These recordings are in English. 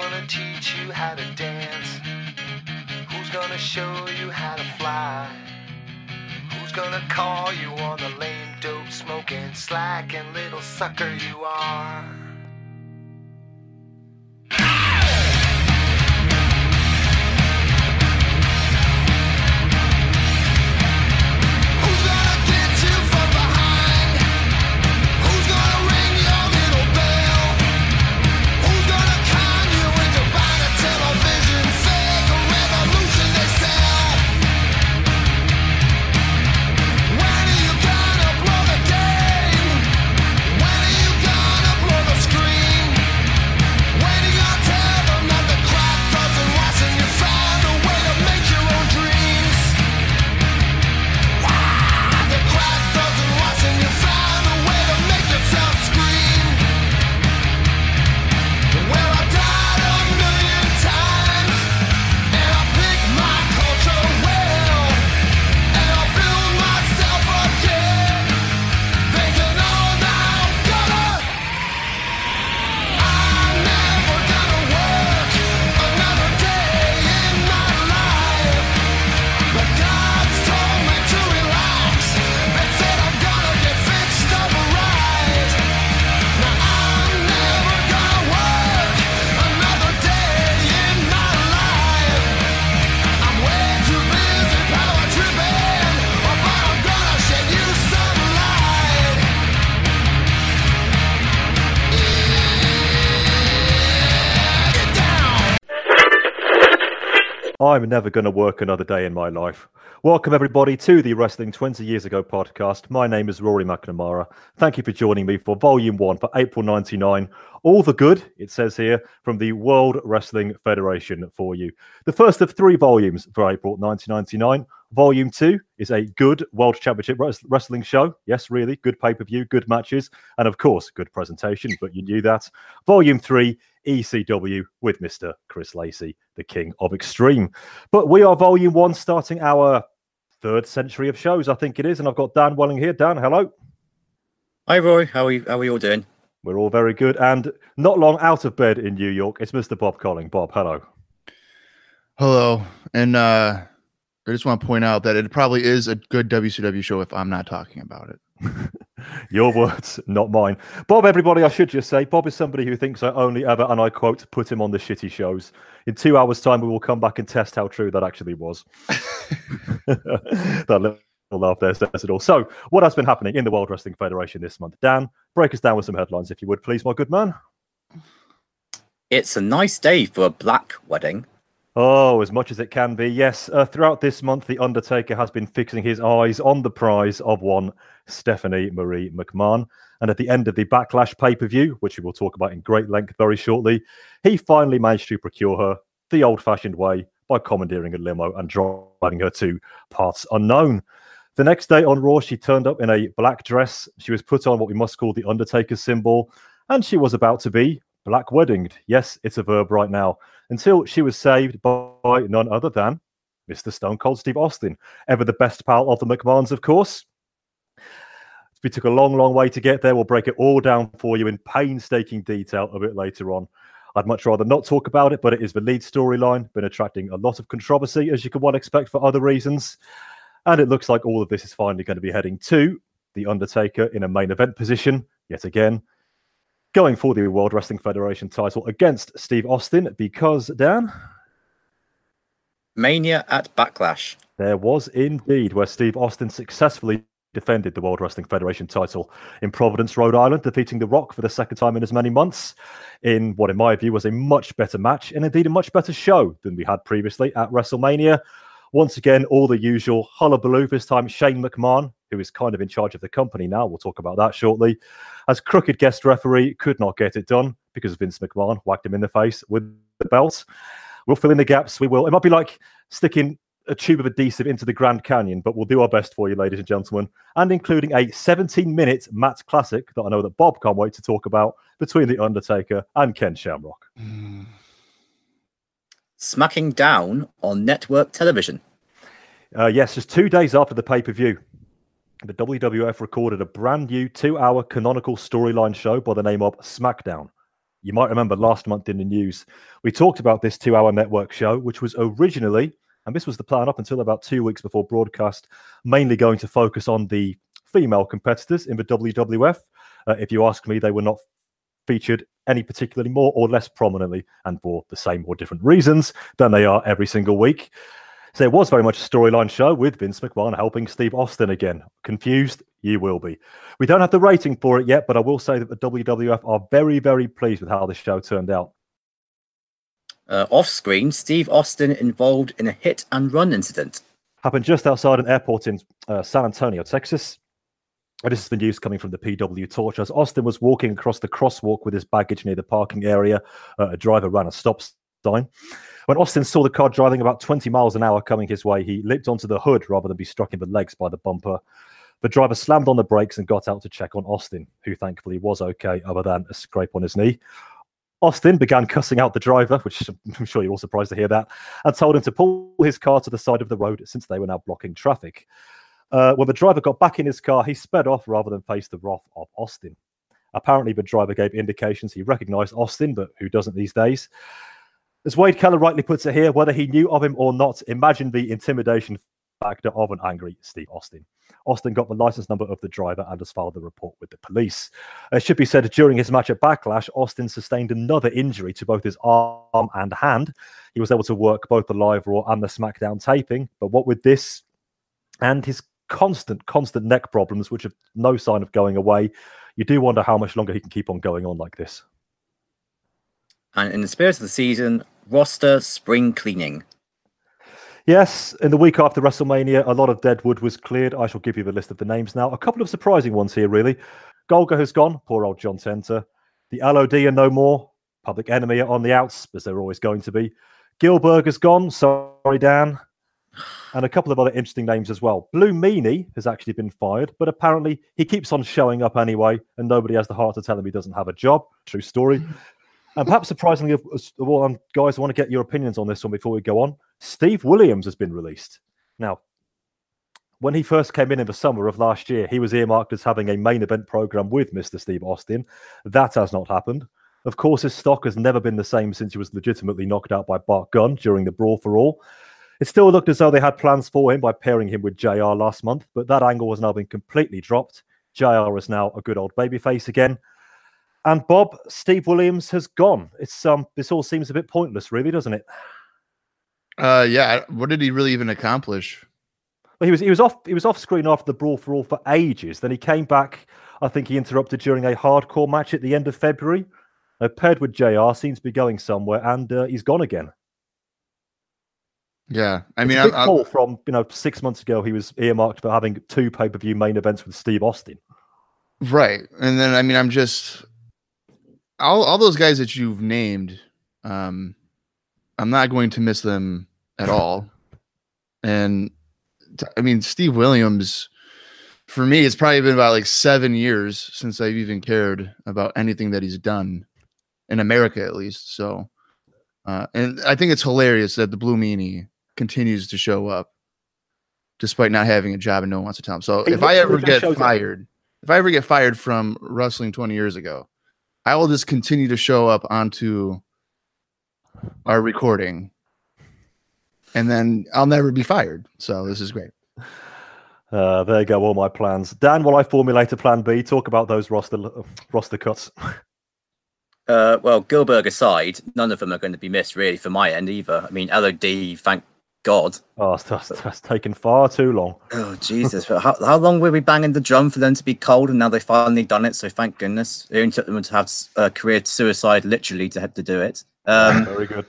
gonna teach you how to dance? Who's gonna show you how to fly? Who's gonna call you on the lame dope smoking slacking little sucker you are? I'm never going to work another day in my life. Welcome, everybody, to the Wrestling 20 Years Ago podcast. My name is Rory McNamara. Thank you for joining me for Volume 1 for April 99. All the good, it says here, from the World Wrestling Federation for you. The first of three volumes for April 1999. Volume 2 is a good World Championship wres- Wrestling show. Yes, really, good pay per view, good matches, and of course, good presentation, but you knew that. Volume 3 ECW with Mr. Chris Lacey, the king of extreme. But we are volume one, starting our third century of shows, I think it is. And I've got Dan Welling here. Dan, hello. Hi Rory, how are you, how are you all doing? We're all very good. And not long out of bed in New York, it's Mr. Bob Colling. Bob, hello. Hello, and uh, I just want to point out that it probably is a good WCW show if I'm not talking about it. Your words, not mine. Bob, everybody, I should just say, Bob is somebody who thinks I only ever, and I quote, put him on the shitty shows. In two hours' time, we will come back and test how true that actually was. that little laugh there says it all. So, what has been happening in the World Wrestling Federation this month? Dan, break us down with some headlines, if you would, please, my good man. It's a nice day for a black wedding. Oh, as much as it can be. Yes, uh, throughout this month, The Undertaker has been fixing his eyes on the prize of one Stephanie Marie McMahon. And at the end of the Backlash pay per view, which we will talk about in great length very shortly, he finally managed to procure her the old fashioned way by commandeering a limo and driving her to parts unknown. The next day on Raw, she turned up in a black dress. She was put on what we must call the Undertaker symbol, and she was about to be black weddinged. Yes, it's a verb right now. Until she was saved by none other than Mr. Stone Cold Steve Austin, ever the best pal of the McMahons, of course. We took a long, long way to get there. We'll break it all down for you in painstaking detail a bit later on. I'd much rather not talk about it, but it is the lead storyline, been attracting a lot of controversy, as you could well expect for other reasons. And it looks like all of this is finally going to be heading to The Undertaker in a main event position, yet again, going for the World Wrestling Federation title against Steve Austin because, Dan, Mania at Backlash. there was indeed where Steve Austin successfully defended the World Wrestling Federation title in Providence, Rhode Island, defeating The Rock for the second time in as many months in what, in my view, was a much better match and indeed a much better show than we had previously at WrestleMania. Once again, all the usual hullabaloo. This time, Shane McMahon, who is kind of in charge of the company now, we'll talk about that shortly, as crooked guest referee, could not get it done because Vince McMahon whacked him in the face with the belt. We'll fill in the gaps. We will. It might be like sticking a tube of adhesive into the Grand Canyon, but we'll do our best for you, ladies and gentlemen, and including a 17 minute Matt Classic that I know that Bob can't wait to talk about between The Undertaker and Ken Shamrock. Smacking down on network television. Uh, yes, just two days after the pay per view, the WWF recorded a brand new two hour canonical storyline show by the name of SmackDown. You might remember last month in the news, we talked about this two hour network show, which was originally, and this was the plan up until about two weeks before broadcast, mainly going to focus on the female competitors in the WWF. Uh, if you ask me, they were not featured any particularly more or less prominently and for the same or different reasons than they are every single week. So it was very much a storyline show with Vince McMahon helping Steve Austin again. Confused? You will be. We don't have the rating for it yet, but I will say that the WWF are very, very pleased with how the show turned out. Uh, off screen, Steve Austin involved in a hit and run incident. Happened just outside an airport in uh, San Antonio, Texas. And this is the news coming from the PW Torch. As Austin was walking across the crosswalk with his baggage near the parking area, uh, a driver ran a stop sign. When Austin saw the car driving about 20 miles an hour coming his way, he leaped onto the hood rather than be struck in the legs by the bumper. The driver slammed on the brakes and got out to check on Austin, who thankfully was okay, other than a scrape on his knee. Austin began cussing out the driver, which I'm sure you're all surprised to hear that, and told him to pull his car to the side of the road since they were now blocking traffic. Uh, when the driver got back in his car, he sped off rather than face the wrath of Austin. Apparently, the driver gave indications he recognized Austin, but who doesn't these days? As Wade Keller rightly puts it here, whether he knew of him or not, imagine the intimidation factor of an angry Steve Austin. Austin got the license number of the driver and has filed the report with the police. It should be said during his match at Backlash, Austin sustained another injury to both his arm and hand. He was able to work both the live Raw and the SmackDown taping, but what with this and his constant, constant neck problems, which have no sign of going away, you do wonder how much longer he can keep on going on like this. And in the spirit of the season, roster spring cleaning. Yes, in the week after WrestleMania, a lot of deadwood was cleared. I shall give you the list of the names now. A couple of surprising ones here, really. Golga has gone, poor old John Tenta. The LOD are no more. Public Enemy are on the outs, as they're always going to be. Gilbert has gone, sorry, Dan. And a couple of other interesting names as well. Blue Meanie has actually been fired, but apparently he keeps on showing up anyway, and nobody has the heart to tell him he doesn't have a job. True story. And perhaps surprisingly, of, of all, um, guys, I want to get your opinions on this one before we go on. Steve Williams has been released. Now, when he first came in in the summer of last year, he was earmarked as having a main event program with Mr. Steve Austin. That has not happened. Of course, his stock has never been the same since he was legitimately knocked out by Bart Gunn during the Brawl for All. It still looked as though they had plans for him by pairing him with JR last month, but that angle has now been completely dropped. JR is now a good old babyface again. And Bob, Steve Williams has gone. It's um this all seems a bit pointless, really, doesn't it? Uh, yeah. What did he really even accomplish? Well, he was he was off he was off screen after the brawl for all for ages. Then he came back. I think he interrupted during a hardcore match at the end of February. Uh, paired with JR, seems to be going somewhere, and uh, he's gone again. Yeah, I mean, a big I'm- call from you know six months ago. He was earmarked for having two pay per view main events with Steve Austin. right, and then I mean, I'm just all all those guys that you've named. Um, I'm not going to miss them at all, and I mean, Steve Williams. For me, it's probably been about like seven years since I've even cared about anything that he's done in America, at least. So, uh, and I think it's hilarious that the Blue Meanie continues to show up despite not having a job and no one wants to tell him. So if I ever get fired, if I ever get fired from wrestling 20 years ago, I will just continue to show up onto our recording and then I'll never be fired. So this is great. Uh, there go all my plans. Dan, while I formulate a plan B, talk about those roster roster cuts. Uh, well, Gilbert aside, none of them are going to be missed really for my end either. I mean, LOD, thank God. Oh, that's, that's taken far too long. Oh Jesus! But how, how long were we banging the drum for them to be cold, and now they've finally done it? So thank goodness. It only took them to have uh, career suicide, literally, to have to do it. Um, Very good.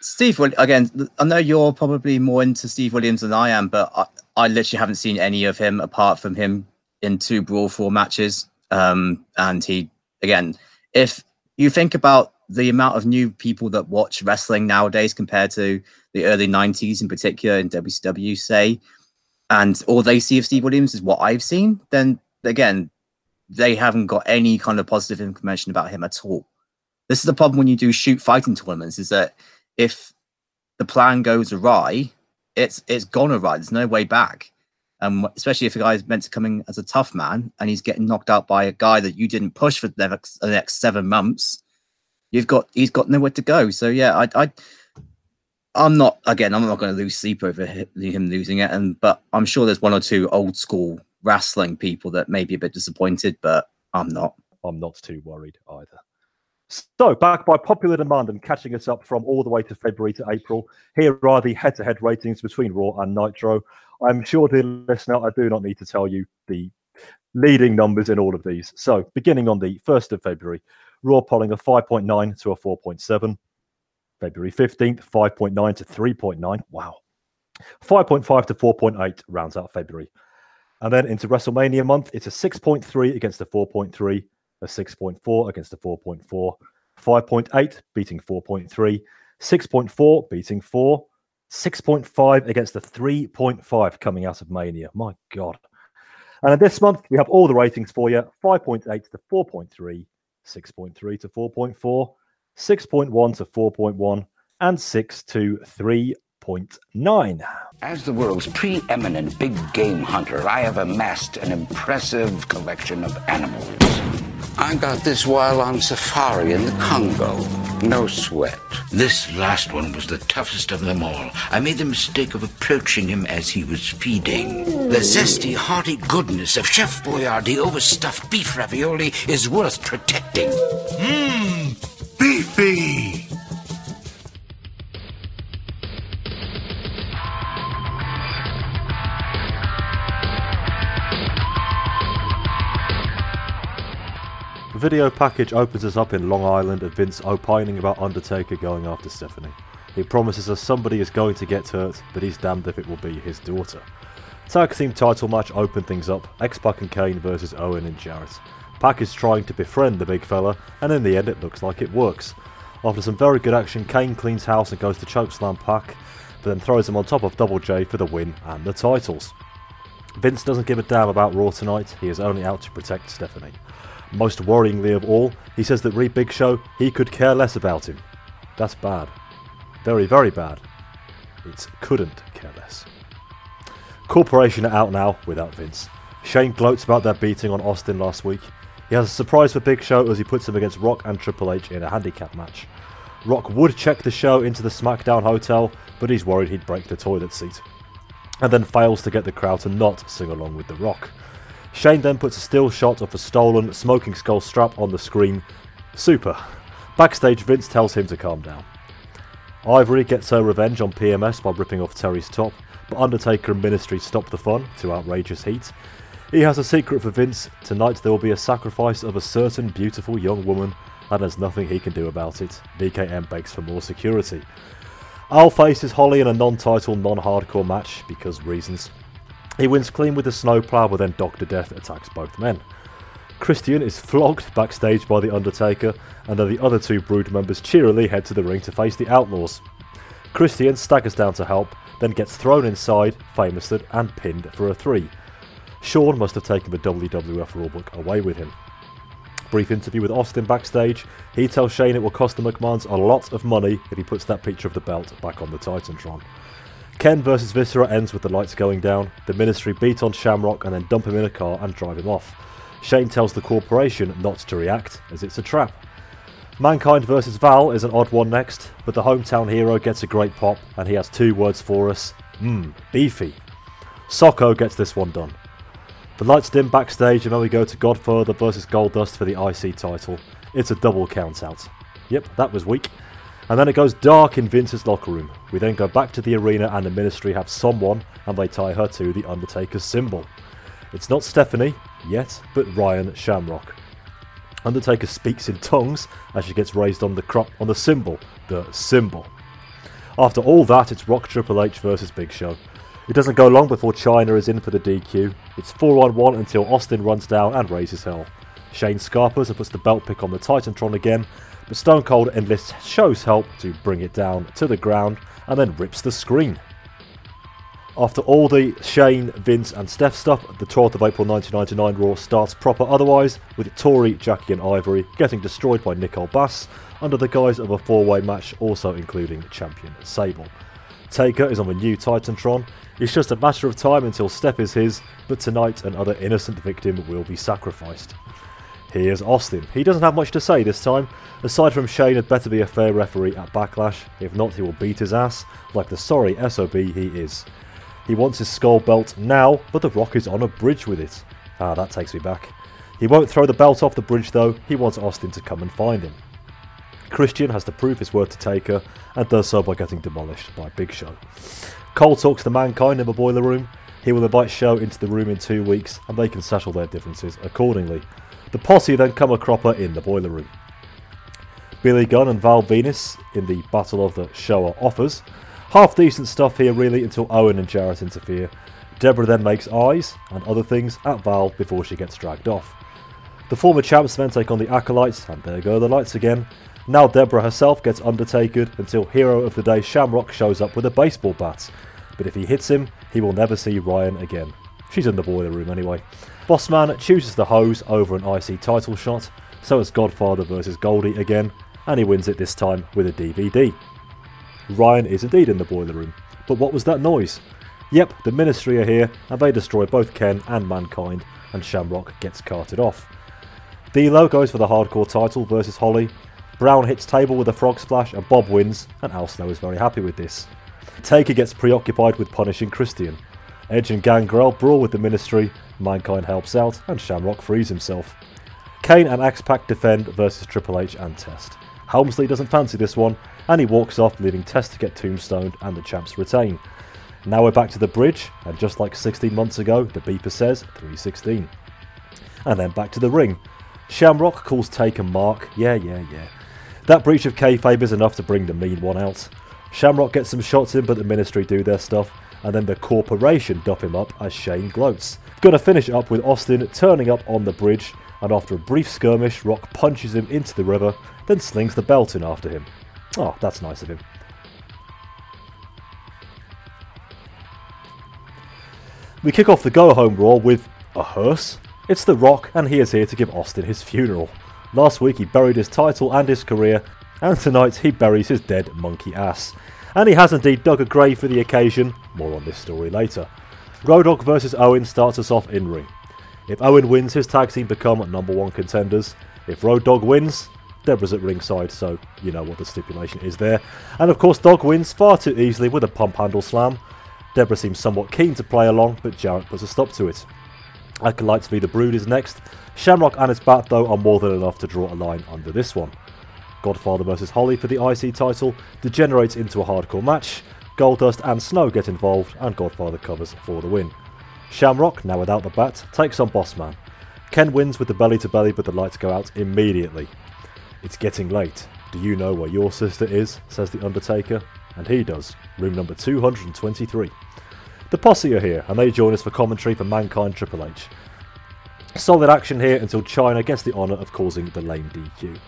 Steve, Will- again, I know you're probably more into Steve Williams than I am, but I, I literally haven't seen any of him apart from him in two Brawl Four matches. Um, and he, again, if you think about the amount of new people that watch wrestling nowadays compared to the early 90s in particular in WCW, say, and all they see of Steve Williams is what I've seen, then again, they haven't got any kind of positive information about him at all. This is the problem when you do shoot fighting tournaments, is that if the plan goes awry, it's it's gone awry. There's no way back. Um, especially if a guy's meant to come in as a tough man and he's getting knocked out by a guy that you didn't push for the next, the next seven months, you've got he's got nowhere to go. So yeah, I, I I'm not again. I'm not going to lose sleep over him losing it, and but I'm sure there's one or two old school wrestling people that may be a bit disappointed, but I'm not. I'm not too worried either. So, back by popular demand and catching us up from all the way to February to April, here are the head to head ratings between Raw and Nitro. I'm sure, dear listener, I do not need to tell you the leading numbers in all of these. So, beginning on the 1st of February, Raw polling a 5.9 to a 4.7. February 15th, 5.9 to 3.9. Wow. 5.5 to 4.8 rounds out February. And then into WrestleMania month, it's a 6.3 against a 4.3, a 6.4 against a 4.4, 5.8 beating 4.3, 6.4 beating 4, 6.5 against the 3.5 coming out of Mania. My God. And this month, we have all the ratings for you 5.8 to 4.3, 6.3 to 4.4, 6.1 to 4.1, and 6 to 3.9. As the world's preeminent big game hunter, I have amassed an impressive collection of animals. I got this while on safari in the Congo. No sweat. This last one was the toughest of them all. I made the mistake of approaching him as he was feeding. The zesty, hearty goodness of Chef Boyardee overstuffed beef ravioli is worth protecting. Mmm, video package opens us up in Long Island and Vince opining about Undertaker going after Stephanie. He promises us somebody is going to get hurt, but he's damned if it will be his daughter. Tag team title match opened things up X Pac and Kane versus Owen and Jarrett. Pac is trying to befriend the big fella, and in the end, it looks like it works. After some very good action, Kane cleans house and goes to chokeslam Pac, but then throws him on top of Double J for the win and the titles. Vince doesn't give a damn about Raw tonight, he is only out to protect Stephanie. Most worryingly of all, he says that Re Big Show, he could care less about him. That's bad. Very, very bad. It couldn't care less. Corporation are out now without Vince. Shane gloats about their beating on Austin last week. He has a surprise for Big Show as he puts him against Rock and Triple H in a handicap match. Rock would check the show into the SmackDown hotel, but he's worried he'd break the toilet seat. And then fails to get the crowd to not sing along with The Rock. Shane then puts a still shot of a stolen Smoking Skull strap on the screen. Super. Backstage, Vince tells him to calm down. Ivory gets her revenge on PMS by ripping off Terry's top, but Undertaker and Ministry stop the fun to outrageous heat. He has a secret for Vince. Tonight there will be a sacrifice of a certain beautiful young woman, and there's nothing he can do about it. VKM begs for more security. Al faces Holly in a non-title, non-hardcore match because reasons. He wins clean with the snowplow, but then Dr. Death attacks both men. Christian is flogged backstage by The Undertaker, and then the other two Brood members cheerily head to the ring to face the Outlaws. Christian staggers down to help, then gets thrown inside, famously, and pinned for a three. Shawn must have taken the WWF rulebook away with him. Brief interview with Austin backstage. He tells Shane it will cost the McMahons a lot of money if he puts that picture of the belt back on the Titantron. Ken versus Viscera ends with the lights going down. The ministry beat on Shamrock and then dump him in a car and drive him off. Shane tells the corporation not to react, as it's a trap. Mankind versus Val is an odd one next, but the hometown hero gets a great pop, and he has two words for us mmm, beefy. Socko gets this one done. The lights dim backstage, and then we go to Godfather versus Goldust for the IC title. It's a double count out. Yep, that was weak. And then it goes dark in Vince's locker room. We then go back to the arena, and the ministry have someone, and they tie her to the Undertaker's symbol. It's not Stephanie, yet, but Ryan Shamrock. Undertaker speaks in tongues as she gets raised on the crop on the symbol, the symbol. After all that, it's Rock Triple H versus Big Show. It doesn't go long before Chyna is in for the DQ. It's 4 on 1 until Austin runs down and raises hell. Shane scarpers and puts the belt pick on the Titantron again, but Stone Cold enlists Show's help to bring it down to the ground and then rips the screen. After all the Shane, Vince, and Steph stuff, the 12th of April 1999 Raw starts proper otherwise, with Tori, Jackie, and Ivory getting destroyed by Nicole Bass under the guise of a four way match, also including champion Sable. Taker is on the new Titantron. It's just a matter of time until Steph is his, but tonight another innocent victim will be sacrificed. Here's Austin. He doesn't have much to say this time. Aside from Shane had better be a fair referee at Backlash. If not, he will beat his ass, like the sorry SOB he is. He wants his skull belt now, but The Rock is on a bridge with it. Ah, that takes me back. He won't throw the belt off the bridge though, he wants Austin to come and find him. Christian has to prove his word to Taker, and does so by getting demolished by Big Show. Cole talks to Mankind in the boiler room. He will invite Show into the room in two weeks, and they can settle their differences accordingly. The posse then come a cropper in the boiler room. Billy Gunn and Val Venis in the Battle of the Shower offers. Half decent stuff here, really, until Owen and Jarrett interfere. Deborah then makes eyes and other things at Val before she gets dragged off. The former champs then take on the Acolytes, and there go the lights again. Now Deborah herself gets undertaken until hero of the day Shamrock shows up with a baseball bat. But if he hits him, he will never see Ryan again. She's in the boiler room anyway. Bossman chooses the hose over an IC title shot, so it's Godfather versus Goldie again, and he wins it this time with a DVD. Ryan is indeed in the boiler room, but what was that noise? Yep, the Ministry are here, and they destroy both Ken and Mankind, and Shamrock gets carted off. D'Lo goes for the hardcore title versus Holly. Brown hits table with a frog splash, and Bob wins, and Al Snow is very happy with this. Taker gets preoccupied with punishing Christian. Edge and Gangrel brawl with the Ministry, Mankind helps out, and Shamrock frees himself. Kane and X Pac defend versus Triple H and Test. Helmsley doesn't fancy this one, and he walks off, leaving Test to get tombstoned and the champs retain. Now we're back to the bridge, and just like 16 months ago, the beeper says 316. And then back to the ring. Shamrock calls Take and Mark, yeah, yeah, yeah. That breach of kayfabe is enough to bring the mean one out. Shamrock gets some shots in, but the Ministry do their stuff, and then the Corporation duff him up as Shane gloats. Gonna finish up with Austin turning up on the bridge, and after a brief skirmish, Rock punches him into the river, then slings the belt in after him. Oh, that's nice of him. We kick off the go home Raw with a hearse. It's The Rock, and he is here to give Austin his funeral. Last week he buried his title and his career, and tonight he buries his dead monkey ass. And he has indeed dug a grave for the occasion, more on this story later. Road Dogg vs Owen starts us off in ring. If Owen wins, his tag team become number one contenders. If Road Dogg wins, Deborah's at ringside, so you know what the stipulation is there. And of course, Dog wins far too easily with a pump handle slam. Deborah seems somewhat keen to play along, but Jarrett puts a stop to it. Acolytes v the Brood is next. Shamrock and his bat, though, are more than enough to draw a line under this one. Godfather vs Holly for the IC title degenerates into a hardcore match. Goldust and Snow get involved, and Godfather covers for the win. Shamrock, now without the bat, takes on Bossman. Ken wins with the belly to belly, but the lights go out immediately. It's getting late. Do you know where your sister is? says The Undertaker. And he does. Room number 223. The posse are here, and they join us for commentary for Mankind Triple H. Solid action here until Chyna gets the honour of causing the lame DQ.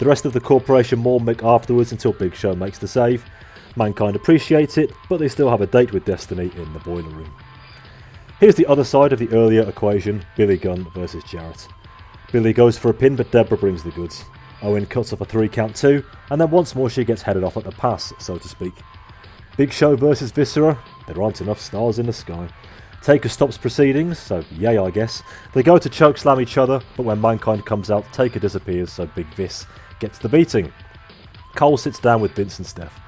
The rest of the corporation maul Mick afterwards until Big Show makes the save. Mankind appreciates it, but they still have a date with Destiny in the boiler room. Here's the other side of the earlier equation Billy Gunn versus Jarrett. Billy goes for a pin, but Deborah brings the goods. Owen cuts off a three count two, and then once more she gets headed off at the pass, so to speak. Big Show versus Viscera, there aren't enough stars in the sky. Taker stops proceedings, so yay I guess. They go to choke slam each other, but when Mankind comes out, Taker disappears, so Big Vis gets the beating. Cole sits down with Vince and Steph.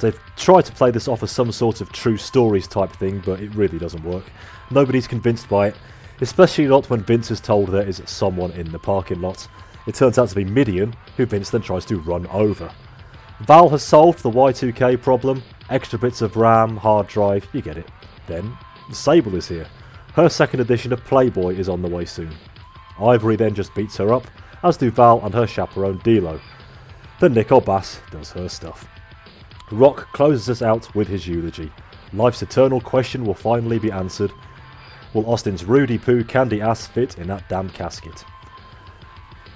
They've tried to play this off as some sort of true stories type thing, but it really doesn't work. Nobody's convinced by it, especially not when Vince is told there is someone in the parking lot. It turns out to be Mideon, who Vince then tries to run over. Val has solved the Y2K problem, extra bits of RAM, hard drive, you get it. Then, Sable is here. Her second edition of Playboy is on the way soon. Ivory then just beats her up, as do Val and her chaperone D'Lo. Then Nicole Bass does her stuff. Rock closes us out with his eulogy. Life's eternal question will finally be answered. Will Austin's Roody Poo candy ass fit in that damn casket?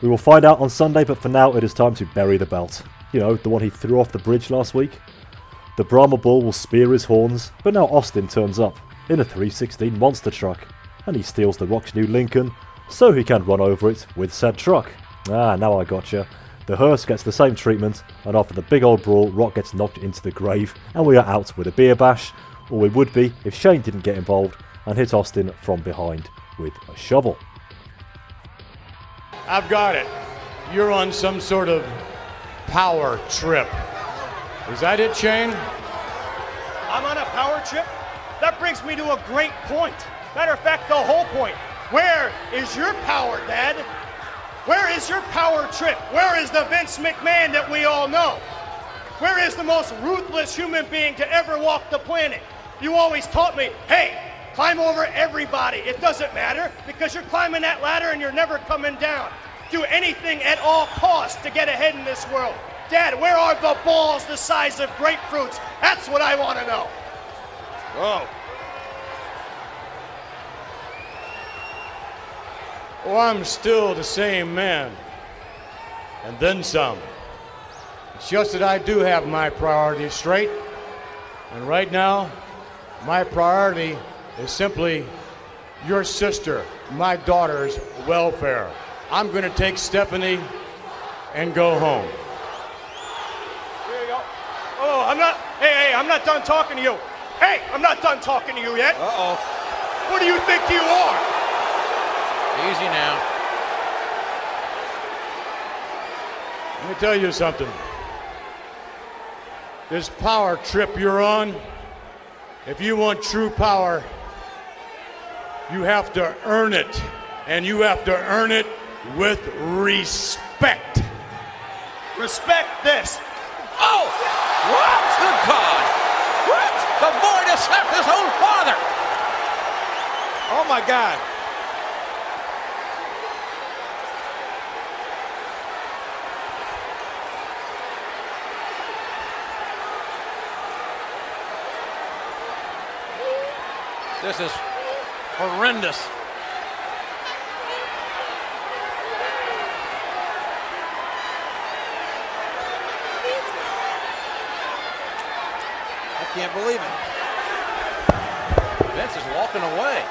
We will find out on Sunday, but for now it is time to bury the belt. You know, the one he threw off the bridge last week. The Brahma Bull will spear his horns, but now Austin turns up in a 316 monster truck, and he steals the Rock's new Lincoln so he can run over it with said truck. Ah, now I gotcha. The hearse gets the same treatment, and after the big old brawl, Rock gets knocked into the grave, and we are out with a beer bash, or we would be if Shane didn't get involved and hit Austin from behind with a shovel. I've got it. You're on some sort of power trip. Is that it, Shane? I'm on a power trip? That brings me to a great point. Matter of fact, the whole point. Where is your power, Dad? Where is your power trip? Where is the Vince McMahon that we all know? Where is the most ruthless human being to ever walk the planet? You always taught me, hey, climb over everybody. It doesn't matter because you're climbing that ladder and you're never coming down. Do anything at all costs to get ahead in this world. Dad, where are the balls the size of grapefruits? That's what I want to know. Oh. Oh, I'm still the same man. And then some. It's just that I do have my priorities straight. And right now, my priority is simply your sister, my daughter's welfare. I'm going to take Stephanie and go home. Here you go. Oh, I'm not. Hey, hey, I'm not done talking to you. Hey, I'm not done talking to you yet. Uh oh. What do you think you are? Easy now. Let me tell you something. This power trip you're on, if you want true power, you have to earn it. And you have to earn it with respect. Respect this. Oh! What? Good God! What? The boy just slapped his own father! Oh my God. This is horrendous. I can't believe it. Vince is walking away.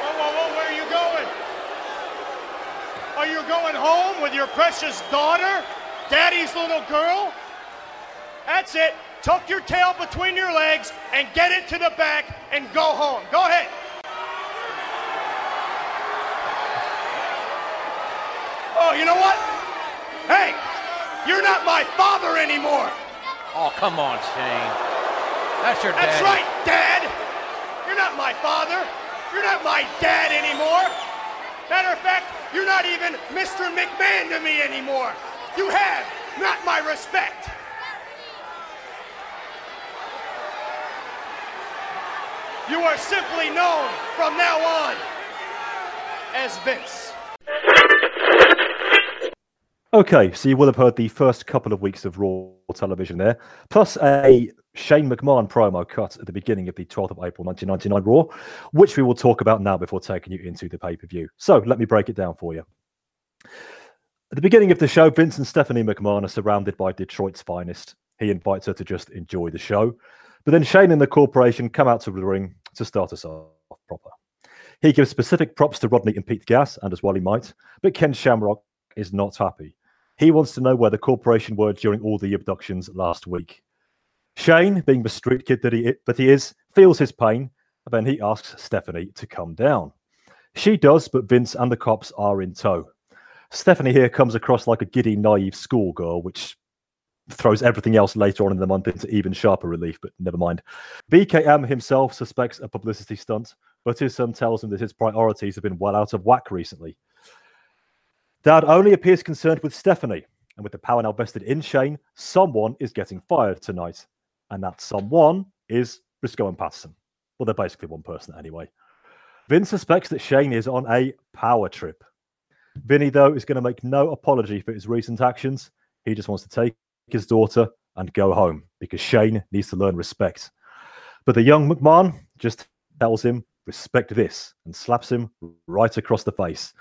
Whoa, whoa, whoa, where are you going? Are you going home with your precious daughter? Daddy's little girl? That's it. Tuck your tail between your legs and get it to the back and go home. Go ahead. Oh, you know what? Hey, you're not my father anymore. Oh, come on, Shane. That's your dad. That's right, Dad. You're not my father. You're not my dad anymore. Matter of fact, you're not even Mr. McMahon to me anymore. You have not my respect. You are simply known from now on as Vince. Okay, so you will have heard the first couple of weeks of Raw television there, plus a Shane McMahon promo cut at the beginning of the 12th of April 1999 Raw, which we will talk about now before taking you into the pay per view. So let me break it down for you. At the beginning of the show, Vince and Stephanie McMahon are surrounded by Detroit's finest. He invites her to just enjoy the show. But then Shane and the corporation come out to the ring to start us off proper. He gives specific props to Rodney and Pete Gas, and as well he might, but Ken Shamrock is not happy. He wants to know where the corporation were during all the abductions last week. Shane, being the street kid that he, that he is, feels his pain, and then he asks Stephanie to come down. She does, but Vince and the cops are in tow. Stephanie here comes across like a giddy, naive schoolgirl, which throws everything else later on in the month into even sharper relief, but never mind. VKM himself suspects a publicity stunt, but his son tells him that his priorities have been well out of whack recently. Dad only appears concerned with Stephanie, and with the power now vested in Shane, someone is getting fired tonight. And that someone is Briscoe and Patterson. Well, they're basically one person anyway. Vince suspects that Shane is on a power trip. Vinny, though, is going to make no apology for his recent actions. He just wants to take his daughter and go home because Shane needs to learn respect. But the young McMahon just tells him, respect this, and slaps him right across the face.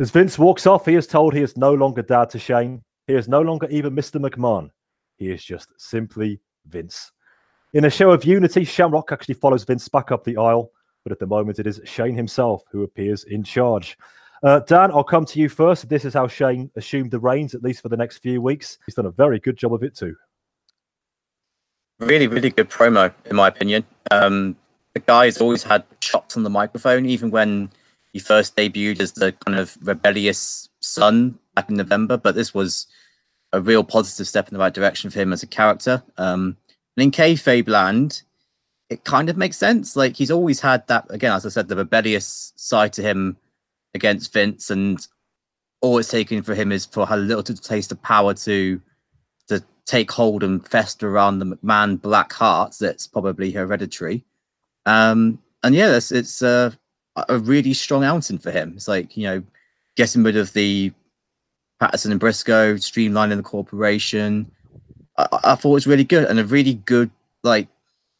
As Vince walks off, he is told he is no longer dad to Shane. He is no longer even Mr. McMahon. He is just simply Vince. In a show of unity, Shamrock actually follows Vince back up the aisle, but at the moment it is Shane himself who appears in charge. Uh, Dan, I'll come to you first. This is how Shane assumed the reins, at least for the next few weeks. He's done a very good job of it too. Really, really good promo, in my opinion. Um, the guy's always had chops on the microphone, even when he first debuted as the kind of rebellious son back in November. But this was a real positive step in the right direction for him as a character. Um, and in kayfabe land, it kind of makes sense. Like he's always had that again, as I said, the rebellious side to him against Vince, and all it's taken for him is for a little taste of power to to take hold and fester around the McMahon black heart That's probably hereditary. Um, and yeah, it's, it's uh, a really strong outing for him. It's like you know, getting rid of the Patterson and Briscoe, streamlining the corporation. I, I thought it was really good and a really good, like,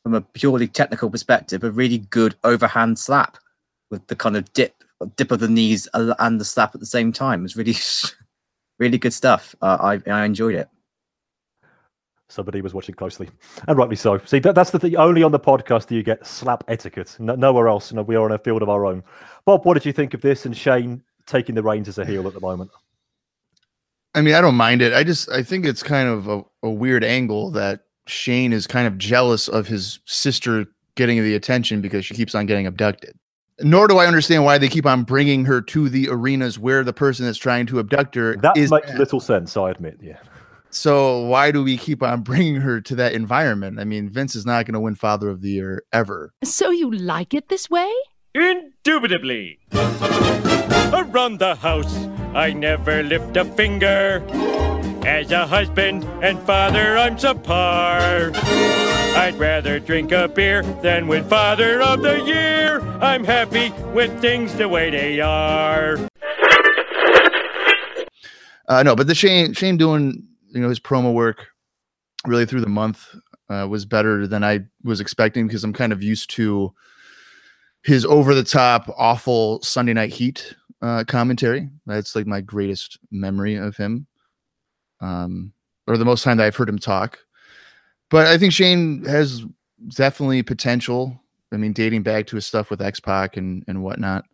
from a purely technical perspective, a really good overhand slap with the kind of dip, dip of the knees and the slap at the same time. It was really, really good stuff. Uh, I, I enjoyed it. Somebody was watching closely, and rightly so. See, that, that's the thing. Only on the podcast do you get slap etiquette. No, nowhere else. No, we are in a field of our own. Bob, what did you think of this? And Shane taking the reins as a heel at the moment. I mean, I don't mind it. I just I think it's kind of a, a weird angle that Shane is kind of jealous of his sister getting the attention because she keeps on getting abducted. Nor do I understand why they keep on bringing her to the arenas where the person that's trying to abduct her That is. makes little sense. I admit. Yeah. So why do we keep on bringing her to that environment? I mean, Vince is not going to win Father of the Year ever. So you like it this way? Indubitably. Around the house, I never lift a finger. As a husband and father, I'm subpar. I'd rather drink a beer than win Father of the Year. I'm happy with things the way they are. Uh, no, but the Shane Shane doing you know his promo work really through the month uh, was better than I was expecting because I'm kind of used to his over the top awful Sunday Night Heat uh, commentary. That's like my greatest memory of him, um, or the most time that I've heard him talk. But I think Shane has definitely potential. I mean, dating back to his stuff with X Pac and and whatnot.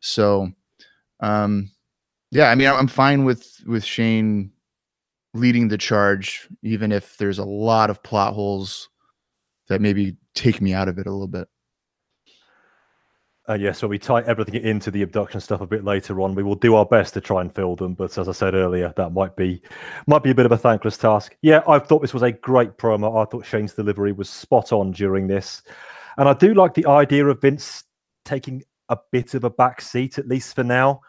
So, um, yeah, I mean, I'm fine with with Shane leading the charge, even if there's a lot of plot holes that maybe take me out of it a little bit. Uh, yeah, so we tie everything into the abduction stuff a bit later on. We will do our best to try and fill them, but as I said earlier, that might be might be a bit of a thankless task. Yeah, I thought this was a great promo. I thought Shane's delivery was spot on during this, and I do like the idea of Vince taking a bit of a back seat at least for now.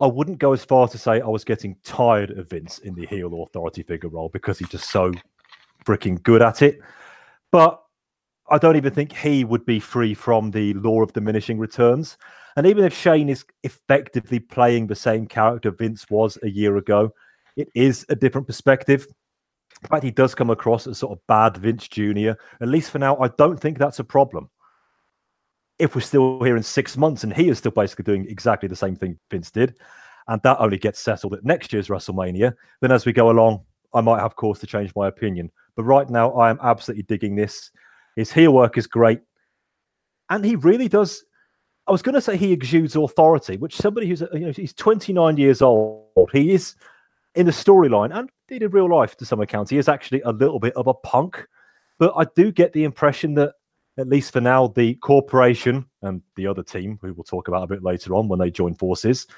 I wouldn't go as far to say I was getting tired of Vince in the heel authority figure role because he's just so freaking good at it. But I don't even think he would be free from the law of diminishing returns. And even if Shane is effectively playing the same character Vince was a year ago, it is a different perspective. In fact, he does come across as sort of bad Vince Jr. At least for now, I don't think that's a problem. If we're still here in six months and he is still basically doing exactly the same thing Vince did, and that only gets settled at next year's WrestleMania, then as we go along, I might have cause to change my opinion. But right now, I am absolutely digging this. His heel work is great. And he really does. I was going to say he exudes authority, which somebody who's, you know, he's 29 years old. He is in the storyline and indeed in real life to some account. He is actually a little bit of a punk. But I do get the impression that, at least for now, the corporation and the other team, who we'll talk about a bit later on when they join forces,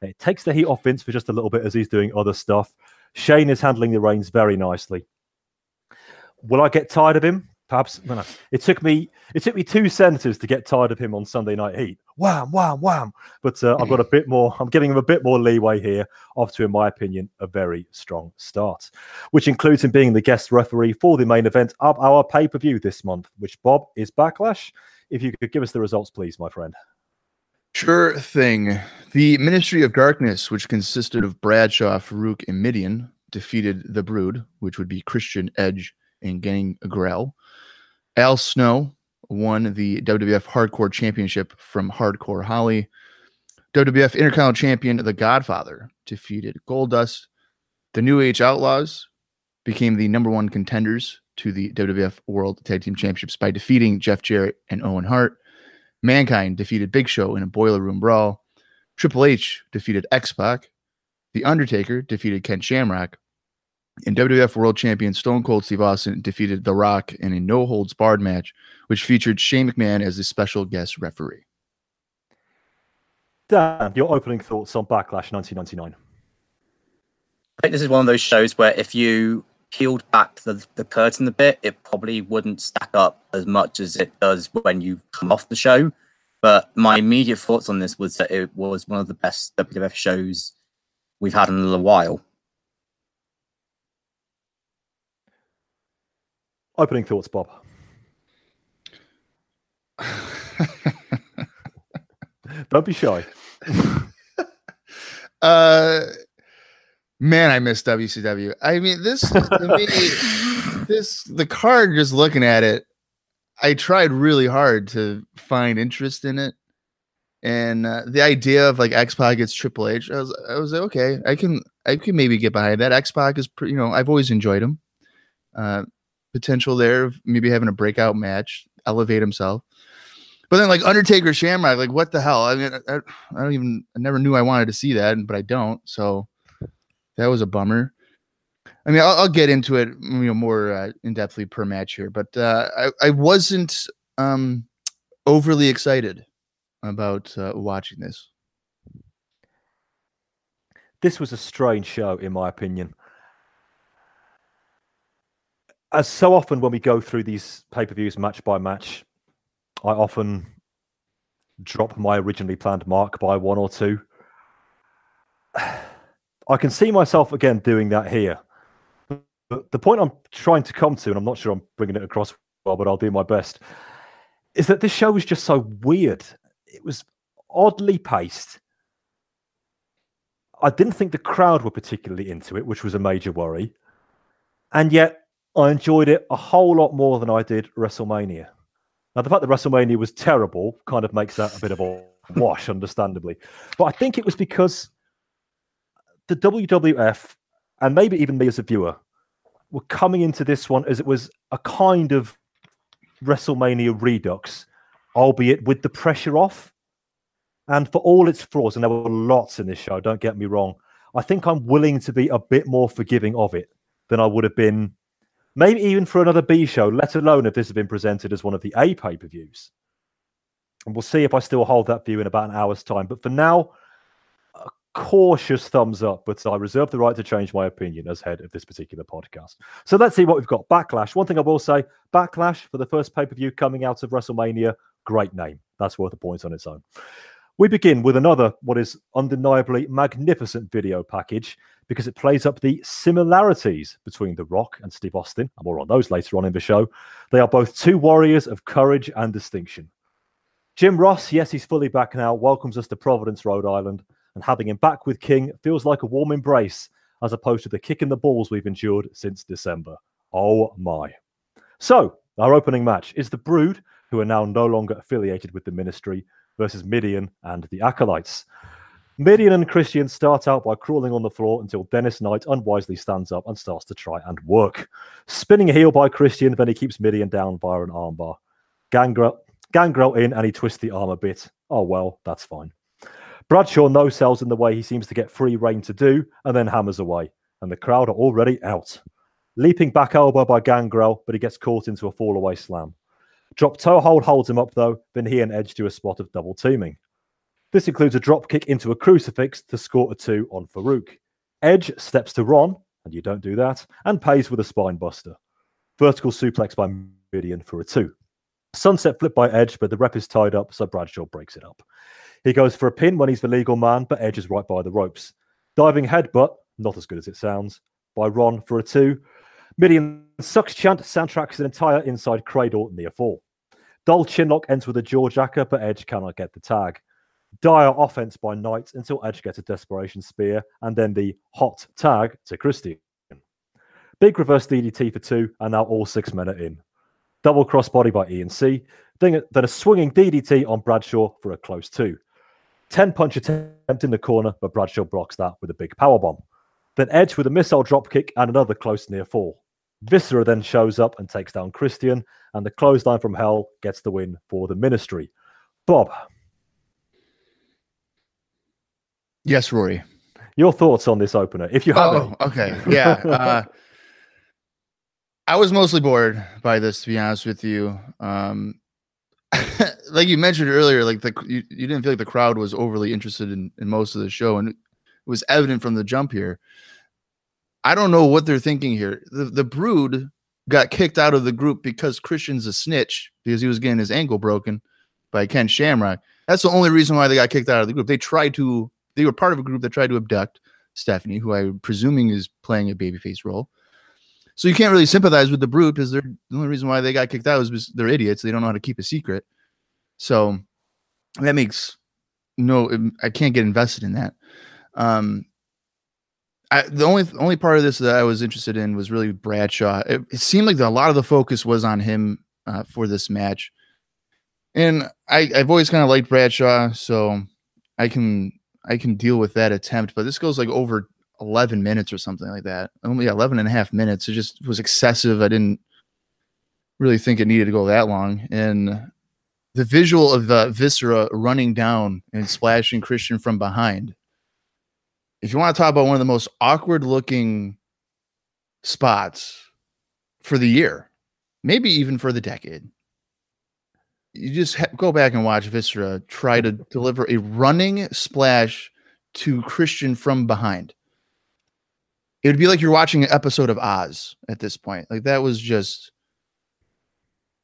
it takes the heat off Vince for just a little bit as he's doing other stuff. Shane is handling the reins very nicely. Will I get tired of him? Perhaps no, no. it took me it took me two sentences to get tired of him on Sunday Night Heat. Wham, wham, wham! But uh, I've got a bit more. I'm giving him a bit more leeway here. To, in my opinion, a very strong start, which includes him being the guest referee for the main event of our pay per view this month, which Bob is Backlash. If you could give us the results, please, my friend. Sure thing. The Ministry of Darkness, which consisted of Bradshaw, Faarooq, and Mideon, defeated the Brood, which would be Christian Edge and Gang Grell. Al Snow won the WWF Hardcore Championship from Hardcore Holly. WWF Intercontinental Champion The Godfather defeated Goldust. The New Age Outlaws became the number one contenders to the WWF World Tag Team Championships by defeating Jeff Jarrett and Owen Hart. Mankind defeated Big Show in a boiler room brawl. Triple H defeated X Pac. The Undertaker defeated Ken Shamrock. And WWF World Champion Stone Cold Steve Austin defeated The Rock in a no holds barred match, which featured Shane McMahon as the special guest referee. Dan, your opening thoughts on Backlash 1999. I think this is one of those shows where if you peeled back the, the curtain a bit, it probably wouldn't stack up as much as it does when you come off the show. But my immediate thoughts on this was that it was one of the best WWF shows we've had in a little while. Opening thoughts, Bob. Don't be shy. Uh, man, I miss WCW. I mean, this to me, this the card. Just looking at it, I tried really hard to find interest in it, and uh, the idea of like X Pac gets Triple H, I was, I was like, okay, I can, I can maybe get behind that. X Pac is, you know, I've always enjoyed him. Uh, potential there of maybe having a breakout match, elevate himself. But then like Undertaker Shamrock, like what the hell? I mean, I, I don't even, I never knew I wanted to see that, but I don't. So that was a bummer. I mean, I'll, I'll get into it, you know, more uh, in depthly per match here, but uh, I, I wasn't um, overly excited about uh, watching this. This was a strange show, in my opinion. As so often when we go through these pay per views match by match, I often drop my originally planned mark by one or two. I can see myself again doing that here. But the point I'm trying to come to, and I'm not sure I'm bringing it across well, but I'll do my best, is that this show was just so weird. It was oddly paced. I didn't think the crowd were particularly into it, which was a major worry. And yet I enjoyed it a whole lot more than I did WrestleMania. Now, the fact that WrestleMania was terrible kind of makes that a bit of a wash, understandably. But I think it was because the WWF, and maybe even me as a viewer, were coming into this one as it was a kind of WrestleMania redux, albeit with the pressure off. And for all its flaws, and there were lots in this show, don't get me wrong, I think I'm willing to be a bit more forgiving of it than I would have been, maybe even for another B show, let alone if this had been presented as one of the A pay per views. And we'll see if I still hold that view in about an hour's time. But for now, a cautious thumbs up, but I reserve the right to change my opinion as head of this particular podcast. So let's see what we've got. Backlash. One thing I will say Backlash for the first pay per view coming out of WrestleMania, great name. That's worth a point on its own. We begin with another, what is undeniably magnificent video package because it plays up the similarities between The Rock and Steve Austin. And more on those later on in the show. They are both two warriors of courage and distinction. Jim Ross, yes, he's fully back now, welcomes us to Providence, Rhode Island, and having him back with King feels like a warm embrace as opposed to the kick in the balls we've endured since December. Oh my. So, our opening match is the Brood, who are now no longer affiliated with the ministry, versus Mideon and the Acolytes. Mideon and Christian start out by crawling on the floor until Dennis Knight unwisely stands up and starts to try and work. Spinning a heel by Christian, then he keeps Mideon down via an armbar. Gangrel, Gangrel in and he twists the arm a bit. Oh well, that's fine. Bradshaw no sells in the way he seems to get free reign to do, and then hammers away. And the crowd are already out. Leaping back elbow by Gangrel, but he gets caught into a fallaway slam. Drop toe hold holds him up though, then he and Edge do a spot of double teaming. This includes a drop kick into a crucifix to score a two on Faarooq. Edge steps to Ron, and you don't do that, and pays with a spine buster. Vertical suplex by Mideon for a two. Sunset flip by Edge, but the rep is tied up, so Bradshaw breaks it up. He goes for a pin when he's the legal man, but Edge is right by the ropes. Diving headbutt, not as good as it sounds, by Ron for a two. Mideon sucks chant soundtracks an entire inside cradle near fall. Dull chinlock ends with a jaw jacker, but Edge cannot get the tag. Dire offense by Knight until Edge gets a desperation spear and then the hot tag to Christian. Big reverse DDT for two, and now all six men are in. Double crossbody by ENC, then a swinging DDT on Bradshaw for a close two. 10 punch attempt in the corner, but Bradshaw blocks that with a big power bomb. Then Edge with a missile dropkick and another close near fall. Viscera then shows up and takes down Christian, and the clothesline from hell gets the win for the ministry. Bob, Yes, Rory. Your thoughts on this opener, if you have any. Oh, okay. Yeah. Uh, I was mostly bored by this, to be honest with you. Um, like you mentioned earlier, like the you, you didn't feel like the crowd was overly interested in, in most of the show, and it was evident from the jump here. I don't know what they're thinking here. The the brood got kicked out of the group because Christian's a snitch because he was getting his ankle broken by Ken Shamrock. That's the only reason why they got kicked out of the group. They tried to they were part of a group that tried to abduct Stephanie, who I'm presuming is playing a babyface role. So you can't really sympathize with the brood because they're the only reason why they got kicked out is because they're idiots. They don't know how to keep a secret. So that makes no I can't get invested in that. Um I, the only only part of this that I was interested in was really Bradshaw. It, it seemed like the, a lot of the focus was on him uh, for this match, and I, I've always kind of liked Bradshaw, so I can I can deal with that attempt. But this goes like over 11 minutes or something like that. Only 11 and a half minutes. It just was excessive. I didn't really think it needed to go that long. And the visual of uh, Viscera running down and splashing Christian from behind if you want to talk about one of the most awkward looking spots for the year, maybe even for the decade, you just ha- go back and watch Viscera try to deliver a running splash to Christian from behind. It would be like you're watching an episode of Oz at this point. Like that was just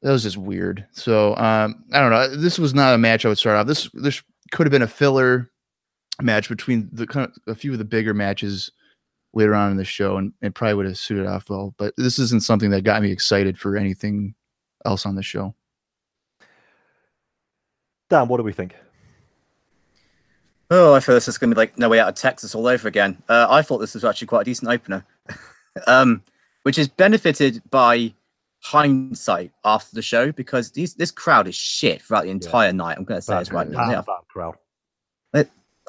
that was just weird. So um, I don't know. This was not a match I would start off. This this could have been a filler match between the kind of a few of the bigger matches later on in the show and it probably would have suited off well but this isn't something that got me excited for anything else on the show Dan, what do we think? Oh, I feel this is going to be like No Way Out of Texas all over again. Uh, I thought this was actually quite a decent opener, um, which is benefited by hindsight after the show because these this crowd is shit throughout the entire night. I'm going to say Bad this right crowd. now. They Bad, are bad crowd.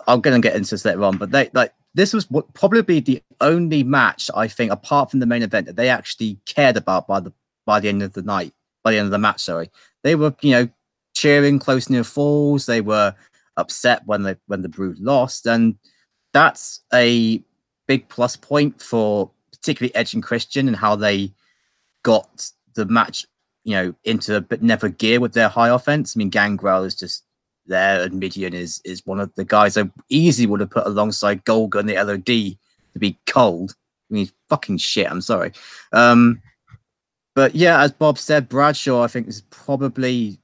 I'm going to get into this later on, but they like this was what probably the only match I think, apart from the main event, that they actually cared about by the by the end of the night, by the end of the match. Sorry, they were you know cheering close near falls. They were upset when they when the Brood lost, and that's a big plus point for particularly Edge and Christian and how they got the match you know into a bit never gear with their high offense. I mean, Gangrel is just there, and Mideon is is one of the guys I easily would have put alongside Golga and the LOD to be cold. I mean, fucking shit. I'm sorry. Um, but yeah, as Bob said, Bradshaw, I think is probably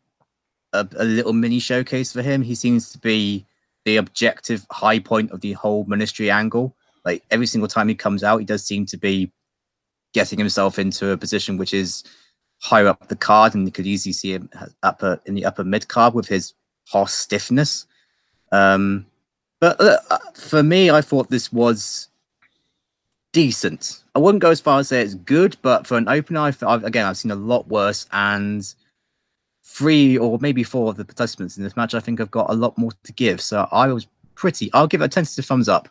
a, a little mini showcase for him. He seems to be the objective high point of the whole ministry angle. Like every single time he comes out, he does seem to be getting himself into a position which is higher up the card, and you could easily see him upper in the upper mid card with his horse stiffness. Um, but uh, for me, I thought this was decent. I wouldn't go as far as say it's good, but for an opener, I've, I've, again, I've seen a lot worse. And three or maybe four of the participants in this match, I think, have got a lot more to give. So I was pretty. I'll give it a tentative thumbs up.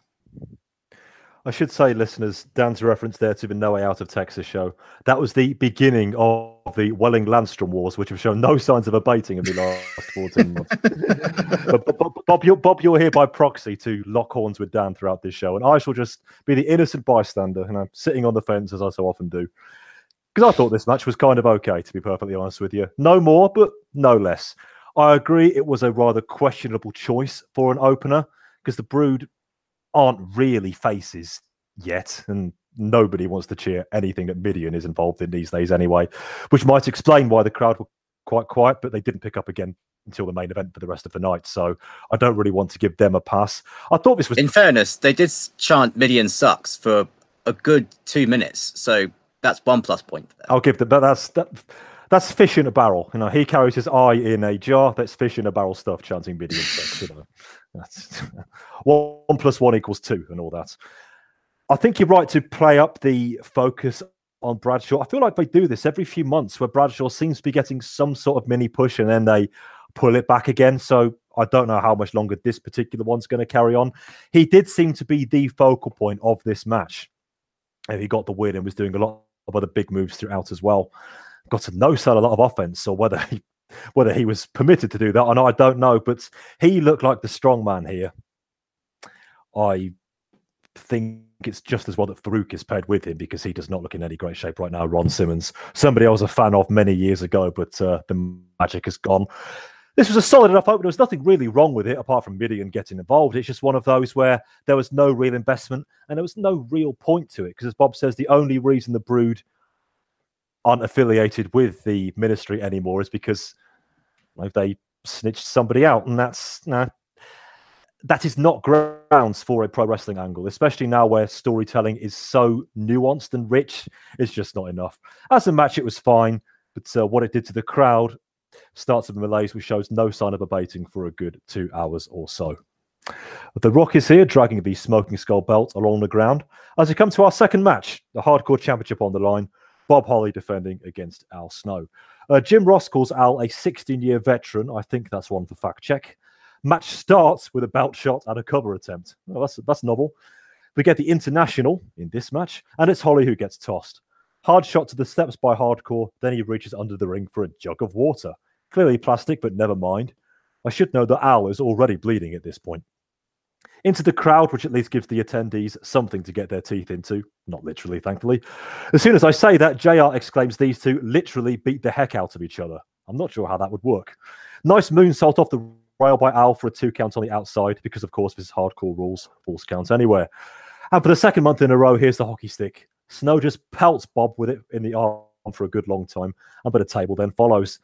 I should say, listeners, Dan's reference there to the No Way Out of Texas show. That was the beginning of the Welling Landstrom Wars, which have shown no signs of abating in the last 14 months. but, but Bob, you're, Bob, you're here by proxy to lock horns with Dan throughout this show, and I shall just be the innocent bystander, and I'm sitting on the fence as I so often do. Because I thought this match was kind of okay, to be perfectly honest with you. No more, but no less. I agree it was a rather questionable choice for an opener because the Brood aren't really faces yet, and nobody wants to cheer anything that Mideon is involved in these days anyway, which might explain why the crowd were quite quiet, but they didn't pick up again until the main event for the rest of the night. So I don't really want to give them a pass. I thought this was In fairness, they did chant Mideon sucks for a good two minutes. So that's one plus point for them. I'll give them, but that's that, that's fish in a barrel. You know, he carries his eye in a jar. That's fish in a barrel stuff, chanting Mideon sucks. You know, one plus one equals two, and all that. I think you're right to play up the focus on Bradshaw. I feel like they do this every few months where Bradshaw seems to be getting some sort of mini push and then they pull it back again. So I don't know how much longer this particular one's going to carry on. He did seem to be the focal point of this match. And he got the win and was doing a lot of other big moves throughout as well. Got to no sell a lot of offense, or whether he whether he was permitted to do that, I know I don't know, but he looked like the strong man here. I think it's just as well that Faarooq is paired with him because he does not look in any great shape right now. Ron Simmons, somebody I was a fan of many years ago, but uh, the magic has gone. This was a solid enough opener. There was nothing really wrong with it apart from Mideon getting involved. It's just one of those where there was no real investment and there was no real point to it. Because as Bob says, the only reason the Brood aren't affiliated with the ministry anymore is because like, they snitched somebody out, and that's nah, that is not grounds for a pro wrestling angle, especially now where storytelling is so nuanced and rich. It's just not enough. As a match, it was fine, but uh, what it did to the crowd starts of the malaise, which shows no sign of abating for a good two hours or so. The Rock is here, dragging the Smoking Skull belt along the ground. As we come to our second match, the Hardcore Championship on the line, Bob Holly defending against Al Snow. Uh, Jim Ross calls Al a 16 year veteran. I think that's one for fact check. Match starts with a belt shot and a cover attempt. That's, that's novel. We get the international in this match, and it's Holly who gets tossed. Hard shot to the steps by Hardcore, then he reaches under the ring for a jug of water. Clearly plastic, but never mind. I should know that Al is already bleeding at this point. Into the crowd, which at least gives the attendees something to get their teeth into. Not literally, thankfully. As soon as I say that, JR exclaims these two literally beat the heck out of each other. I'm not sure how that would work. Nice moonsault off the rail by Al for a two count on the outside, because of course this is hardcore rules, false counts anywhere. And for the second month in a row, here's the hockey stick. Snow just pelts Bob with it in the arm for a good long time, and but a table then follows.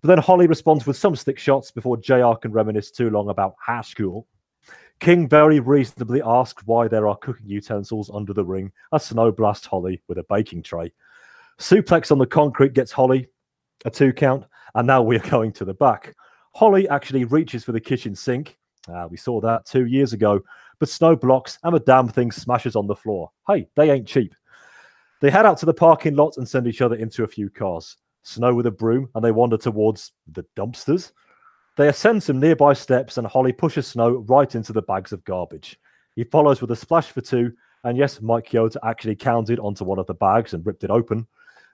But then Holly responds with some stick shots before JR can reminisce too long about high school. King very reasonably asks why there are cooking utensils under the ring as Snow blasts Holly with a baking tray. Suplex on the concrete gets Holly a two count, and now we are going to the back. Holly actually reaches for the kitchen sink. Ah, we saw that two years ago, but Snow blocks and the damn thing smashes on the floor. Hey, they ain't cheap. They head out to the parking lot and send each other into a few cars. Snow with a broom, and they wander towards the dumpsters. They ascend some nearby steps, and Holly pushes Snow right into the bags of garbage. He follows with a splash for two, and yes, Mike Chioda actually counted onto one of the bags and ripped it open.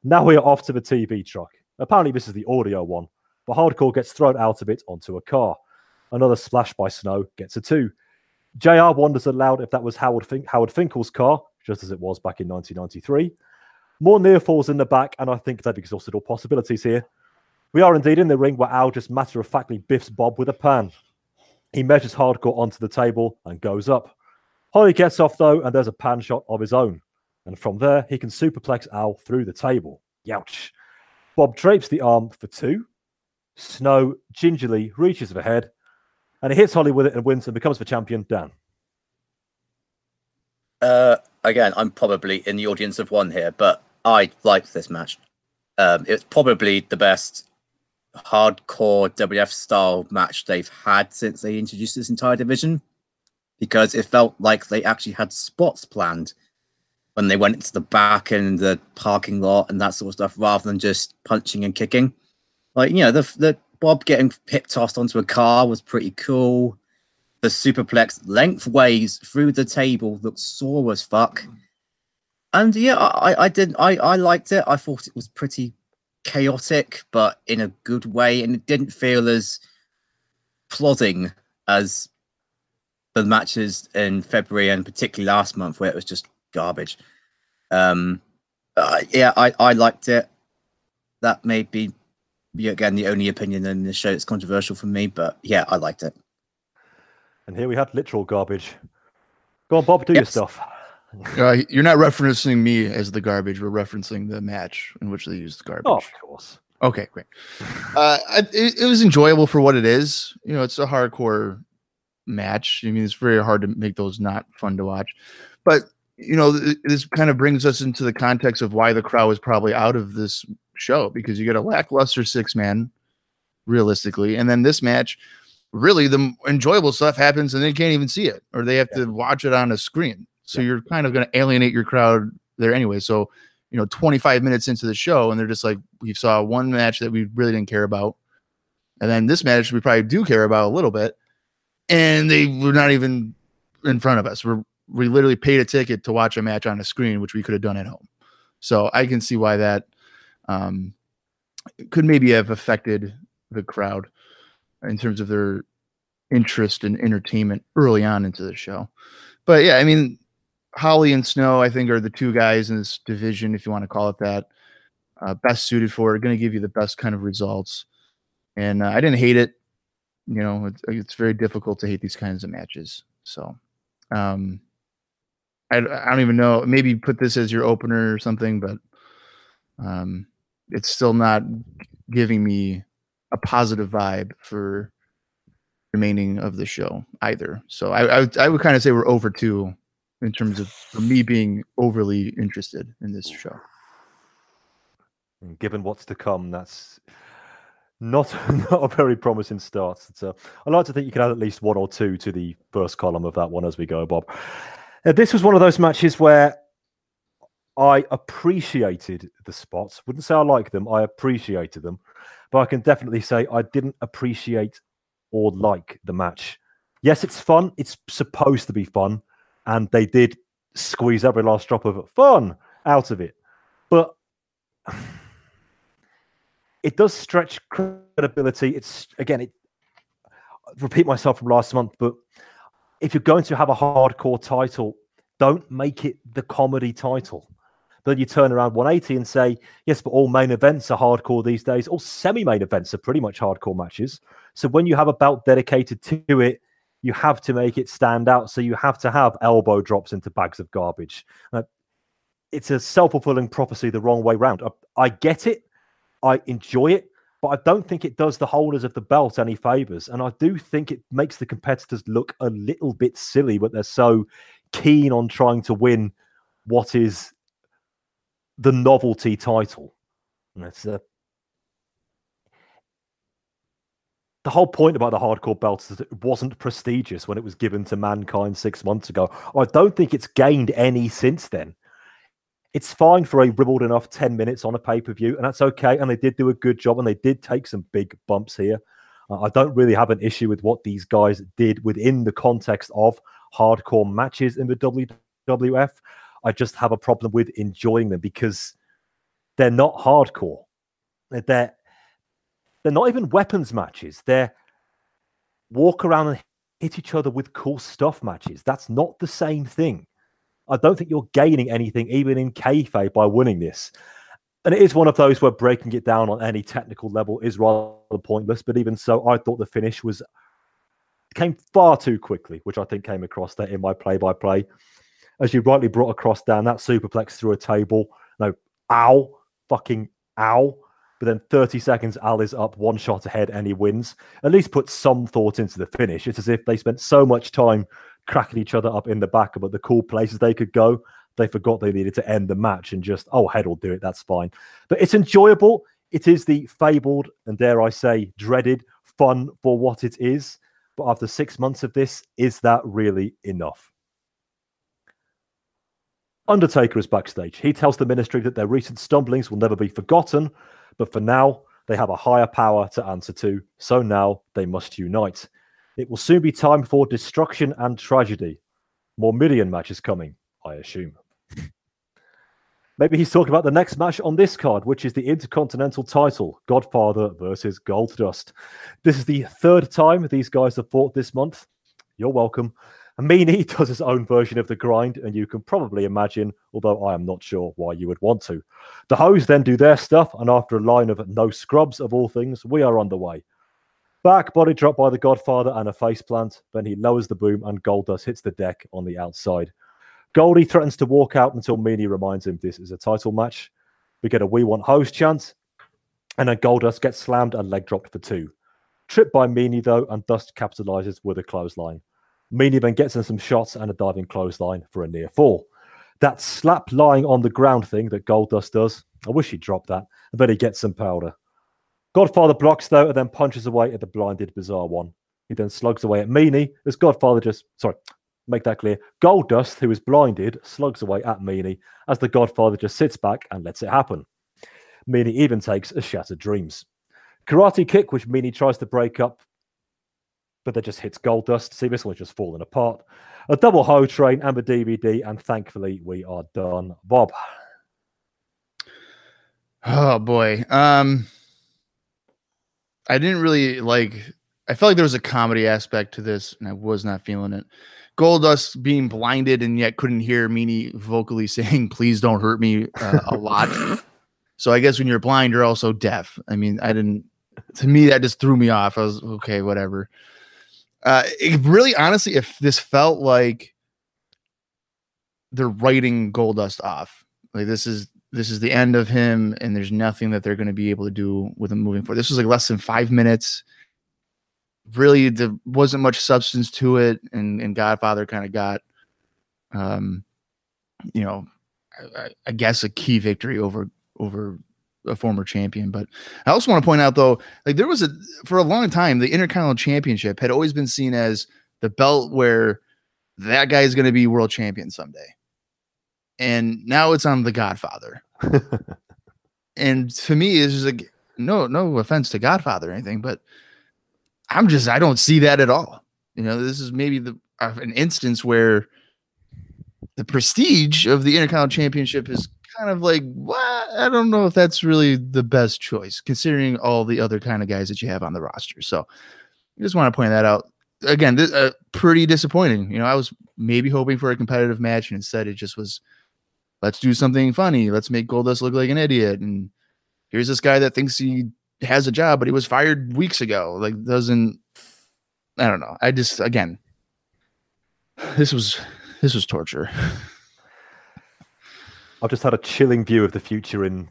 Now we are off to the TV truck. Apparently, this is the audio one, but Hardcore gets thrown out of it onto a car. Another splash by Snow gets a two. JR wonders aloud if that was Howard, Fink- Howard Finkel's car, just as it was back in 1993. More near falls in the back, and I think they've exhausted all possibilities here. We are indeed in the ring where Al just matter of factly biffs Bob with a pan. He measures Hardcore onto the table and goes up. Holly gets off though, and there's a pan shot of his own. And from there, he can superplex Al through the table. Youch. Bob drapes the arm for two. Snow gingerly reaches for head, and he hits Holly with it and wins and becomes the champion. Dan. Uh, again, I'm probably in the audience of one here, but I liked this match. Um, it's probably the best hardcore WF style match they've had since they introduced this entire division because it felt like they actually had spots planned when they went into the back and the parking lot and that sort of stuff rather than just punching and kicking. Like, you know, the, the Bob getting hip tossed onto a car was pretty cool. The superplex lengthways through the table looked sore as fuck. And yeah, I, I didn't I, I liked it. I thought it was pretty chaotic, but in a good way, and it didn't feel as plodding as the matches in February and particularly last month, where it was just garbage. Um, uh, yeah, I, I liked it. That may be again the only opinion in the show that's controversial for me, but yeah, I liked it. And here we had literal garbage. Go on, Bob, do your stuff. Uh, you're not referencing me as the garbage. We're referencing the match in which they used garbage. Oh, of course. Okay, great. Uh, it, it was enjoyable for what it is. You know, it's a hardcore match. I mean, it's very hard to make those not fun to watch. But you know, th- this kind of brings us into the context of why the crowd was probably out of this show because you get a lackluster six man, realistically, and then this match, really the m- enjoyable stuff happens and they can't even see it or they have to watch it on a screen. So you're kind of going to alienate your crowd there anyway. So you know 25 minutes into the show and they're just like we saw one match that we really didn't care about and then this match we probably do care about a little bit and they were not even in front of us we're we literally paid a ticket to watch a match on a screen which we could have done at home so i can see why that um could maybe have affected the crowd in terms of their interest and entertainment early on into the show. But yeah, I mean, Holly and Snow, I think, are the two guys in this division, if you want to call it that, uh, best suited for it, going to give you the best kind of results. And uh, I didn't hate it. You know, it's, it's very difficult to hate these kinds of matches. So, um, I, I don't even know. Maybe put this as your opener or something, but um, it's still not giving me a positive vibe for remaining of the show either. So I I, I would kind of say we're over two in terms of me being overly interested in this show. And given what's to come, that's not not a very promising start. So I like to think you can add at least one or two to the first column of that one as we go, Bob. Uh, this was one of those matches where I appreciated the spots. Wouldn't say I like them. I appreciated them, but I can definitely say I didn't appreciate or like the match. Yes, it's fun. It's supposed to be fun, and they did squeeze every last drop of fun out of it. But it does stretch credibility. It's again, it repeat myself from last month, but if you're going to have a hardcore title, don't make it the comedy title. Then you turn around 180 and say, yes, but all main events are hardcore these days. All semi main events are pretty much hardcore matches. So when you have a belt dedicated to it, you have to make it stand out. So you have to have elbow drops into bags of garbage. Uh, it's a self fulfilling prophecy the wrong way round. I, I get it. I enjoy it, but I don't think it does the holders of the belt any favors. And I do think it makes the competitors look a little bit silly, but they're so keen on trying to win what is the novelty title. And it's a the whole point about the hardcore belt is that it wasn't prestigious when it was given to mankind six months ago. I don't think it's gained any since then. It's fine for a ribbled enough 10 minutes on a pay per view, and that's okay. And they did do a good job, and they did take some big bumps here. Uh, I don't really have an issue with what these guys did within the context of hardcore matches in the WWF. I just have a problem with enjoying them because they're not hardcore. They're they're not even weapons matches. They're walk around and hit each other with cool stuff matches. That's not the same thing. I don't think you're gaining anything, even in kayfabe, by winning this. And it is one of those where breaking it down on any technical level is rather pointless. But even so, I thought the finish was came far too quickly, which I think came across there in my play-by-play. As you rightly brought across down that superplex through a table. No, ow, fucking ow. But then 30 seconds, Al is up one shot ahead and he wins. At least put some thought into the finish. It's as if they spent so much time cracking each other up in the back about the cool places they could go. They forgot they needed to end the match and just, oh, head will do it. That's fine. But it's enjoyable. It is the fabled and, dare I say, dreaded fun for what it is. But after six months of this, is that really enough? Undertaker is backstage. He tells the ministry that their recent stumblings will never be forgotten, but for now, they have a higher power to answer to, so now they must unite. It will soon be time for destruction and tragedy. More million matches coming, I assume. Maybe he's talking about the next match on this card, which is the Intercontinental title Godfather versus Goldust. This is the third time these guys have fought this month. You're welcome. Meanie does his own version of the grind, and you can probably imagine, although I am not sure why you would want to. The hoes then do their stuff, and after a line of no scrubs of all things, we are underway. Back body drop by the Godfather and a face plant. Then he lowers the boom, and Goldust hits the deck on the outside. Goldie threatens to walk out until Meanie reminds him this is a title match. We get a We Want Hoes chant, and then Goldust gets slammed and leg dropped for two. Tripped by Meanie, though, and Dust capitalizes with a clothesline. Meanie then gets in some shots and a diving clothesline for a near fall. That slap lying on the ground thing that Goldust does, I wish he'd dropped that. I bet he gets some powder. Godfather blocks, though, and then punches away at the blinded Bizarre one. He then slugs away at Meanie as Godfather just, sorry, make that clear. Goldust, who is blinded, slugs away at Meanie as the Godfather just sits back and lets it happen. Meanie even takes a Shattered Dreams. Karate kick, which Meanie tries to break up, but that just hits Goldust. See, this one's just falling apart. A double hoe train and a DVD, and thankfully we are done. Bob. Oh boy. Um I didn't really like I felt like there was a comedy aspect to this, and I was not feeling it. Goldust being blinded and yet couldn't hear Meanie vocally saying, "Please don't hurt me" uh, a lot. so I guess when you're blind, you're also deaf. I mean, I didn't. To me, that just threw me off. I was okay, whatever. Uh, it really, honestly, if this felt like they're writing Goldust off, like this is this is the end of him, and there's nothing that they're going to be able to do with him moving forward. This was like less than five minutes. Really, there wasn't much substance to it, and and Godfather kind of got, um, you know, I, I- I guess a key victory over over a former champion. But I also want to point out though, like there was a for a long time, the Intercontinental Championship had always been seen as the belt where that guy is going to be world champion someday. And now it's on the Godfather. and to me, it's just like no, no offense to Godfather or anything, but I'm just I don't see that at all. You know, this is maybe the uh, an instance where the prestige of the Intercontinental Championship is kind of like what I don't know if that's really the best choice considering all the other kind of guys that you have on the roster. So I just want to point that out. Again, this, uh, pretty disappointing. You know, I was maybe hoping for a competitive match, and instead it just was, let's do something funny. Let's make Goldust look like an idiot. And here's this guy that thinks he has a job, but he was fired weeks ago. Like, doesn't I don't know. I just again, this was this was torture. I've just had a chilling view of the future in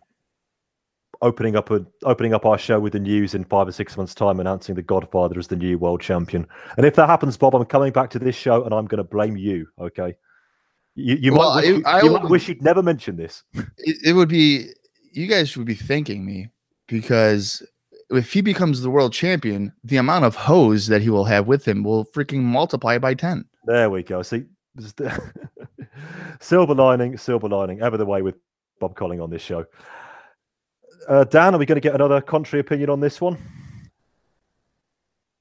opening up a opening up our show with the news in five or six months' time, announcing the Godfather as the new world champion. And if that happens, Bob, I'm coming back to this show and I'm going to blame you. Okay. You, you Well, might, wish, I- you, I might wish you'd never mentioned this. it, it would be you guys would be thanking me because if he becomes the world champion, the amount of hoes that he will have with him will freaking multiply by 10. There we go. See, silver lining, silver lining, ever the way with Bob Colling on this show. Uh, Dan, are we going to get another contrary opinion on this one?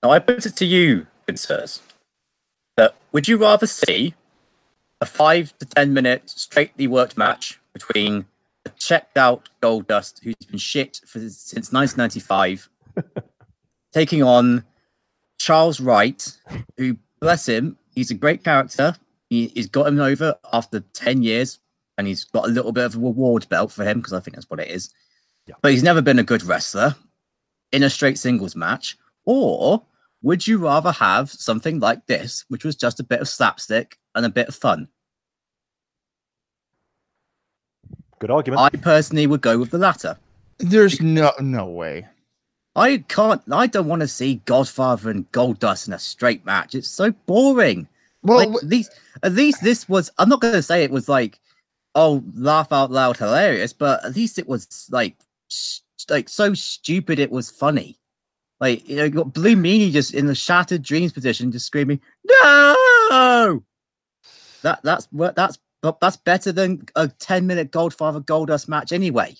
Now, I put it to you, good sirs, that would you rather see a five to ten minute straightly worked match between a checked out Goldust who's been shit for, since 1995 taking on Charles Wright, who, bless him, he's a great character. He, he's got him over after 10 years and he's got a little bit of a reward belt for him because I think that's what it is. But he's never been a good wrestler in a straight singles match. Or would you rather have something like this, which was just a bit of slapstick and a bit of fun? Good argument. I personally would go with the latter. There's no no way. I can't. I don't want to see Godfather and Goldust in a straight match. It's so boring. Well, at least at least this was. I'm not going to say it was like, oh, laugh out loud, hilarious, but at least it was like, sh- like so stupid it was funny. Like you know, you got Blue Meanie just in the shattered dreams position, just screaming, "No!" That that's what that's but that's better than a 10 minute Goldfather Goldust match anyway.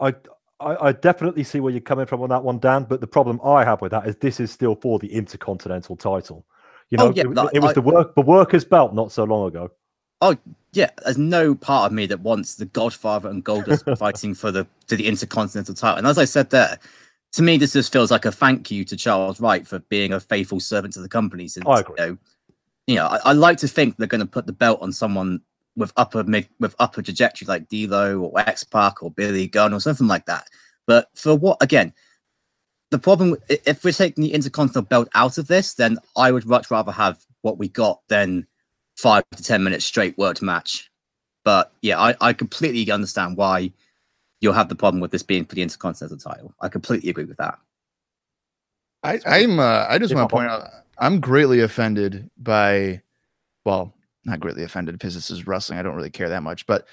I, I I definitely see where you're coming from on that one, Dan. But the problem I have with that is this is still for the Intercontinental title. You know, Oh, yeah, it, like, it was I- the work the workers' belt not so long ago. Oh yeah, there's no part of me that wants the Godfather and Goldust fighting for the to the Intercontinental title. And as I said there, to me this just feels like a thank you to Charles Wright for being a faithful servant to the company. Since I agree. you know, you know, I, I like to think they're going to put the belt on someone with upper mid with upper trajectory like D'Lo or X Pac or Billy Gunn or something like that. But for what again? The problem if we're taking the Intercontinental belt out of this, then I would much rather have what we got than five to ten minutes straight worked match. But yeah, I, I completely understand why you'll have the problem with this being for the Intercontinental title. I completely agree with that. I, I'm uh, I just want to point out I'm greatly offended by well, not greatly offended because this is wrestling. I don't really care that much, but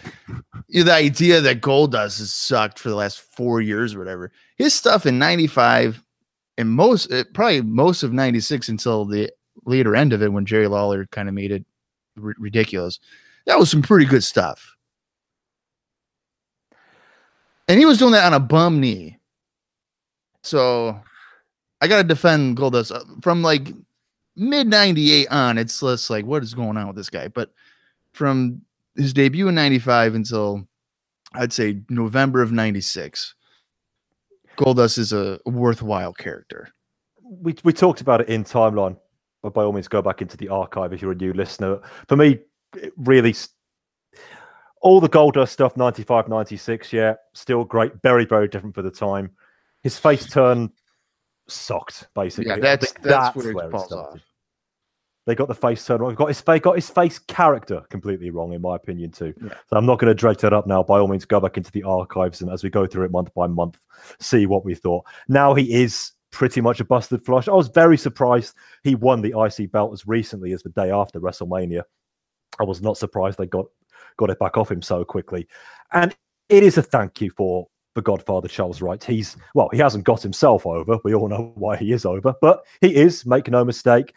you know, the idea that Goldust has sucked for the last four years or whatever. His stuff in '95 and most uh, probably most of '96 until the later end of it when Jerry Lawler kind of made it ri- ridiculous. That was some pretty good stuff. And he was doing that on a bum knee. So I gotta defend Goldust Uh, from like mid '98 on. It's less like what is going on with this guy, but from his debut in '95 until I'd say November of '96, Goldust is a worthwhile character. we we talked about it in timeline, but by all means, go back into the archive if you're a new listener. For me, really, all the Goldust stuff, 95, 96, yeah, still great, very, very different for the time. His face turn sucked, basically. Yeah, I that's that's, where where it falls started. off. They got the face turn wrong. Got his face, got his face character completely wrong, in my opinion, too. Yeah. So I'm not going to dredge that up now. By all means, go back into the archives and as we go through it month by month, see what we thought. Now he is pretty much a busted flush. I was very surprised he won the IC belt as recently as the day after WrestleMania. I was not surprised they got got it back off him so quickly. And it is a thank you for the Godfather Charles Wright. He's well, he hasn't got himself over. We all know why he is over, but he is. Make no mistake.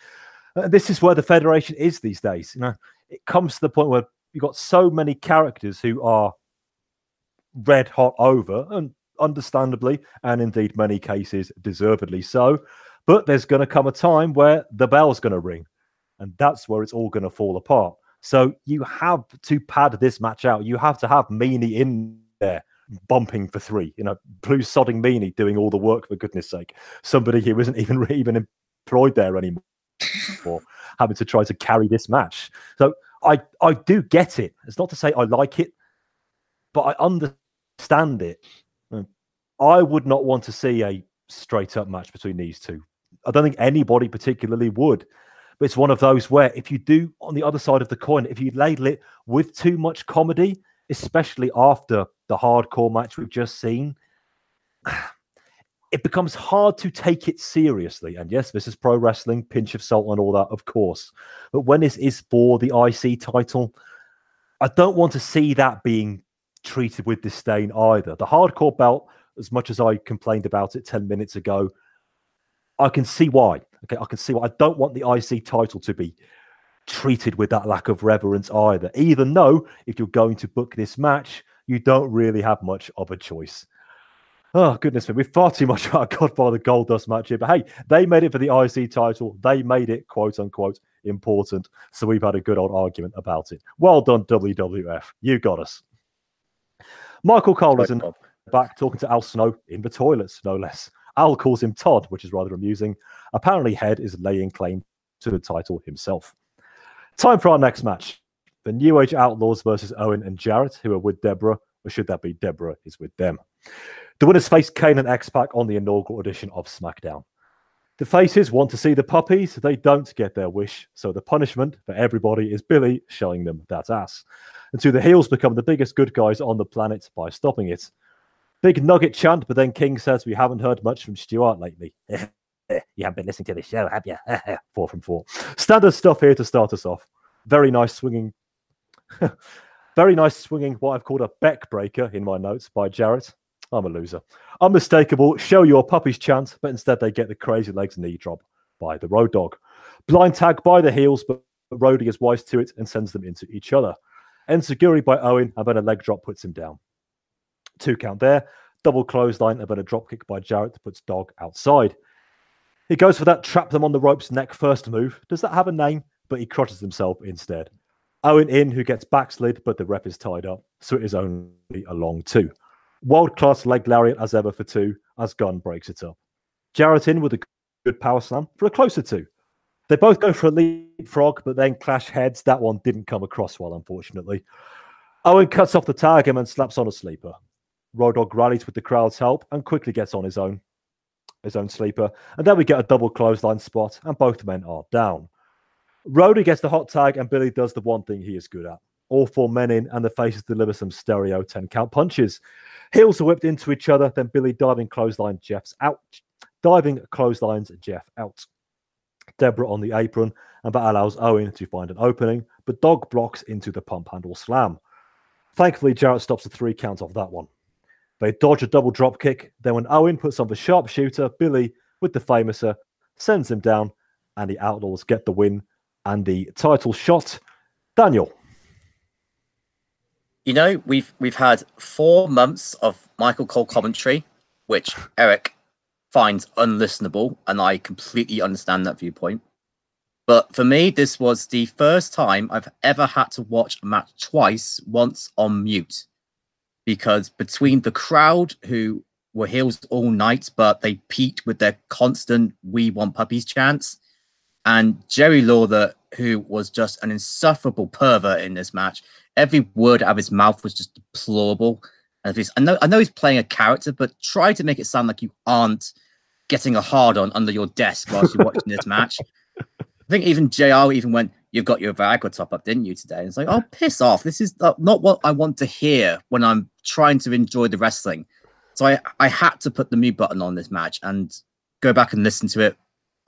Uh, this is where the Federation is these days. You know, it comes to the point where you've got so many characters who are red hot over, and understandably, and indeed many cases deservedly so. But there's going to come a time where the bell's going to ring, and that's where it's all going to fall apart. So you have to pad this match out. You have to have Meanie in there bumping for three. You know, blue sodding Meanie doing all the work for goodness sake. Somebody who isn't even even employed there anymore for having to try to carry this match. So I I do get it. It's not to say I like it, but I understand it. Um, I would not want to see a straight up match between these two. I don't think anybody particularly would. But it's one of those where if you do on the other side of the coin, if you ladle it with too much comedy, especially after the hardcore match we've just seen, it becomes hard to take it seriously. And yes, this is pro wrestling, pinch of salt and all that, of course. But when this is for the IC title, I don't want to see that being treated with disdain either. The hardcore belt, as much as I complained about it 10 minutes ago, I can see why. Okay, I can see why. I don't want the IC title to be treated with that lack of reverence either. Even though if you're going to book this match, you don't really have much of a choice. Oh goodness me, we've far too much about Godfather Goldust match here. But hey, they made it for the IC title. They made it quote unquote important. So we've had a good old argument about it. Well done, WWF. You got us. Michael Cole is in back talking to Al Snow in the toilets, no less. Al calls him Todd, which is rather amusing. Apparently, Head is laying claim to the title himself. Time for our next match. The New Age Outlaws versus Owen and Jarrett, who are with Debra, or should that be Debra is with them. The winners face Kane and X Pac on the inaugural edition of SmackDown. The faces want to see the puppies, they don't get their wish, so the punishment for everybody is Billy showing them that ass. And to the heels become the biggest good guys on the planet by stopping it. Big nugget chant, but then King says we haven't heard much from Stuart lately. you haven't been listening to the show, have you? four from four. Standard stuff here to start us off. Very nice swinging, very nice swinging, what I've called a beck breaker in my notes by Jarrett. I'm a loser. Unmistakable, show your puppies chance, but instead they get the crazy legs knee drop by the road dog. Blind tag by the heels, but Roadie is wise to it and sends them into each other. Enzuigiri by Owen, and then a leg drop puts him down. Two count there. Double clothesline, and then a drop kick by Jarrett puts Dog outside. He goes for that trap them on the ropes neck first move. Does that have a name? But he crotches himself instead. Owen in, who gets backslid, but the rep is tied up, so it is only a long two. World class leg lariat as ever for two, as Gunn breaks it up. Jarrett in with a good power slam for a closer two. They both go for a leapfrog, but then clash heads. That one didn't come across well, unfortunately. Owen cuts off the tag and slaps on a sleeper. Road Dog rallies with the crowd's help and quickly gets on his own, his own sleeper. And then we get a double clothesline spot, and both men are down. Roadie gets the hot tag, and Billy does the one thing he is good at. All four men in, and the faces deliver some stereo 10 count punches. Heels are whipped into each other, then Billy diving clothesline Jeff's out. Diving clotheslines Jeff out. Debra on the apron, and that allows Owen to find an opening, but Dog blocks into the pump handle slam. Thankfully, Jarrett stops a three count off that one. They dodge a double drop kick. Then, when Owen puts on the sharpshooter, Billy, with the Fameasser, sends him down, and the Outlaws get the win and the title shot. Daniel. You know, we've we've had four months of Michael Cole commentary, which Eric finds unlistenable, and I completely understand that viewpoint. But for me, this was the first time I've ever had to watch a match twice, once on mute. Because between the crowd who were heels all night, but they peaked with their constant "We want puppies" chants. And Jerry Lawler, who was just an insufferable pervert in this match, every word out of his mouth was just deplorable. And I know, I know he's playing a character, but try to make it sound like you aren't getting a hard on under your desk whilst you're watching this match. I think even JR even went, You've got your Viagra top up, didn't you, today? And it's like, Oh, piss off. This is not what I want to hear when I'm trying to enjoy the wrestling. So I, I had to put the mute button on this match and go back and listen to it,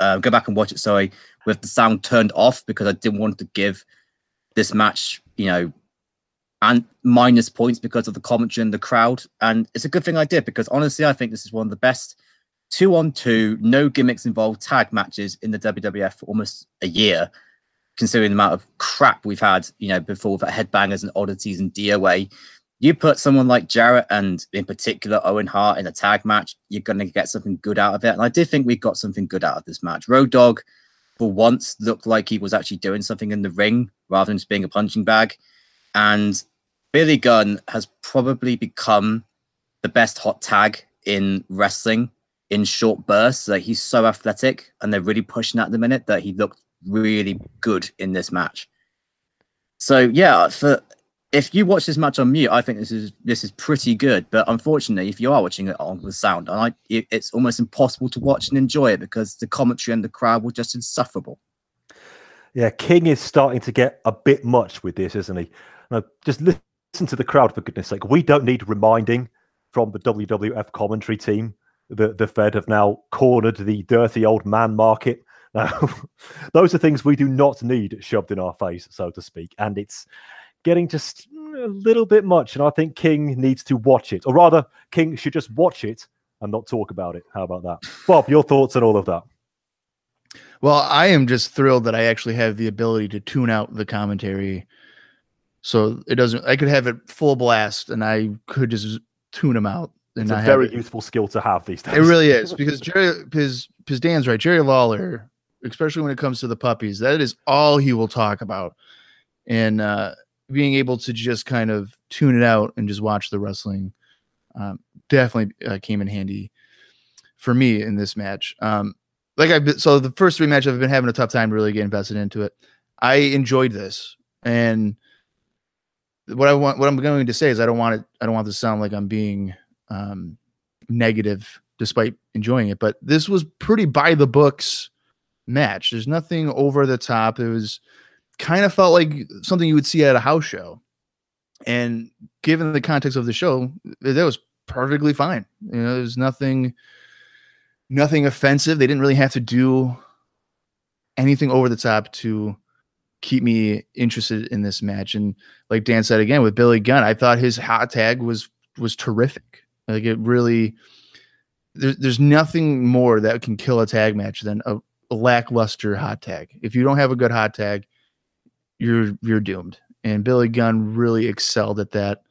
uh, go back and watch it, sorry, with the sound turned off because I didn't want to give this match, you know, and minus points because of the commentary and the crowd. And it's a good thing I did because honestly, I think this is one of the best two on two, no gimmicks involved tag matches in the WWF for almost a year, considering the amount of crap we've had, you know, before with headbangers and oddities and DOA. You put someone like Jarrett and in particular Owen Hart in a tag match, you're going to get something good out of it. And I did think we got something good out of this match. Road Dog, for once, looked like he was actually doing something in the ring rather than just being a punching bag. And Billy Gunn has probably become the best hot tag in wrestling in short bursts. Like he's so athletic, and they're really pushing at the minute that he looked really good in this match. So yeah, for if you watch this match on mute, I think this is this is pretty good. But unfortunately, if you are watching it on with sound, and I, it, it's almost impossible to watch and enjoy it because the commentary and the crowd were just insufferable. Yeah, King is starting to get a bit much with this, isn't he? Now, just listen to the crowd for goodness sake. We don't need reminding from the WWF commentary team that the Fed have now cornered the dirty old man market. Now, those are things we do not need shoved in our face, so to speak. And it's getting just a little bit much. And I think King needs to watch it, or rather, King should just watch it and not talk about it. How about that? Bob, your thoughts on all of that? Well, I am just thrilled that I actually have the ability to tune out the commentary. So it doesn't, I could have it full blast and I could just tune them out. And It's a very useful skill to have these days. It really is because Jerry, because because Dan's right. Jerry Lawler, especially when it comes to the puppies, that is all he will talk about, and uh, being able to just kind of tune it out and just watch the wrestling um, definitely uh, came in handy for me in this match. Um, like I so the first three matches I've been having a tough time really getting invested into it. I enjoyed this, and what I want, what I'm going to say is I don't want it. I don't want this to sound like I'm being um, negative despite enjoying it. But this was pretty by the books match. There's nothing over the top. It was kind of felt like something you would see at a house show. And given the context of the show, that was perfectly fine. You know, there's nothing nothing offensive. They didn't really have to do anything over the top to keep me interested in this match. And like Dan said again with Billy Gunn, I thought his hot tag was was terrific. Like it really there's there's nothing more that can kill a tag match than a, a lackluster hot tag. If you don't have a good hot tag, you're you're doomed. And Billy Gunn really excelled at that.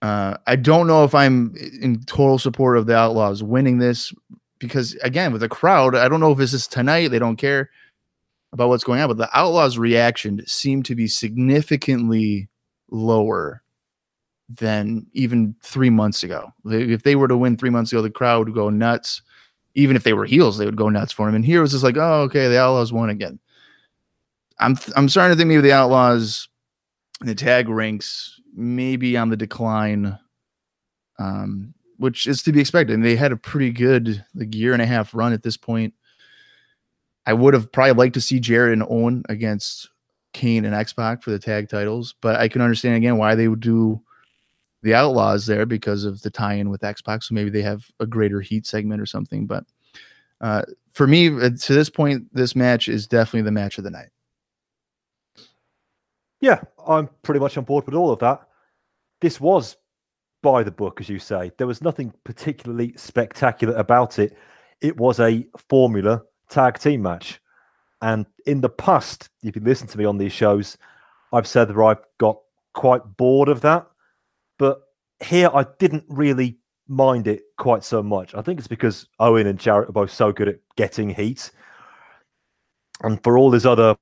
Uh, I don't know if I'm in total support of the Outlaws winning this because again, with the crowd, I don't know if this is tonight. They don't care about what's going on, but the Outlaws' reaction seemed to be significantly lower than even three months ago. If they were to win three months ago, the crowd would go nuts. Even if they were heels, they would go nuts for him. And here it was just like, oh, okay, the Outlaws won again. I'm I'm starting to think maybe the Outlaws, in the tag ranks, maybe on the decline, um, which is to be expected. And they had a pretty good like year and a half run at this point. I would have probably liked to see Jarrett and Owen against Kane and X Pac for the tag titles, but I can understand again why they would do the Outlaws there because of the tie-in with X Pac. So maybe they have a greater heat segment or something. But uh, for me, uh, to this point, this match is definitely the match of the night. Yeah, I'm pretty much on board with all of that. This was by the book, as you say. There was nothing particularly spectacular about it. It was a formula tag team match. And in the past, if you listen to me on these shows, I've said that I've got quite bored of that. But here, I didn't really mind it quite so much. I think it's because Owen and Jarrett are both so good at getting heat. And for all his other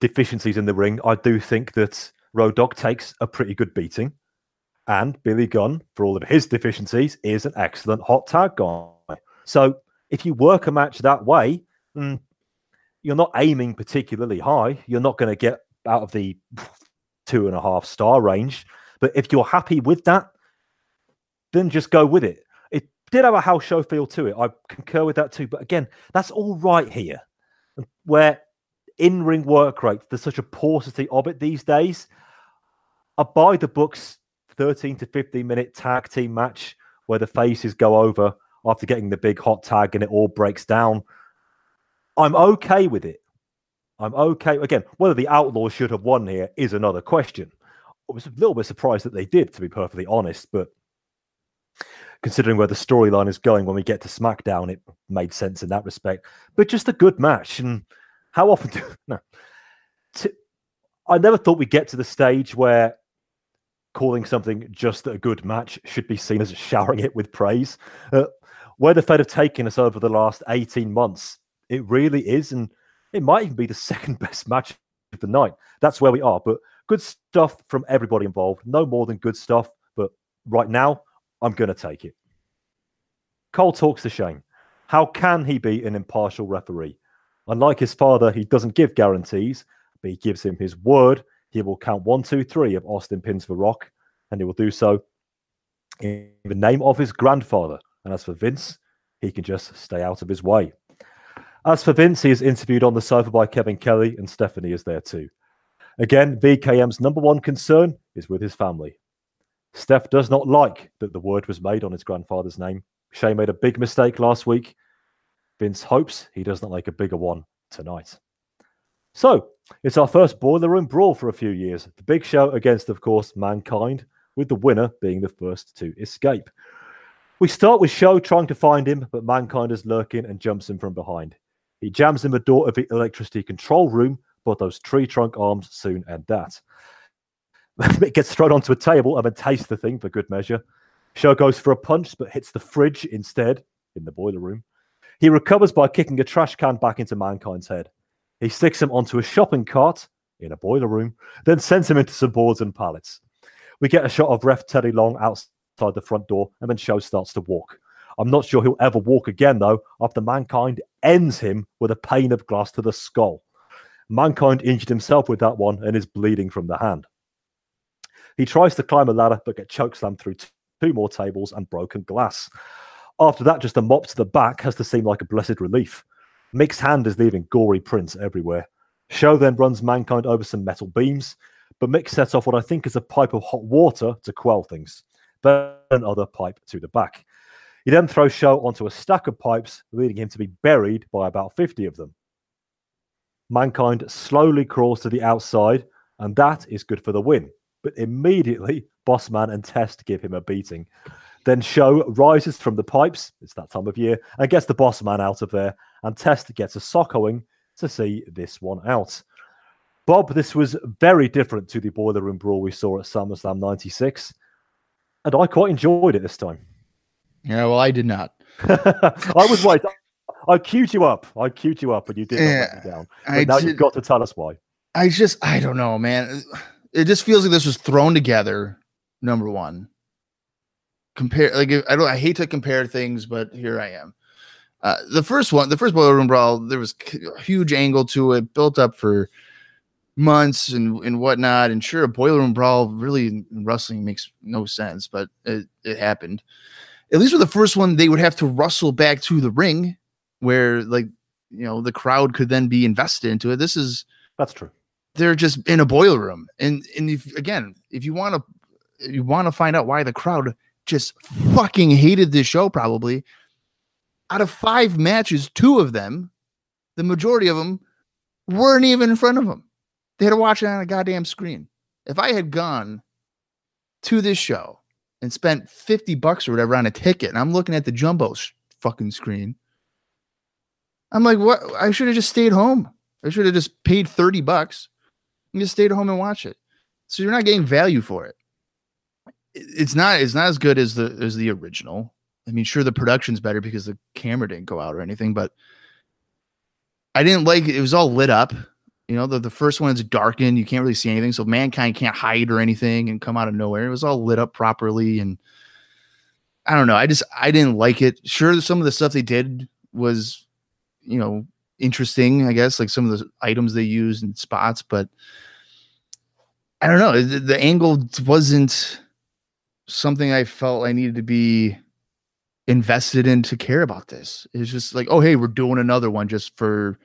deficiencies in the ring, I do think that Road Dog takes a pretty good beating. And Billy Gunn, for all of his deficiencies, is an excellent hot tag guy. So if you work a match that way, mm, you're not aiming particularly high. You're not going to get out of the two and a half star range. But if you're happy with that, then just go with it. It did have a house show feel to it. I concur with that too. But again, that's all right here, where in ring work rate, there's such a paucity of it these days. I buy the books 13 to 15 minute tag team match where the faces go over after getting the big hot tag and it all breaks down. I'm okay with it. I'm okay. Again, whether the Outlaws should have won here is another question. I was a little bit surprised that they did, to be perfectly honest, but considering where the storyline is going when we get to SmackDown, it made sense in that respect. But just a good match. And how often do no? To, I never thought we'd get to the stage where calling something just a good match should be seen as showering it with praise. Uh, where the Fed have taken us over the last 18 months, it really is. And it might even be the second best match of the night. That's where we are. But good stuff from everybody involved. No more than good stuff. But right now, I'm going to take it. Cole talks to Shane. How can he be an impartial referee? Unlike his father, he doesn't give guarantees, but he gives him his word. He will count one, two, three if Austin pins for Rock, and he will do so in the name of his grandfather. And as for Vince, he can just stay out of his way. As for Vince, he is interviewed on the sofa by Kevin Kelly, and Stephanie is there too. Again, VKM's number one concern is with his family. Steph does not like that the word was made on his grandfather's name. Shane made a big mistake last week. Vince hopes he does not make a bigger one tonight. So, it's our first Boiler Room Brawl for a few years. The big show against, of course, Mankind, with the winner being the first to escape. We start with Show trying to find him, but Mankind is lurking and jumps him from behind. He jams in the door of the electricity control room, but those tree trunk arms soon end that. it gets thrown onto a table and then tastes the thing for good measure. Show goes for a punch, but hits the fridge instead in the boiler room. He recovers by kicking a trash can back into Mankind's head. He sticks him onto a shopping cart in a boiler room, then sends him into some boards and pallets. We get a shot of ref Teddy Long outside the front door, and then Show starts to walk. I'm not sure he'll ever walk again, though, after Mankind ends him with a pane of glass to the skull. Mankind injured himself with that one and is bleeding from the hand. He tries to climb a ladder, but gets chokeslammed through two more tables and broken glass. After that, just a mop to the back has to seem like a blessed relief. Mick's hand is leaving gory prints everywhere. Show then runs Mankind over some metal beams, but Mick sets off what I think is a pipe of hot water to quell things, then another pipe to the back. He then throws Show onto a stack of pipes, leading him to be buried by about 50 of them. Mankind slowly crawls to the outside, and that is good for the win. But immediately, Bossman and Test give him a beating. Then Show rises from the pipes, it's that time of year, and gets the boss man out of there, and Test gets a sockoing to see this one out. Bob, this was very different to the Boiler Room Brawl we saw at SummerSlam 96, and I quite enjoyed it this time. Yeah, well, I did not. I was right. I queued you up. I queued you up, and you did me down. But now did- you've got to tell us why. I just, I don't know, man. It just feels like this was thrown together. Number one, compare like I don't, I hate to compare things, but here I am. Uh, the first one, the first boiler room brawl, there was a huge angle to it, built up for months and and whatnot. And sure, a boiler room brawl really in wrestling makes no sense, but it, it happened. At least with the first one, they would have to rustle back to the ring, where like you know the crowd could then be invested into it. This is That's true. they're just in a boiler room and and if again if you want to you want to find out why the crowd just fucking hated this show probably. Out of five matches two of them the majority of them weren't even in front of them they had to watch it on a goddamn screen. If i had gone to this show and spent 50 bucks or whatever on a ticket and i'm looking at the jumbo s- fucking screen i'm like what? I should have just stayed home. I should have just paid 30 bucks and just stayed home and watch it. So you're not getting value for it. It- It's not it's not as good as the as the original. I mean, sure the production's better because the camera didn't go out or anything, but I didn't like it was all lit up. You know, the, the first one is darkened. You can't really see anything. So mankind can't hide or anything and come out of nowhere. It was all lit up properly. And I don't know. I just, I didn't like it. Sure, some of the stuff they did was, you know, interesting, I guess, like some of the items they used and spots, but I don't know. The, the angle wasn't something I felt I needed to be invested in to care about this. It's just like, oh, hey, we're doing another one just for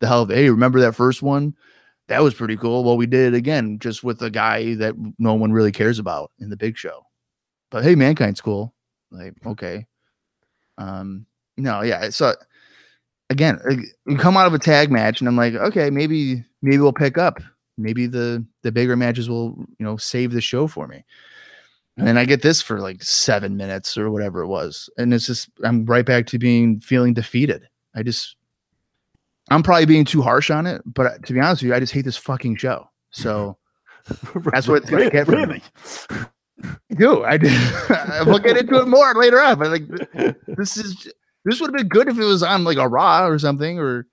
the hell of it. Hey, remember that first one? That was pretty cool. Well, we did it again just with a guy that no one really cares about in the big show. But hey, mankind's cool. Like, okay. Um, no, yeah. So again, you come out of a tag match, and I'm like, okay, maybe maybe we'll pick up. Maybe the the bigger matches will, you know, save the show for me. And then I get this for like seven minutes or whatever it was. And it's just, I'm right back to being feeling defeated. I just, I'm probably being too harsh on it, but uh, to be honest with you, I just hate this fucking show. So that's what it's going to get from me. I do. I did. we'll get into it more later on, but like, this is, this would have been good if it was on like a Raw or something or,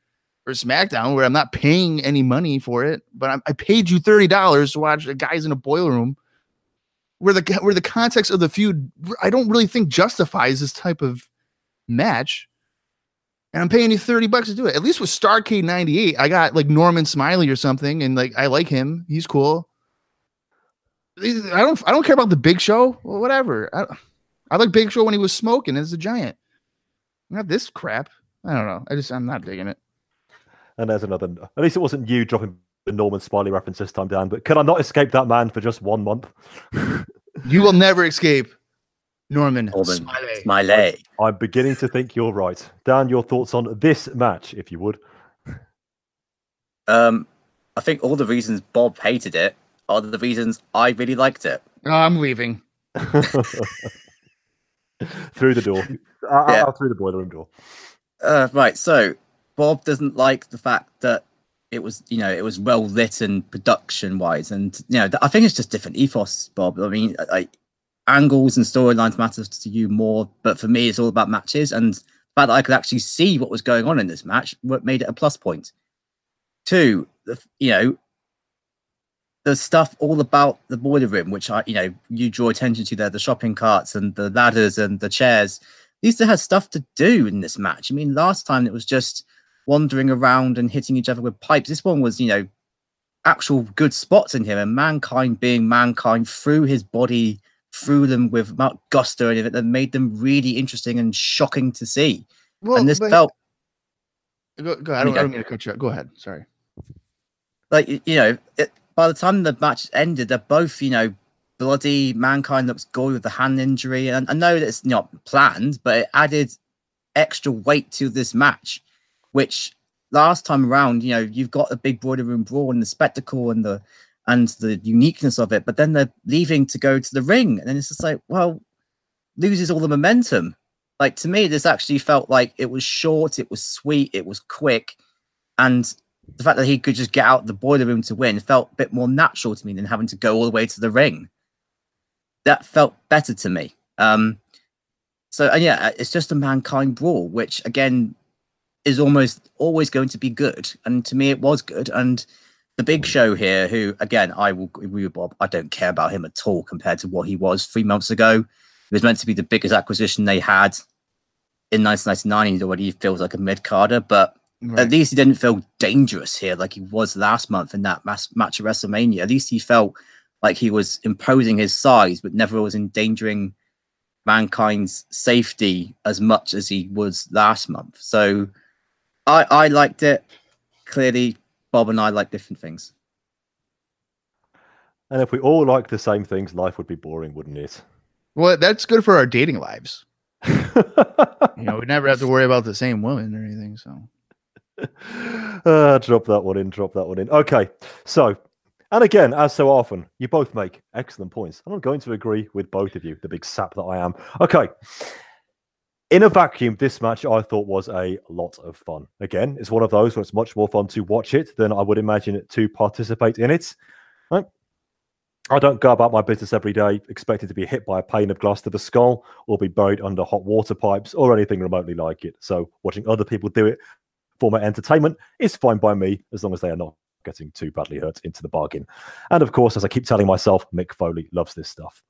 or SmackDown where I'm not paying any money for it, but I, I paid you $30 to watch the guys in a boiler room where the where the context of the feud I don't really think justifies this type of match. And I'm paying you 30 bucks to do it. At least with Starcade 98, I got like Norman Smiley or something, and like I like him. He's cool. I don't I don't care about the big show. Whatever. I, I like Big Show when he was smoking as a giant. Not this crap. I don't know. I just I'm not digging it. And there's another. At least it wasn't you dropping Norman Smiley reference this time, Dan. But can I not escape that man for just one month? You will never escape Norman Norman Smiley. Smiley. I'm beginning to think you're right. Dan, your thoughts on this match, if you would. Um, I think all the reasons Bob hated it are the reasons I really liked it. Oh, I'm leaving. through the door. Yeah. uh, through the boiler room door. Uh, right. So Bob doesn't like the fact that it was, you know, it was well written production wise, and you know, I think it's just different ethos, Bob. I mean, like angles and storylines matter to you more, but for me, it's all about matches and the fact that I could actually see what was going on in this match, what made it a plus point. Two, the, you know, the stuff all about the boiler room, which I, you know, you draw attention to there, the shopping carts and the ladders and the chairs. These had stuff to do in this match. I mean, last time it was just wandering around and hitting each other with pipes. This one was, you know, actual good spots in here, and mankind being mankind through his body, through them with Mount gusto and it that made them really interesting and shocking to see. Well, and this but- felt Go, go, I, don't, I don't mean to cut you out. Go ahead. Sorry. like you know, it, by the time the match ended, they're both you know bloody. Mankind looks gory with the hand injury, and I know that it's not planned, but it added extra weight to this match, which last time around, you know, you've got the big boiler room brawl and the spectacle and the and the uniqueness of it, but then they're leaving to go to the ring, and then it's just like, well, loses all the momentum. Like to me, this actually felt like it was short, it was sweet, it was quick, and the fact that he could just get out the boiler room to win felt a bit more natural to me than having to go all the way to the ring. That felt better to me. Um, so and yeah, it's just a mankind brawl, which again is almost always going to be good. And to me, it was good. And the big show here, who again, I will agree with Bob, I don't care about him at all compared to what he was three months ago. It was meant to be the biggest acquisition they had in 1999. He already feels like a mid carder, but Right. at least he didn't feel dangerous here like he was last month in that mass match at WrestleMania. At least he felt like he was imposing his size, but never was endangering mankind's safety as much as he was last month. So I I liked it. Clearly, Bob and I like different things. And if we all like the same things, life would be boring, wouldn't it? Well, that's good for our dating lives. you know, we never have to worry about the same woman or anything. So uh, drop that one in, drop that one in. Okay, so, and again, as so often, you both make excellent points. I'm not going to agree with both of you, the big sap that I am. Okay, in a vacuum, this match I thought was a lot of fun. Again, it's one of those where it's much more fun to watch it than I would imagine to participate in it. Right? I don't go about my business every day expecting to be hit by a pane of glass to the skull or be buried under hot water pipes or anything remotely like it. So watching other people do it for my entertainment is fine by me as long as they are not getting too badly hurt into the bargain. And of course, as I keep telling myself, Mick Foley loves this stuff.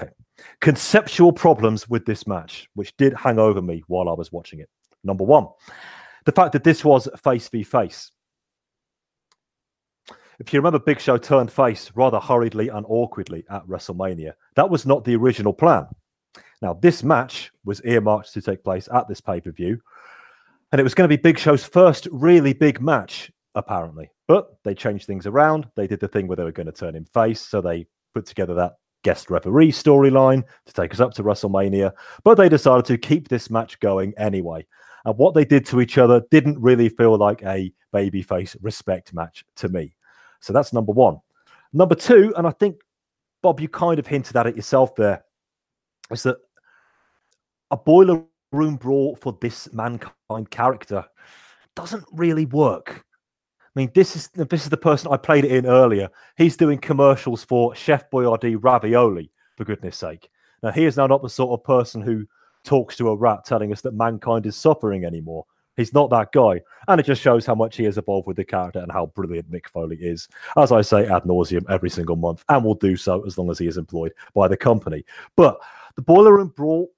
Okay. Conceptual problems with this match, which did hang over me while I was watching it. Number one, the fact that this was face v face. If you remember, Big Show turned face rather hurriedly and awkwardly at WrestleMania. That was not the original plan. Now, this match was earmarked to take place at this pay per view, and it was going to be Big Show's first really big match, apparently. But they changed things around. They did the thing where they were going to turn him face, so they put together that guest referee storyline to take us up to WrestleMania. But they decided to keep this match going anyway. And what they did to each other didn't really feel like a babyface respect match to me. So that's number one. Number two, and I think, Bob, you kind of hinted at it yourself there, is that a boiler room brawl for this mankind character doesn't really work. I mean, this is this is the person I played it in earlier. He's doing commercials for Chef Boyardee ravioli, for goodness sake. Now, he is now not the sort of person who talks to a rat telling us that mankind is suffering anymore. He's not that guy. And it just shows how much he has evolved with the character and how brilliant Mick Foley is. As I say ad nauseum every single month, and will do so as long as he is employed by the company. But the Boiler Room Brawl,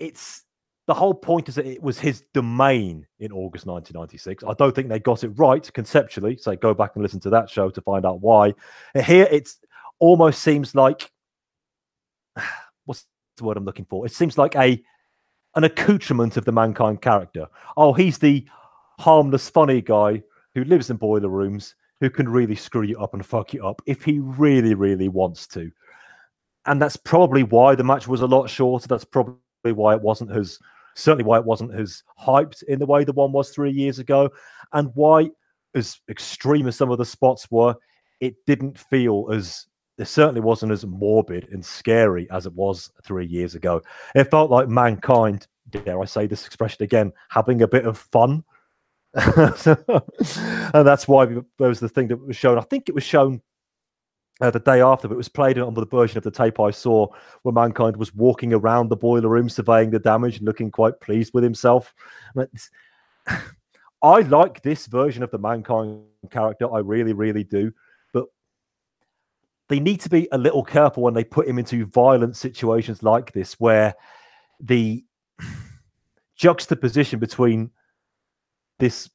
it's the whole point is that it was his domain in August 1996. I don't think they got it right conceptually. So go back and listen to that show to find out why. Here, it almost seems like what's the word I'm looking for? It seems like a an accoutrement of the mankind character. Oh, he's the harmless, funny guy who lives in boiler rooms who can really screw you up and fuck you up if he really, really wants to. And that's probably why the match was a lot shorter. That's probably why it wasn't as certainly why it wasn't as hyped in the way the one was three years ago, and why, as extreme as some of the spots were, it didn't feel as it certainly wasn't as morbid and scary as it was three years ago. It felt like mankind, dare I say this expression again, having a bit of fun. and that's why there was the thing that was shown. I think it was shown uh, the day after, but it was played on the version of the tape I saw where Mankind was walking around the boiler room, surveying the damage and looking quite pleased with himself. I like this version of the Mankind character. I really, really do. But they need to be a little careful when they put him into violent situations like this, where the juxtaposition between this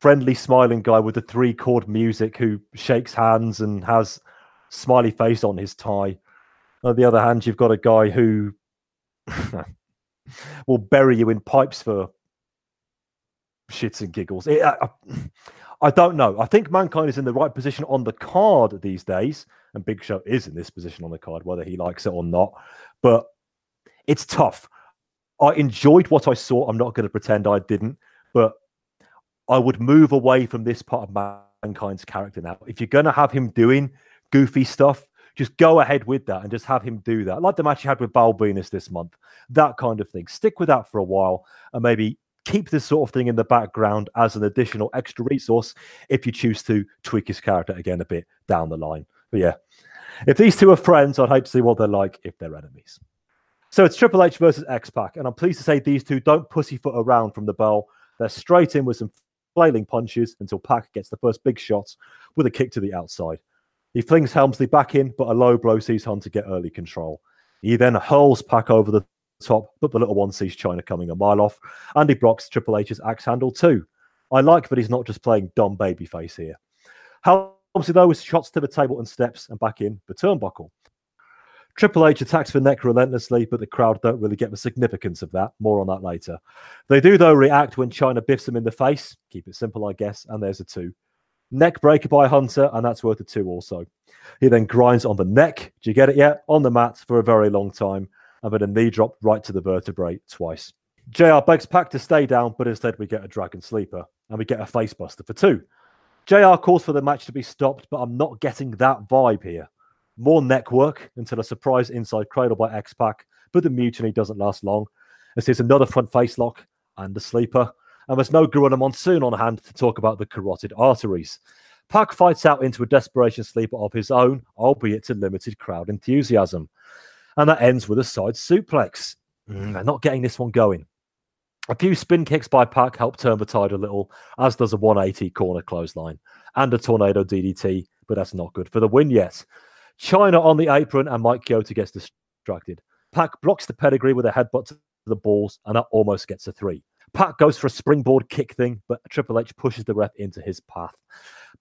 friendly, smiling guy with the three chord music who shakes hands and has smiley face on his tie. On the other hand, you've got a guy who will bury you in pipes for shits and giggles. It, I, I don't know. I think Mankind is in the right position on the card these days, and Big Show is in this position on the card, whether he likes it or not. But it's tough. I enjoyed what I saw. I'm not going to pretend I didn't, but I would move away from this part of Mankind's character now. If you're going to have him doing goofy stuff, just go ahead with that and just have him do that. Like the match you had with Val Venis this month, that kind of thing. Stick with that for a while and maybe keep this sort of thing in the background as an additional extra resource if you choose to tweak his character again a bit down the line. But yeah, if these two are friends, I'd hate to see what they're like if they're enemies. So it's Triple H versus X Pac, and I'm pleased to say these two don't pussyfoot around from the bell. They're straight in with some flailing punches until Pac gets the first big shot with a kick to the outside. He flings Helmsley back in, but a low blow sees Hunter get early control. He then hurls Pac over the top, but the little one sees Chyna coming a mile off, and he blocks Triple H's axe handle too. I like that he's not just playing dumb babyface here. Helmsley, though, with shots to the table and steps and back in the turnbuckle. Triple H attacks neck relentlessly, but the crowd don't really get the significance of that. More on that later. They do, though, react when Chyna biffs him in the face. Keep it simple, I guess. And there's a two. Neck breaker by Hunter, and that's worth a two also. He then grinds on the neck. Do you get it yet? On the mat for a very long time, and then a knee drop right to the vertebrae twice. JR begs Pac to stay down, but instead we get a dragon sleeper, and we get a facebuster for two. JR calls for the match to be stopped, but I'm not getting that vibe here. More neck work until a surprise inside cradle by X Pac, but the mutiny doesn't last long. As there's another front face lock and a sleeper, and there's no Gorilla Monsoon on hand to talk about the carotid arteries. Pac fights out into a desperation sleeper of his own, albeit to limited crowd enthusiasm. And that ends with a side suplex. Mm, they're not getting this one going. A few spin kicks by Pac help turn the tide a little, as does a 180 corner clothesline and a tornado DDT, but that's not good for the win yet. Chyna on the apron and Mike Chioda gets distracted. Pac blocks the pedigree with a headbutt to the balls, and that almost gets a three. Pac goes for a springboard kick thing, but Triple H pushes the ref into his path.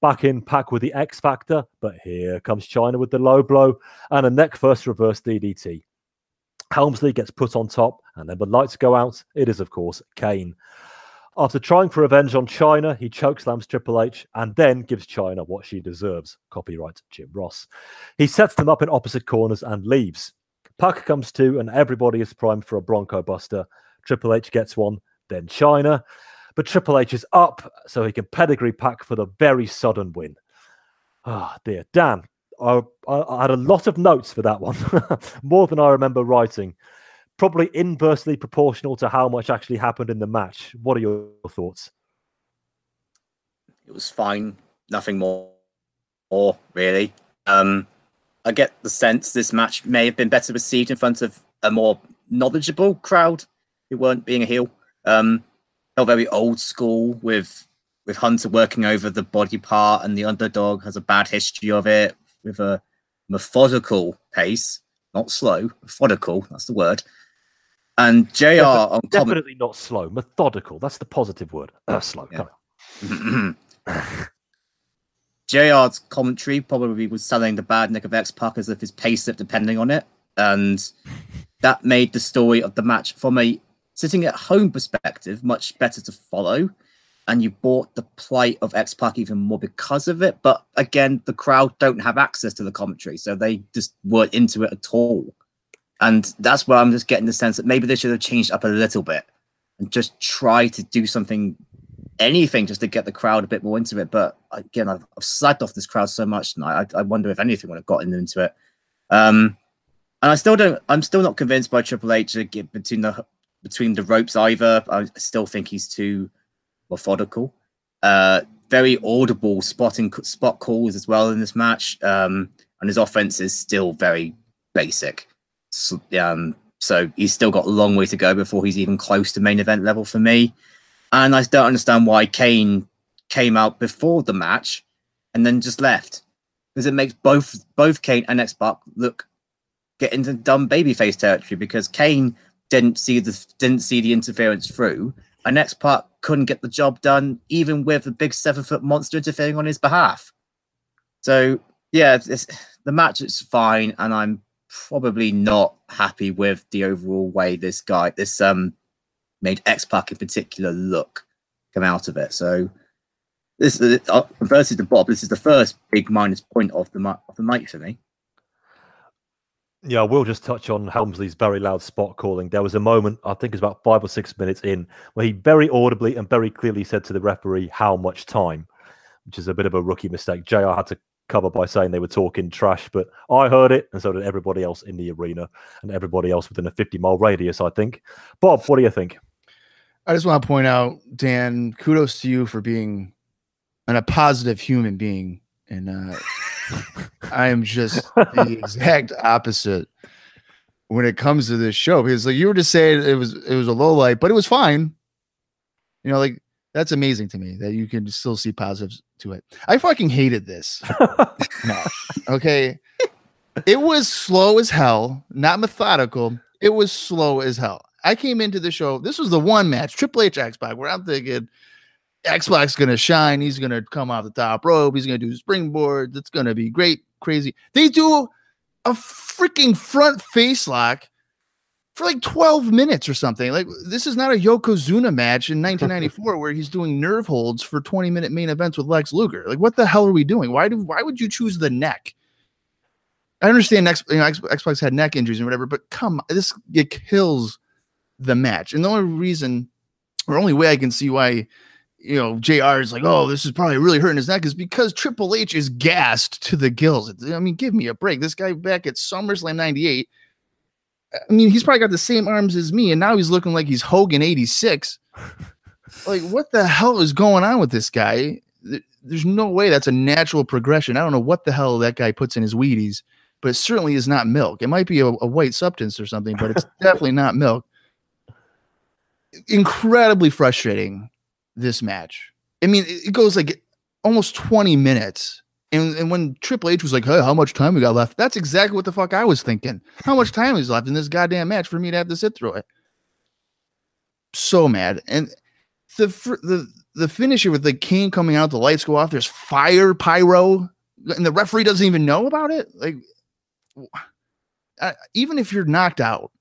Back in Pac with the X Factor, but here comes Chyna with the low blow and a neck first reverse DDT. Helmsley gets put on top, and then the lights go out. It is, of course, Kane. After trying for revenge on Chyna, he chokeslams Triple H and then gives Chyna what she deserves. Copyright Jim Ross. He sets them up in opposite corners and leaves. Pac comes to, and everybody is primed for a Bronco Buster. Triple H gets one, then Chyna. But Triple H is up, so he can pedigree Pac for the very sudden win. Ah, dear. Dan, I, I, I had a lot of notes for that one, more than I remember writing. Probably inversely proportional to how much actually happened in the match. What are your thoughts? It was fine. Nothing more, more really. Um, I get the sense this match may have been better received in front of a more knowledgeable crowd who weren't being a heel. Um, felt very old school with with Hunter working over the body part, and the underdog has a bad history of it with a methodical pace, not slow, methodical. That's the word. And Jr. Defi- on comment- definitely not slow, methodical. That's the positive word. Uh, slow. Yeah. JR's commentary probably was selling the bad Nick of X Pac as if his pace slip depending on it. And that made the story of the match from a sitting at home perspective much better to follow. And you bought the plight of X Pac even more because of it. But again, the crowd don't have access to the commentary, so they just weren't into it at all. And that's where I'm just getting the sense that maybe they should have changed up a little bit and just try to do something anything just to get the crowd a bit more into it. But again, I've, I've slagged off this crowd so much tonight. I, I wonder if anything would have gotten them into it. Um, and I still don't. I'm still not convinced by Triple H between the between the ropes either. I still think he's too methodical. Uh, very audible spotting spot calls as well in this match. Um, and his offense is still very basic. So, um, so he's still got a long way to go before he's even close to main event level for me. And I don't understand why Kane came out before the match and then just left. Because it makes both both Kane and X Pac look get into dumb babyface territory because Kane didn't see the didn't see the interference through, and X Pac couldn't get the job done even with a big seven foot monster interfering on his behalf. So yeah, the match is fine, and I'm probably not happy with the overall way this guy this um made X Pac in particular look come out of it. So this is uh, versus the Bob. This is the first big minus point of the of the night for me. Yeah, we'll just touch on Helmsley's very loud spot calling. There was a moment, I think it was about five or six minutes in, where he very audibly and very clearly said to the referee how much time, which is a bit of a rookie mistake. JR had to cover by saying they were talking trash, but I heard it, and so did everybody else in the arena and everybody else within a 50 mile radius, I think. Bob, what do you think? I just want to point out, Dan, kudos to you for being an, a positive human being. And uh, I am just the exact opposite when it comes to this show because like you were just saying it was it was a low light, but it was fine. You know, like that's amazing to me that you can still see positives to it. I fucking hated this. no. Okay. It was slow as hell, not methodical. It was slow as hell. I came into the show. This was the one match, Triple H X Pac, where I'm thinking X Pac's gonna shine. He's gonna come off the top rope. He's gonna do springboards. It's gonna be great, crazy. They do a freaking front face lock for like 12 minutes or something. Like this is not a Yokozuna match in 1994 where he's doing nerve holds for 20 minute main events with Lex Luger. Like what the hell are we doing? Why do why would you choose the neck? I understand X, you know, X, Xbox had neck injuries and whatever, but come, this it kills the match. And the only reason, or only way I can see why, you know, JR is like, oh, this is probably really hurting his neck is because Triple H is gassed to the gills. I mean, give me a break. This guy back at SummerSlam 98. I mean, he's probably got the same arms as me, and now he's looking like he's Hogan 86. like, what the hell is going on with this guy? There's no way that's a natural progression. I don't know what the hell that guy puts in his Wheaties, but it certainly is not milk. It might be a, a white substance or something, but it's definitely not milk incredibly frustrating. This match. I mean, it it goes like almost 20 minutes. And, and when Triple H was like, hey, how much time we got left? That's exactly what the fuck I was thinking. How much time is left in this goddamn match for me to have to sit through it? So mad. And the the the finisher with the Kane coming out, the lights go off, there's fire pyro, and the referee doesn't even know about it. Like, uh, even if you're knocked out,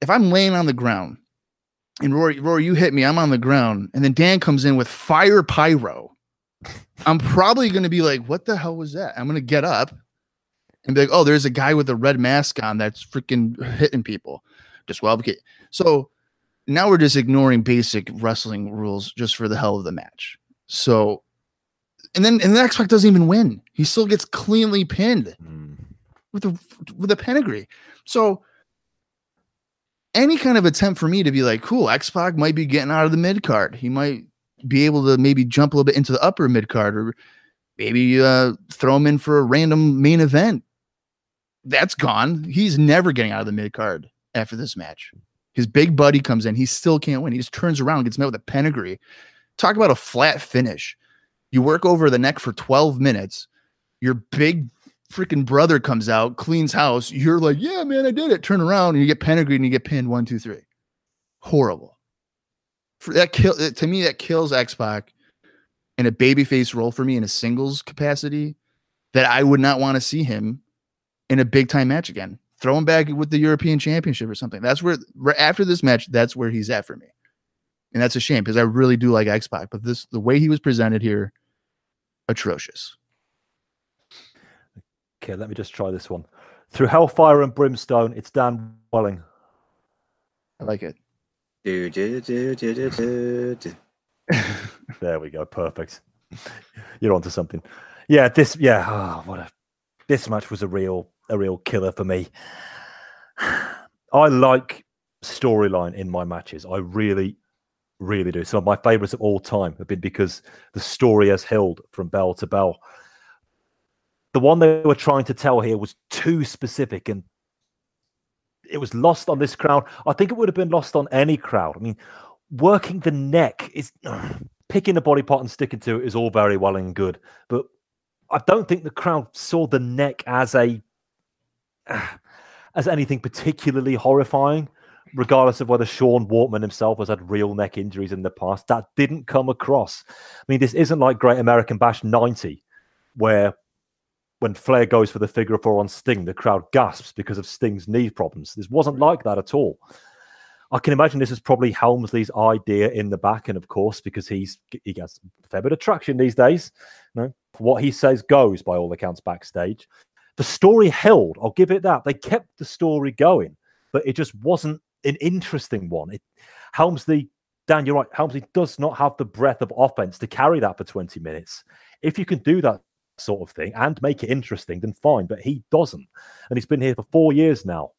if I'm laying on the ground and Rory, Rory, you hit me, I'm on the ground, and then Dan comes in with fire pyro, I'm probably going to be like, what the hell was that? I'm going to get up and be like, oh, there's a guy with a red mask on that's freaking hitting people. Disqualification. So now we're just ignoring basic wrestling rules just for the hell of the match. So, and then and the X Pac doesn't even win. He still gets cleanly pinned hmm. with the with a pedigree. So any kind of attempt for me to be like, cool, X Pac might be getting out of the mid card. He might be able to maybe jump a little bit into the upper mid card, or maybe uh, throw him in for a random main event. That's gone. He's never getting out of the mid card after this match. His big buddy comes in. He still can't win. He just turns around, gets met with a pedigree. Talk about a flat finish. You work over the neck for 12 minutes. Your big freaking brother comes out, cleans house. You're like, yeah, man, I did it. Turn around and you get pedigreed and you get pinned one, two, three. Horrible. For that kill to me, that kills X Pac in a babyface role for me in a singles capacity that I would not want to see him in a big time match again. Throw him back with the European Championship or something. That's where right after this match, that's where he's at for me. And that's a shame because I really do like X Pac, but this the way he was presented here, atrocious. Okay, let me just try this one. Through Hellfire and Brimstone, it's Dan Welling. I like it. Do, do, do, do, do, do, do. There we go. Perfect. You're onto something. Yeah, this. Yeah, oh, what a. This match was a real, a real killer for me. I like storyline in my matches. I really, really do. Some of my favorites of all time have been because the story has held from bell to bell. The one they were trying to tell here was too specific and it was lost on this crowd. I think it would have been lost on any crowd. I mean, working the neck is picking a body part and sticking to it is all very well and good, but I don't think the crowd saw the neck as a as anything particularly horrifying, regardless of whether Sean Waltman himself has had real neck injuries in the past. That didn't come across. I mean, this isn't like Great American Bash 90, where when Flair goes for the figure four on Sting, the crowd gasps because of Sting's knee problems. This wasn't like that at all. I can imagine this is probably Helmsley's idea in the back, and of course, because he's he gets a fair bit of traction these days. You know, what he says goes by all accounts backstage. The story held. I'll give it that. They kept the story going, but it just wasn't an interesting one. It, Helmsley, Dan, you're right. Helmsley does not have the breadth of offense to carry that for 20 minutes. If you can do that sort of thing and make it interesting, then fine. But he doesn't. And he's been here for four years now.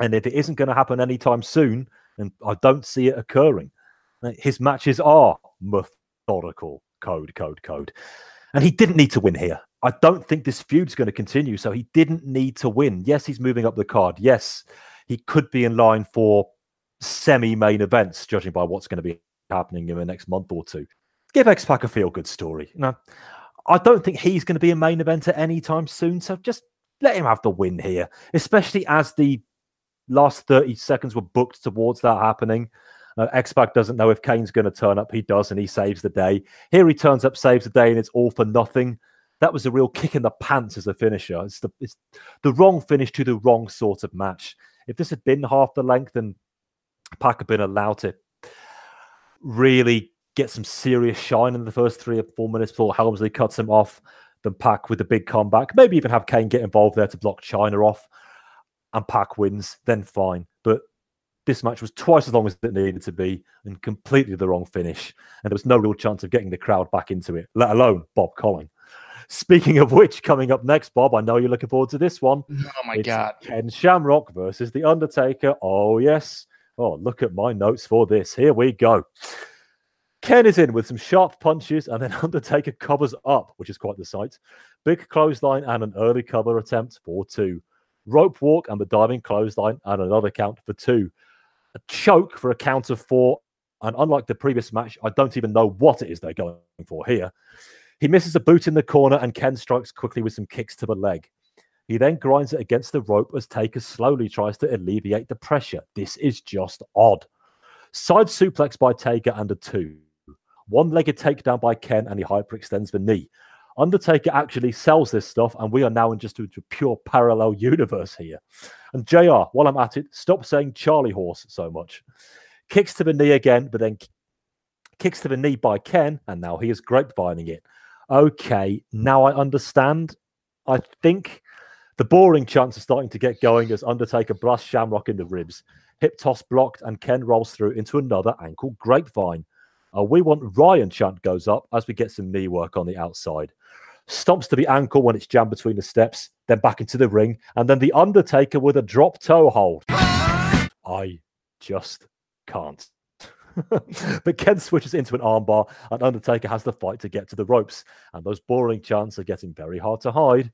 And if it isn't going to happen anytime soon, and I don't see it occurring, uh, his matches are methodical, code, code, code. And he didn't need to win here. I don't think this feud's going to continue. So he didn't need to win. Yes, he's moving up the card. Yes, he could be in line for semi main events, judging by what's going to be happening in the next month or two. Give X Pac a feel good story. No, I don't think he's going to be a main eventer anytime soon. So just let him have the win here, especially as the last 30 seconds were booked towards that happening. Uh, X Pac doesn't know if Kane's going to turn up. He does, and he saves the day. Here he turns up, saves the day, and it's all for nothing. That was a real kick in the pants as a finisher. It's the it's the wrong finish to the wrong sort of match. If this had been half the length, and Pac had been allowed to really get some serious shine in the first three or four minutes before Helmsley cuts him off, then Pac with a big comeback. Maybe even have Kane get involved there to block Chyna off, and Pac wins. Then fine, but this match was twice as long as it needed to be and completely the wrong finish. And there was no real chance of getting the crowd back into it, let alone Bob Colling. Speaking of which, coming up next, Bob, I know you're looking forward to this one. Oh my It's god. Ken Shamrock versus The Undertaker. Oh, yes. Oh, look at my notes for this. Here we go. Ken is in with some sharp punches, and then Undertaker covers up, which is quite the sight. Big clothesline and an early cover attempt for two. Rope walk and the diving clothesline and another count for two. a choke for a count of four. And unlike the previous match, I don't even know what it is they're going for here. He misses a boot in the corner, and Ken strikes quickly with some kicks to the leg. He then grinds it against the rope as Taker slowly tries to alleviate the pressure. This is just odd. Side suplex by Taker and a two. One legged takedown by Ken, and he hyperextends the knee. Undertaker actually sells this stuff, and we are now in just a, pure parallel universe here. And JR, while I'm at it, stop saying Charlie Horse so much. Kicks to the knee again, but then kicks to the knee by Ken, and now he is grapevining it. Okay, now I understand. I think the boring chants are starting to get going as Undertaker blasts Shamrock in the ribs. Hip toss blocked, and Ken rolls through into another ankle grapevine. A we want Ryan chant goes up as we get some knee work on the outside. Stomps to the ankle when it's jammed between the steps, then back into the ring, and then the Undertaker with a drop toe hold. I just can't. but Ken switches into an armbar, and Undertaker has the fight to get to the ropes. And those boring chants are getting very hard to hide.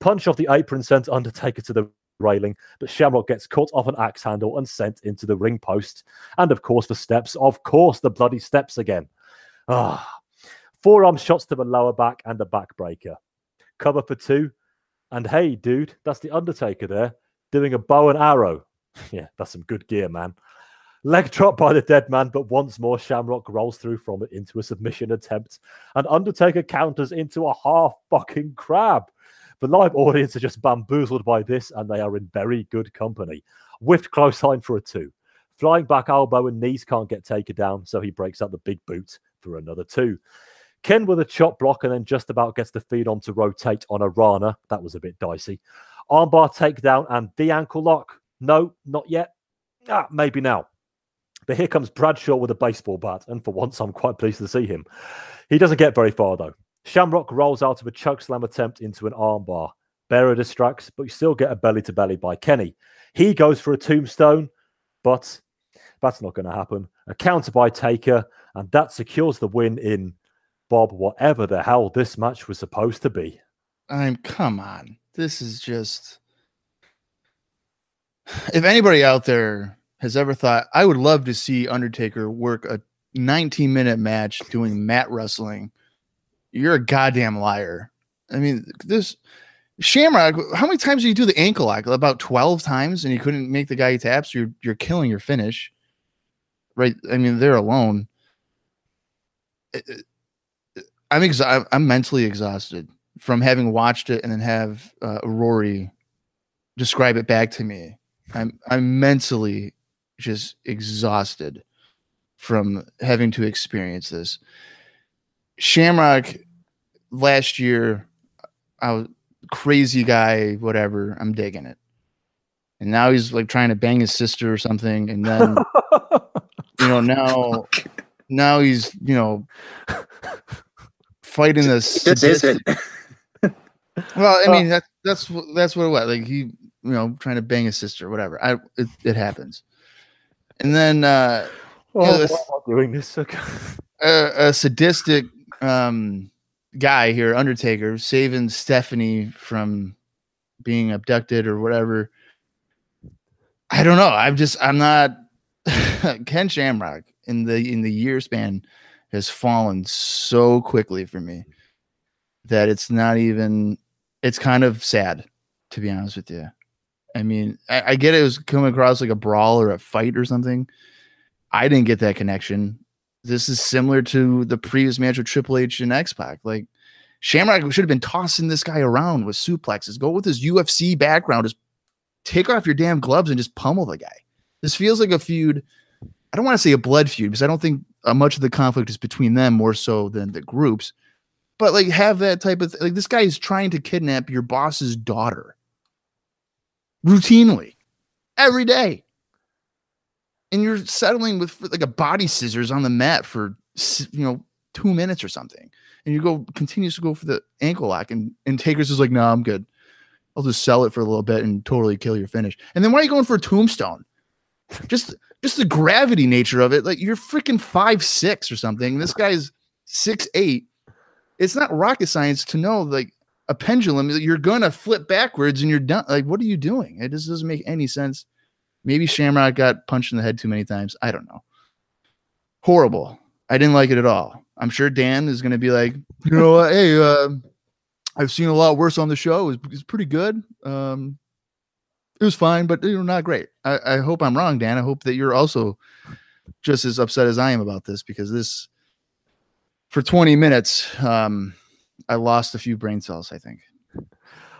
Punch off the apron sends Undertaker to the railing, but Shamrock gets caught off an axe handle and sent into the ring post. And of course, the steps. Of course, the bloody steps again. Ah, forearm shots to the lower back and a backbreaker. Cover for two. And hey, dude, that's the Undertaker there doing a bow and arrow. yeah, that's some good gear, man. Leg drop by the dead man, but once more Shamrock rolls through from it into a submission attempt, and Undertaker counters into a half fucking crab. The live audience are just bamboozled by this, and they are in very good company. Whiffed close line for a two. Flying back elbow and knees can't get taken down, so he breaks out the big boot for another two. Ken with a chop block and then just about gets the feed on to rotate on a Rana. That was a bit dicey. Armbar takedown and the ankle lock. No, not yet. Ah, maybe now. But here comes Bradshaw with a baseball bat, and for once, I'm quite pleased to see him. He doesn't get very far though. Shamrock rolls out of a chokeslam attempt into an armbar. Bearer distracts, but you still get a belly to belly by Kenny. He goes for a tombstone, but that's not going to happen. A counter by Taker, and that secures the win in Bob, whatever the hell this match was supposed to be. I'm come on. This is just if anybody out there has ever thought I would love to see Undertaker work a 19 minute match doing mat wrestling, you're a goddamn liar. I mean, this Shamrock, how many times do you do the ankle lock? About 12 times, and you couldn't make the guy taps. You're you're killing your finish. Right. I mean, they're alone. I'm exa- I'm mentally exhausted from having watched it and then have uh, Rory describe it back to me. I'm I'm mentally just exhausted from having to experience this. Shamrock last year, I was crazy guy, whatever. I'm digging it. And now he's like trying to bang his sister or something. And then, you know, now, now he's, you know, fighting this. This is it. Well, I mean, that's that's that's what it was. Like he, you know, trying to bang his sister, whatever. I it, it happens. And then uh Oh, you know, this- doing this? Okay. a, a sadistic um guy here, Undertaker, saving Stephanie from being abducted or whatever. I don't know. I'm just I'm not Ken Shamrock in the in the year span has fallen so quickly for me that it's not even it's kind of sad to be honest with you. I mean, I, I get it was coming across like a brawl or a fight or something. I didn't get that connection. This is similar to the previous match with Triple H and X Pac. Like Shamrock should have been tossing this guy around with suplexes. Go with his UFC background. Just take off your damn gloves and just pummel the guy. This feels like a feud. I don't want to say a blood feud because I don't think uh, much of the conflict is between them more so than the groups. But like have that type of like this guy is trying to kidnap your boss's daughter routinely every day and you're settling with like a body scissors on the mat for you know two minutes or something and you go continues to go for the ankle lock and and takers is like no i'm good. I'll just sell it for a little bit and totally kill your finish. And then why are you going for a tombstone? Just just the gravity nature of it like you're freaking five six or something this guy's six eight. It's not rocket science to know like a pendulum you're gonna flip backwards and you're done like what are you doing? It just doesn't make any sense Maybe Shamrock got punched in the head too many times. I don't know. Horrible. I didn't like it at all. I'm sure Dan is going to be like, you know, what? hey, uh, I've seen a lot worse on the show. It was, it pretty good. Um, it was fine, but you know, not great. I, I hope I'm wrong, Dan. I hope that you're also just as upset as I am about this because this for 20 minutes, um, I lost a few brain cells. I think.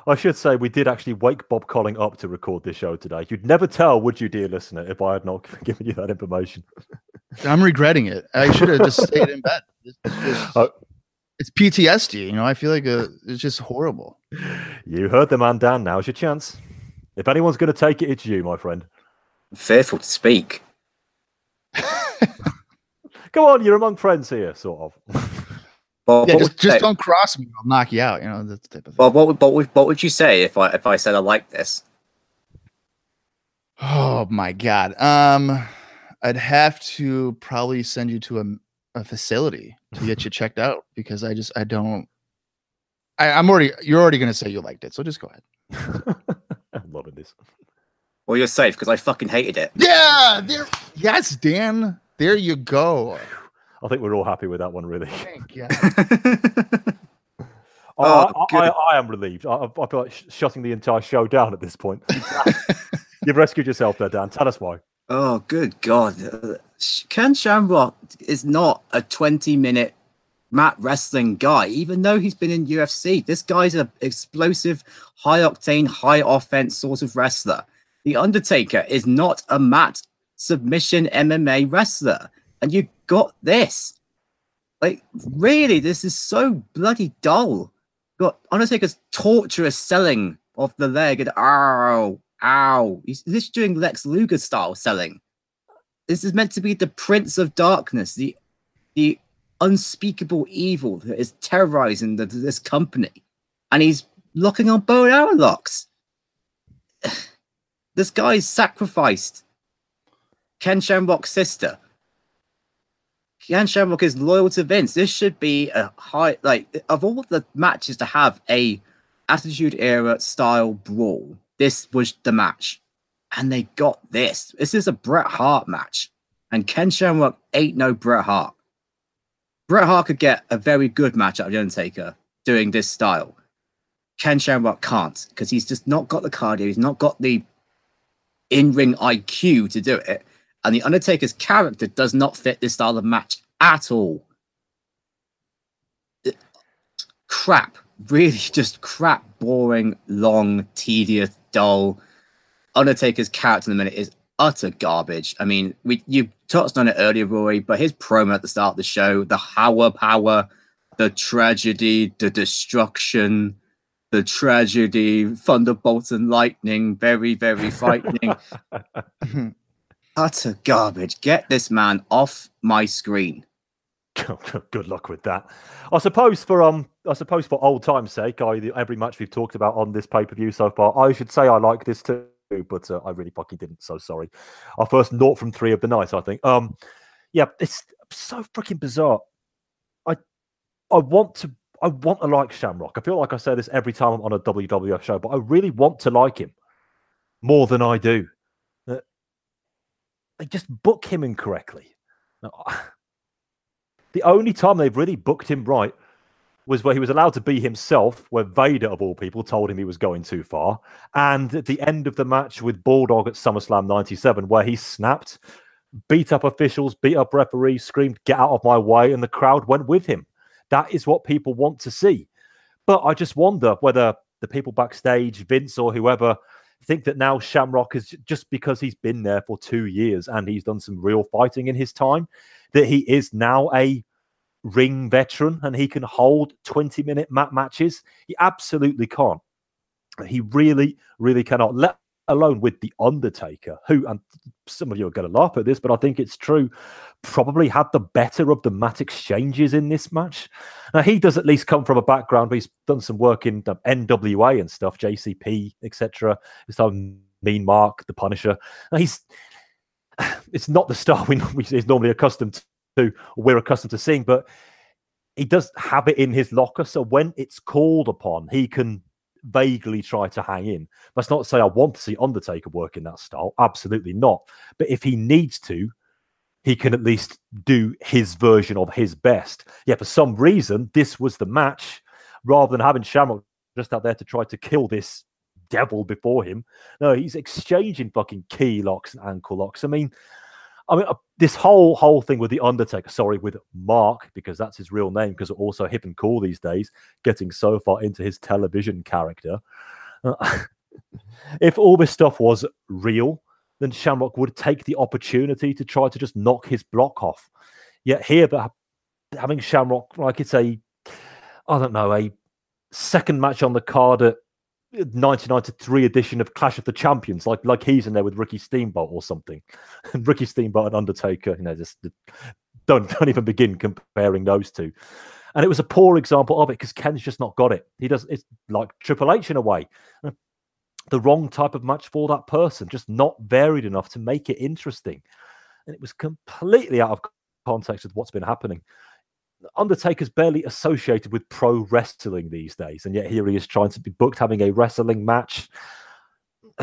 I should say we did actually wake Bob Colling up to record this show today. You'd never tell, would you, dear listener, if I had not given you that information. I'm regretting it. I should have just stayed in bed. It's, it's, Uh, it's PTSD. You know, I feel like uh it's just horrible. you heard the man, Dan. Now's your chance. If anyone's going to take it, it's you, my friend. Fearful to speak. Go on, you're among friends here, sort of. Bob, yeah, just, just say- don't cross me. I'll knock you out. You know, that's the type of thing. Bob, what would, what would what would you say if I if I said I like this? Oh my god. Um, I'd have to probably send you to a, a facility to get you checked out because I just I don't. I, I'm already. You're already gonna say you liked it, so just go ahead. I'm loving this. Well, you're safe because I fucking hated it. Yeah. There. Yes, Dan. There you go. I think we're all happy with that one, really. Thank you. I, Oh, I. I, I am relieved. I, I I feel like sh- shutting the entire show down at this point. You've rescued yourself there, Dan. Tell us why. Oh, good God. Uh, Ken Shamrock is not a 20 minute mat wrestling guy, even though he's been in UFC. This guy's an explosive, high octane, high offense sort of wrestler. The Undertaker is not a mat submission MMA wrestler. And you got this. Like, really, this is so bloody dull. Got Undertaker's torturous selling of the leg and ow, ow. He's this doing Lex Luger style selling. This is meant to be the Prince of Darkness, the the unspeakable evil that is terrorizing the, this company, and he's locking on bow and arrow locks. this guy's sacrificed Ken Shamrock's sister. Ken Shamrock is loyal to Vince. This should be a high like of all the matches to have a Attitude Era style brawl. This was the match, and they got this. This is a Bret Hart match, and Ken Shamrock ain't no Bret Hart. Bret Hart could get a very good match out of The Undertaker doing this style. Ken Shamrock can't because he's just not got the cardio. He's not got the in-ring IQ to do it, and the Undertaker's character does not fit this style of match at all. It- crap, really, just crap, boring, long, tedious, dull. Undertaker's character in the minute is utter garbage. I mean, we you touched on it earlier, Rory, but his promo at the start of the show, the Hauer power, the tragedy, the destruction, the tragedy, thunderbolts and lightning, very, very frightening. utter garbage. Get this man off my screen. Good luck with that. I suppose for um, I suppose for old time's sake, I every match we've talked about on this pay per view so far, I should say I like this too, but uh, I really fucking didn't. So sorry. Our first naught from three of the night, I think. Um, yeah, it's so freaking bizarre. I I want to I want to like Shamrock. I feel like I say this every time I'm on a WWF show, but I really want to like him more than I do. They just book him incorrectly. The only time they've really booked him right was where he was allowed to be himself, where Vader, of all people, told him he was going too far. And at the end of the match with Bulldog at SummerSlam 97, where he snapped, beat up officials, beat up referees, screamed, Get out of my way, and the crowd went with him. That is what people want to see. But I just wonder whether the people backstage, Vince or whoever, think that now Shamrock is just because he's been there for two years and he's done some real fighting in his time, that he is now a ring veteran and he can hold 20 minute mat matches. He absolutely can't. He really, really cannot, let alone with The Undertaker, who, and some of you are going to laugh at this, but I think it's true, probably had the better of the mat exchanges in this match. Now, he does at least come from a background where he's done some work in the NWA and stuff, JCP, etc. He's done Mean Mark, The Punisher. Now, he's it's not the star we, we normally accustomed to, we're accustomed to seeing, but he does have it in his locker. So when it's called upon, he can vaguely try to hang in. That's not to say I want to see Undertaker work in that style. Absolutely not. But if he needs to, he can at least do his version of his best. Yeah, for some reason, this was the match rather than having Shamrock just out there to try to kill this devil before him. No, he's exchanging fucking key locks and ankle locks. I mean, I mean, uh, this whole whole thing with the Undertaker, sorry, with Mark because that's his real name, because also hip and cool these days, getting so far into his television character. Uh, if all this stuff was real, then Shamrock would take the opportunity to try to just knock his block off. Yet here, but having Shamrock like it's a, I don't know, a second match on the card at 1993 edition of Clash of the Champions, like like he's in there with Ricky Steamboat or something. And Ricky Steamboat and Undertaker, you know, just don't don't even begin comparing those two. And it was a poor example of it because Ken's just not got it. He does it's like Triple H in a way. Uh, the wrong type of match for that person, just not varied enough to make it interesting. And it was completely out of context with what's been happening. Undertaker's barely associated with pro wrestling these days, and yet here he is trying to be booked having a wrestling match.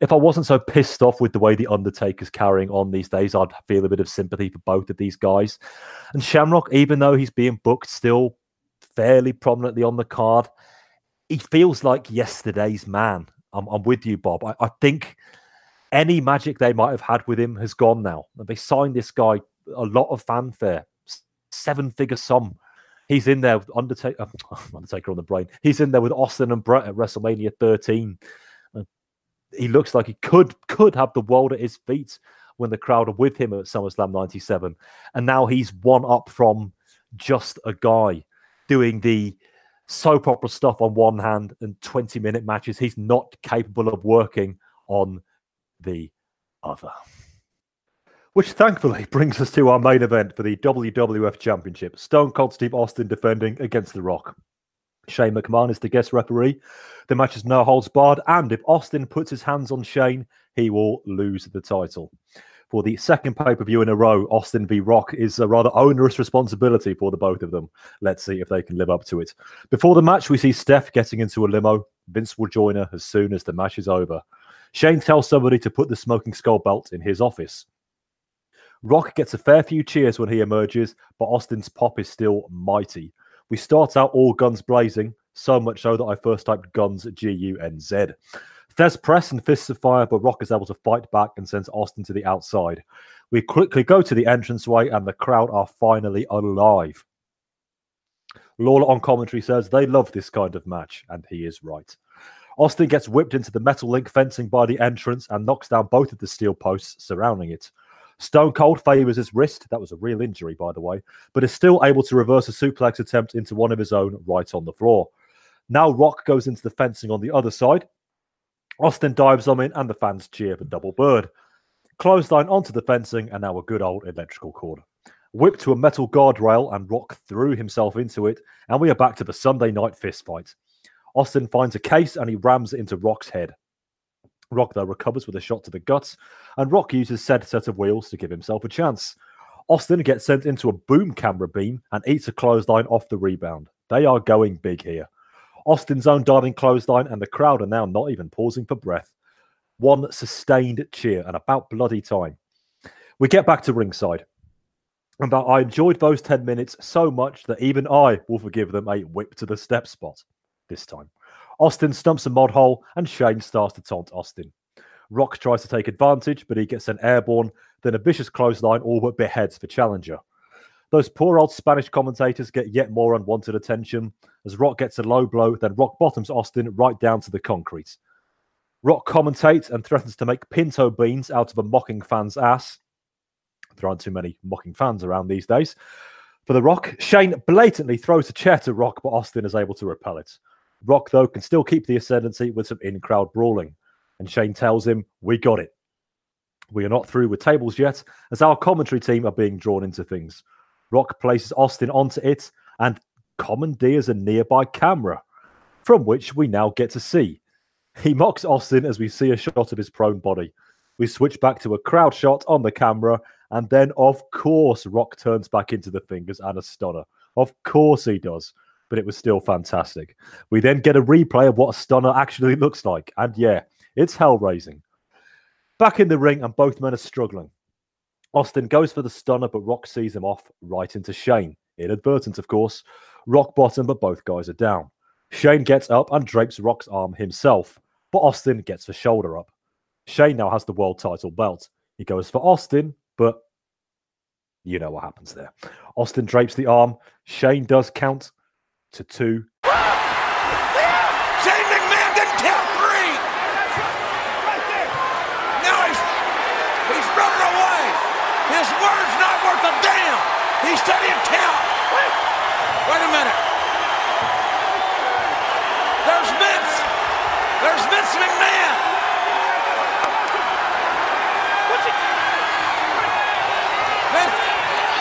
if I wasn't so pissed off with the way the Undertaker's carrying on these days, I'd feel a bit of sympathy for both of these guys. And Shamrock, even though he's being booked still fairly prominently on the card, he feels like yesterday's man. I'm, I'm with you, Bob. I, I think any magic they might have had with him has gone now. They signed this guy a lot of fanfare seven figure sum. He's in there with Undertaker, Undertaker on the brain. He's in there with Austin and Bret at WrestleMania 13. He looks like he could could have the world at his feet when the crowd are with him at SummerSlam 97. And now he's one up from just a guy doing the soap opera stuff on one hand and 20 minute matches he's not capable of working on the other. Which thankfully brings us to our main event for the WWF Championship Stone Cold Steve Austin defending against The Rock. Shane McMahon is the guest referee. The match is no holds barred, and if Austin puts his hands on Shane, he will lose the title. For the second pay per view in a row, Austin v Rock is a rather onerous responsibility for the both of them. Let's see if they can live up to it. Before the match, we see Steph getting into a limo. Vince will join her as soon as the match is over. Shane tells somebody to put the smoking skull belt in his office. Rock gets a fair few cheers when he emerges, but Austin's pop is still mighty. We start out all guns blazing, so much so that I first typed guns G U N Z. There's press and fists of fire, but Rock is able to fight back and sends Austin to the outside. We quickly go to the entranceway, and the crowd are finally alive. Lawler on commentary says they love this kind of match, and he is right. Austin gets whipped into the metal link fencing by the entrance and knocks down both of the steel posts surrounding it. Stone Cold favors his wrist. That was a real injury, by the way, but is still able to reverse a suplex attempt into one of his own right on the floor. Now Rock goes into the fencing on the other side. Austin dives on in, and the fans cheer for Double Bird. Clothesline onto the fencing, and now a good old electrical cord. Whipped to a metal guardrail, and Rock threw himself into it, and we are back to the Sunday night fist fight. Austin finds a case and he rams it into Rock's head. Rock, though, recovers with a shot to the guts, and Rock uses said set of wheels to give himself a chance. Austin gets sent into a boom camera beam and eats a clothesline off the rebound. They are going big here. Austin's own diving clothesline, and the crowd are now not even pausing for breath. One sustained cheer and about bloody time. We get back to ringside. And that I enjoyed those 10 minutes so much that even I will forgive them a whip to the step spot this time. Austin stumps a mod hole, and Shane starts to taunt Austin. Rock tries to take advantage, but he gets an airborne, then a vicious clothesline all but beheads the challenger. Those poor old Spanish commentators get yet more unwanted attention as Rock gets a low blow, then Rock bottoms Austin right down to the concrete. Rock commentates and threatens to make pinto beans out of a mocking fan's ass. There aren't too many mocking fans around these days. For the Rock, Shane blatantly throws a chair to Rock, but Austin is able to repel it. Rock, though, can still keep the ascendancy with some in crowd brawling. And Shane tells him, We got it. We are not through with tables yet, as our commentary team are being drawn into things. Rock places Austin onto it and commandeers a nearby camera, from which we now get to see. He mocks Austin as we see a shot of his prone body. We switch back to a crowd shot on the camera, and then, of course, Rock turns back into the fingers and a stunner. Of course he does. But it was still fantastic. We then get a replay of what a stunner actually looks like. And yeah, it's hell raising. Back in the ring, and both men are struggling. Austin goes for the stunner, but Rock sees him off right into Shane. Inadvertent, of course. Rock bottom, but both guys are down. Shane gets up and drapes Rock's arm himself, but Austin gets the shoulder up. Shane now has the world title belt. He goes for Austin, but you know what happens there. Austin drapes the arm. Shane does count to two. Shane McMahon didn't count three. Now he's he's running away. His word's not worth a damn. He said he'd count. Wait, wait a minute. There's Vince. There's Vince McMahon. What's it? Vince,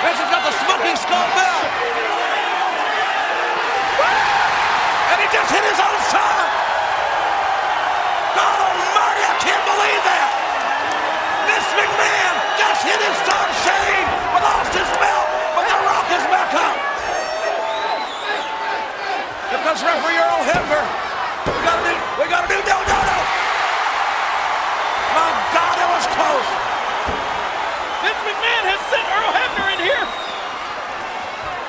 Vince has got the smoking skull belt. And he just hit his own son! God almighty, I can't believe that! Vince McMahon just hit his son Shane with Austin's belt, but The Rock is back up! Comes referee Earl Hebner. We gotta do, we gotta do, no, no, no! My God, it was close! Vince McMahon has sent Earl Hebner in here!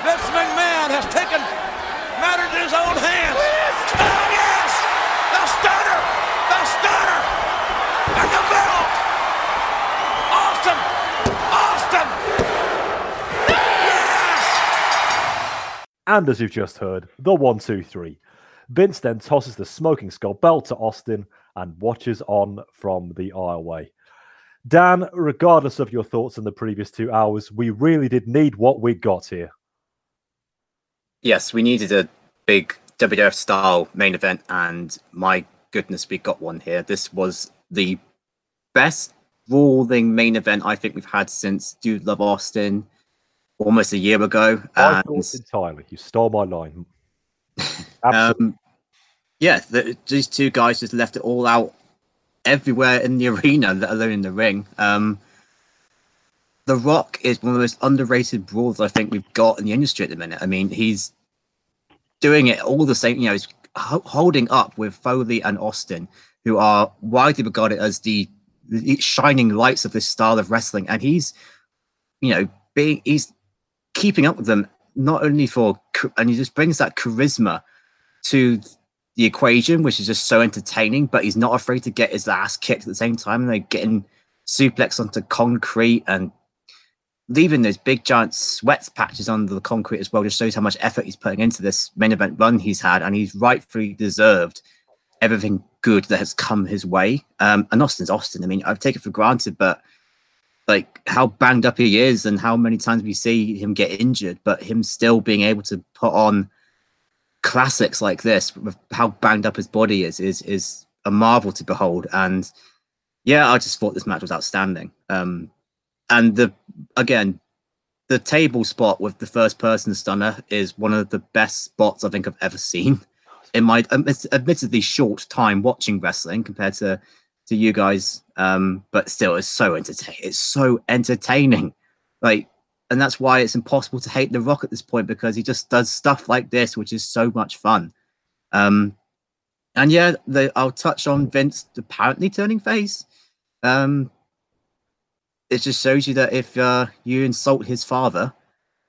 Vince McMahon has taken matters in his own hands. Oh, yes! The stunner! The stunner! And the belt! Austin! Austin! And as you've just heard, the one, two, three. Vince then tosses the smoking skull belt to Austin and watches on from the aisleway. Dan, regardless of your thoughts in the previous two hours, we really did need what we got here. Yes, we needed a big WWF style main event, and my goodness, we got one here. This was the best brawling main event I think we've had since Dude Love Austin almost a year ago. I thought entirely. You stole my line. Um, yeah, the, these two guys just left it all out everywhere in the arena, let alone in the ring. Um, the Rock is one of the most underrated brawlers I think we've got in the industry at the minute. I mean, he's doing it all the same. You know, he's holding up with Foley and Austin, who are widely regarded as the shining lights of this style of wrestling, and he's, you know, being he's keeping up with them not only for and he just brings that charisma to the equation, which is just so entertaining. But he's not afraid to get his ass kicked at the same time, and they're getting suplex onto concrete and leaving those big giant sweat patches under the concrete as well just shows how much effort he's putting into this main event run he's had and he's rightfully deserved everything good that has come his way um and austin's austin i mean i've taken for granted but like how banged up he is and how many times we see him get injured but him still being able to put on classics like this with how banged up his body is is is a marvel to behold. And yeah i just thought this match was outstanding. Um and the again the table spot with the first person stunner is one of the best spots i think i've ever seen. In my admittedly short time watching wrestling compared to to you guys um but still it's so entertaining it's so entertaining. Like and that's why it's impossible to hate the rock at this point because he just does stuff like this which is so much fun. Um and yeah the, i'll touch on vince apparently turning face. Um it just shows you that if uh, you insult his father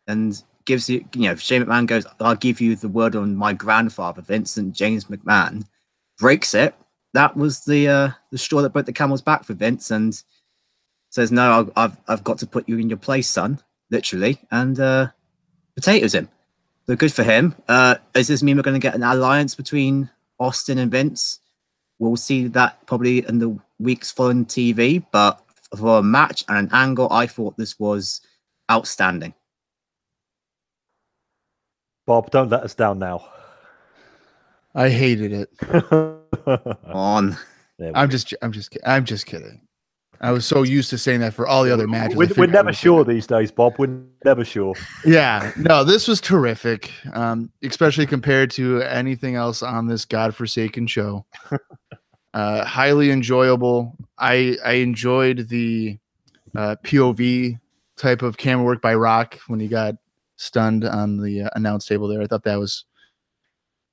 and gives you, you know, Shane McMahon goes, I'll give you the word on my grandfather, Vincent James McMahon, breaks it. That was the uh, the straw that broke the camel's back for Vince and says, No, I've, I've, got to put you in your place, son, literally, and uh, potatoes him. So good for him. Uh, does this mean we're going to get an alliance between Austin and Vince? We'll see that probably in the weeks following TV, but for a match and an angle, I thought this was outstanding. Bob, don't let us down now. I hated it. On. I'm just, I'm just, I'm just kidding. I was so used to saying that for all the other matches. I We're, we're never would say sure these days, Bob. We're never sure. yeah no this was terrific um especially compared to anything else on this godforsaken show uh highly enjoyable i i enjoyed the uh pov type of camera work by rock when he got stunned on the uh, announce table there i thought that was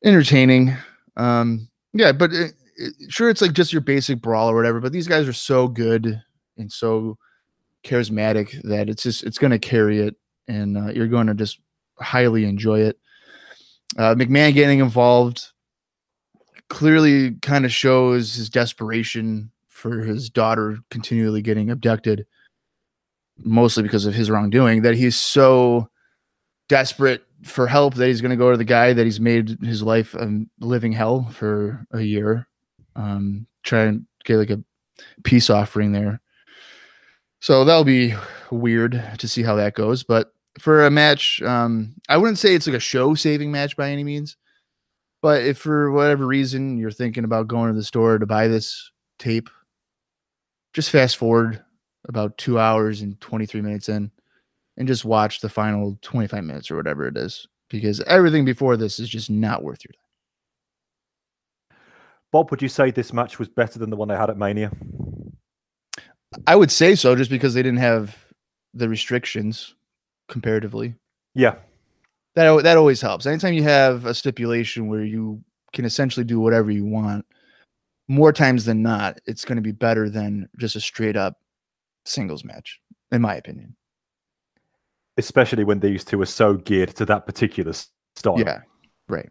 entertaining. Um, yeah, but it, it, sure, it's like just your basic brawl or whatever. But these guys are so good and so charismatic that it's just it's going to carry it, and uh, you're going to just highly enjoy it. Uh, McMahon getting involved clearly kind of shows his desperation for his daughter continually getting abducted, mostly because of his wrongdoing. That he's so desperate for help that he's going to go to the guy that he's made his life a living hell for a year, um, try and get like a peace offering there. So that'll be weird to see how that goes. But for a match, um, I wouldn't say it's like a show saving match by any means. But if for whatever reason you're thinking about going to the store to buy this tape, just fast forward about two hours and 23 minutes in and just watch the final 25 minutes or whatever it is because everything before this is just not worth your time. Bob, would you say this match was better than the one they had at Mania? I would say so just because they didn't have the restrictions comparatively. Yeah. That that always helps. Anytime you have a stipulation where you can essentially do whatever you want, more times than not, it's going to be better than just a straight up singles match, in my opinion. Especially when these two are so geared to that particular style. Yeah, right.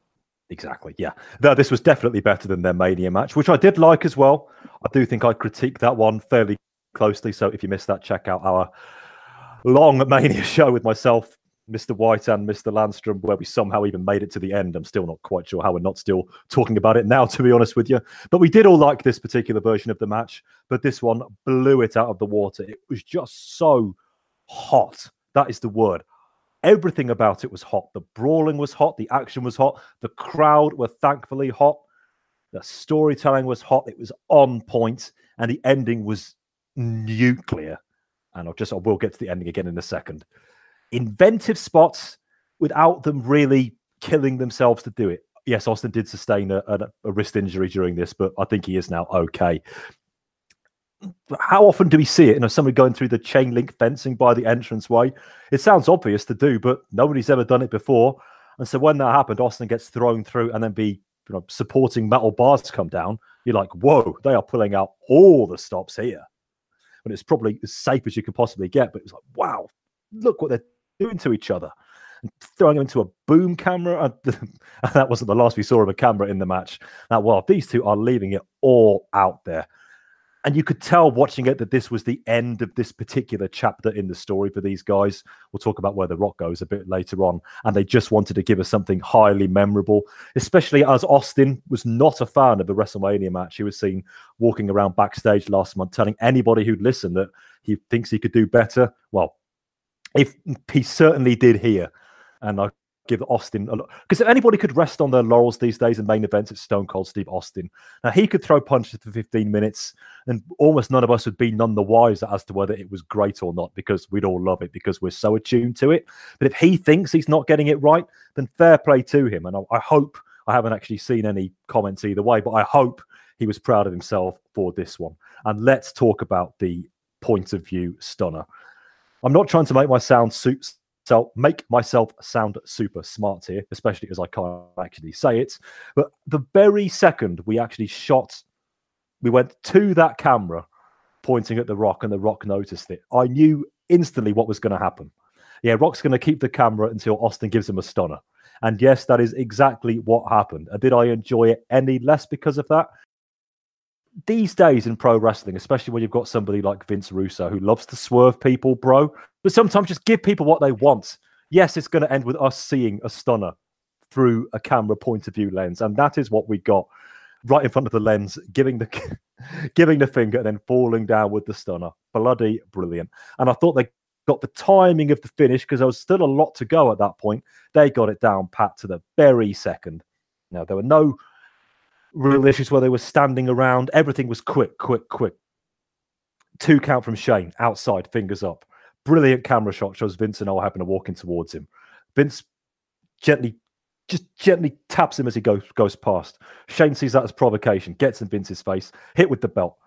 Exactly. Yeah. Though this was definitely better than their Mania match, which I did like as well. I do think I critiqued that one fairly closely. So if you missed that, check out our long Mania show with myself, Mr. White, and Mr. Landstrom, where we somehow even made it to the end. I'm still not quite sure how we're not still talking about it now, to be honest with you. But we did all like this particular version of the match, but this one blew it out of the water. It was just so hot. That is the word. Everything about it was hot. The brawling was hot. The action was hot. The crowd were thankfully hot. The storytelling was hot. It was on point, and the ending was nuclear. And I'll just I will get to the ending again in a second. Inventive spots without them really killing themselves to do it. Yes, Austin did sustain a, a, a wrist injury during this, but I think he is now okay. How often do we see it? You know, somebody going through the chain link fencing by the entranceway. It sounds obvious to do, but nobody's ever done it before. And so when that happened, Austin gets thrown through and then be you know supporting metal bars come down. You're like, whoa, they are pulling out all the stops here. And it's probably as safe as you could possibly get. But it's like, wow, look what they're doing to each other. And throwing them into a boom camera. Uh, and that wasn't the last we saw of a camera in the match. Now, well, these two are leaving it all out there. And you could tell watching it that this was the end of this particular chapter in the story for these guys. We'll talk about where the rock goes a bit later on. And they just wanted to give us something highly memorable, especially as Austin was not a fan of the WrestleMania match. He was seen walking around backstage last month telling anybody who'd listen that he thinks he could do better. Well, if he certainly did here. And I give Austin a lot because if anybody could rest on their laurels these days in main events, it's Stone Cold Steve Austin. Now he could throw punches for 15 minutes, and almost none of us would be none the wiser as to whether it was great or not because we'd all love it because we're so attuned to it. But if he thinks he's not getting it right, then fair play to him. And I, I hope I haven't actually seen any comments either way, but I hope he was proud of himself for this one. And let's talk about the point of view stunner. I'm not trying to make my sound suit so make myself sound super smart here, especially as I can't actually say it. But the very second we actually shot, we went to that camera pointing at the rock, and the rock noticed it. I knew instantly what was going to happen. Yeah, Rock's going to keep the camera until Austin gives him a stunner. And yes, that is exactly what happened. Did I enjoy it any less because of that? These days in pro wrestling, especially when you've got somebody like Vince Russo who loves to swerve people, bro, but sometimes just give people what they want. Yes, it's going to end with us seeing a stunner through a camera point of view lens, and that is what we got right in front of the lens, giving the giving the finger and then falling down with the stunner. Bloody brilliant! And I thought they got the timing of the finish because there was still a lot to go at that point. They got it down pat to the very second. Now there were no real issues where they were standing around. Everything was quick, quick, quick. Two count from Shane outside, fingers up brilliant camera shot shows Vince and all happen to walk in towards him. Vince gently, just gently taps him as he goes goes past. Shane sees that as provocation, gets in Vince's face, hit with the belt.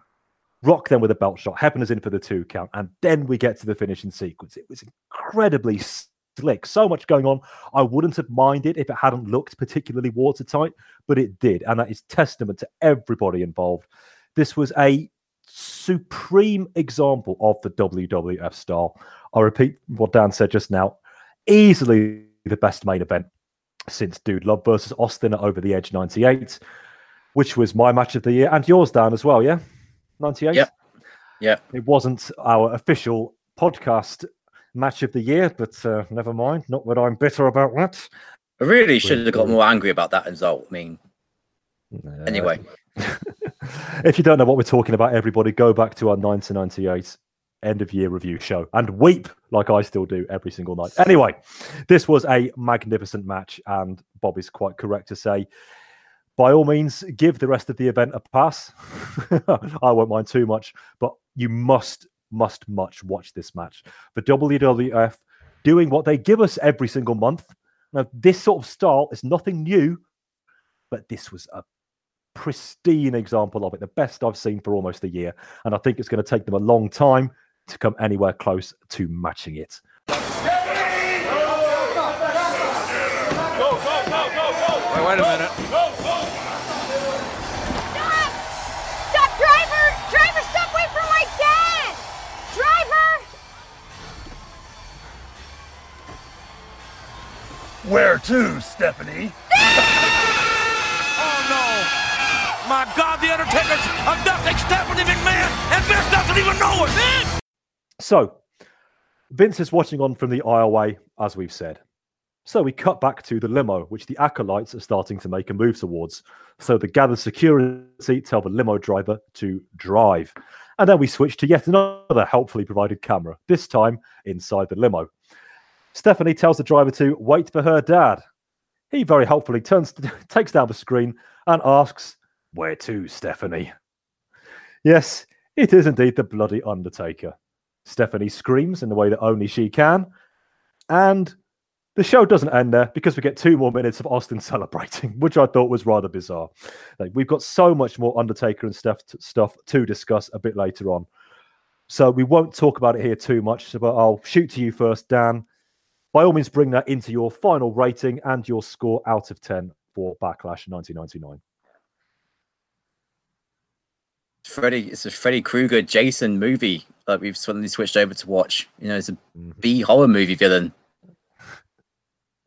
Rock then with a belt shot. Hebner's in for the two count, and then we get to the finishing sequence. It was incredibly slick. So much going on. I wouldn't have minded if it hadn't looked particularly watertight, but it did. And that is testament to everybody involved. This was a supreme example of the WWF style. I repeat what Dan said just now. Easily the best main event since Dude Love versus Austin at Over the Edge 98, which was my match of the year and yours, Dan, as well. Yeah. 98? Yep. Yeah. It wasn't our official podcast match of the year, but uh, never mind. Not that I'm bitter about that. I really should have got more angry about that result. I mean, anyway, if you don't know what we're talking about, everybody go back to our 1998 end of year review show and weep like I still do every single night. Anyway, this was a magnificent match, and Bob is quite correct to say. By all means, give the rest of the event a pass. I won't mind too much, but you must, must, much watch this match. The WWF doing what they give us every single month. Now, this sort of style is nothing new, but this was a pristine example of it, the best I've seen for almost a year. And I think it's going to take them a long time to come anywhere close to matching it. Wait, a minute. Where to, Stephanie? Oh no! My God, the Undertaker's abducting Stephanie McMahon, and Vince doesn't even know it. Vince! So, Vince is watching on from the aisleway, as we've said. So we cut back to the limo, which the acolytes are starting to make a move towards. So the gathered security tell the limo driver to drive. And then we switch to yet another helpfully provided camera, this time inside the limo. Stephanie tells the driver to wait for her dad. He very helpfully turns, takes down the screen and asks, Where to, Stephanie? Yes, it is indeed the bloody Undertaker. Stephanie screams in the way that only she can. And the show doesn't end there because we get two more minutes of Austin celebrating, which I thought was rather bizarre. Like we've got so much more Undertaker and stuff to, stuff to discuss a bit later on. So we won't talk about it here too much, but I'll shoot to you first, Dan. By all means, bring that into your final rating and your score out of 10 for Backlash 1999. Freddy, it's a Freddy Krueger Jason movie that we've suddenly switched over to watch. You know, it's a B horror movie villain.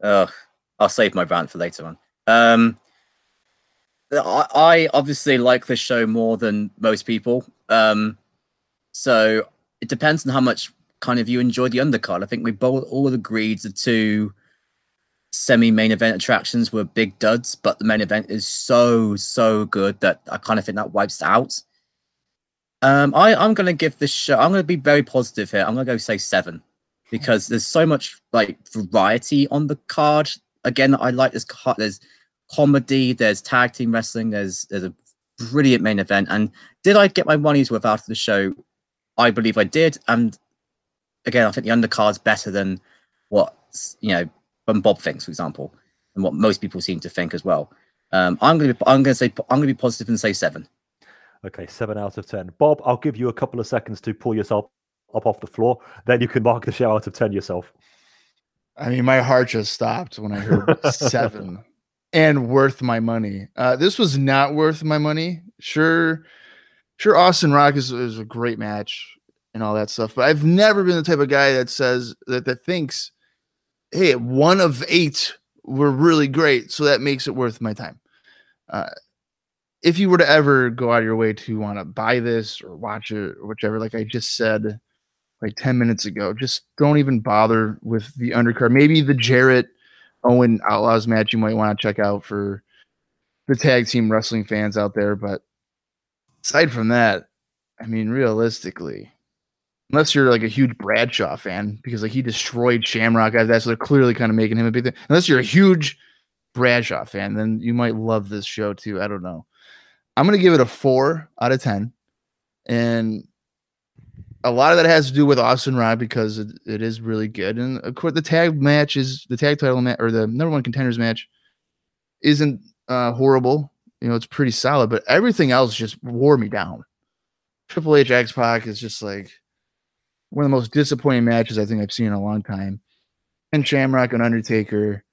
Ugh, I'll save my rant for later on. Um, I, I obviously like this show more than most people. Um, so it depends on how much kind of you enjoyed the undercard. I think we both all agreed the two semi-main event attractions were big duds, but the main event is so so good that I kind of think that wipes out. Um, I I'm gonna give this show. I'm gonna be very positive here. I'm gonna go say seven because there's so much like variety on the card. Again, I like this card. There's comedy, there's tag team wrestling, there's there's a brilliant main event. And did I get my money's worth out of the show? I believe I did. And again, I think the undercard's better than what you know when Bob thinks, for example, and what most people seem to think as well. Um, I'm gonna be, I'm gonna say I'm gonna be positive and say seven. Okay, seven out of 10. Bob, I'll give you a couple of seconds to pull yourself up off the floor. Then you can mark the show out of 10 yourself. I mean, my heart just stopped when I heard seven and worth my money. Uh, this was not worth my money. Sure, sure, Austin Rock is, is a great match and all that stuff, but I've never been the type of guy that says that that thinks, hey, one of eight were really great, so that makes it worth my time. Uh, if you were to ever go out of your way to want to buy this or watch it or whichever, like I just said like 10 minutes ago, just don't even bother with the undercard. Maybe the Jarrett Owen Outlaws match you might want to check out for the tag team wrestling fans out there. But aside from that, I mean, realistically, unless you're like a huge Bradshaw fan, because like he destroyed Shamrock guys, that's so they're clearly kind of making him a big thing. Unless you're a huge Bradshaw fan, then you might love this show too. I don't know. I'm gonna give it a four out of ten, and a lot of that has to do with Austin Rock because it, it is really good, and of course the tag match is the tag title match or the number one contenders match isn't uh, horrible. You know, it's pretty solid, but everything else just wore me down. Triple H X Pac is just like one of the most disappointing matches I think I've seen in a long time. and Shamrock and Undertaker.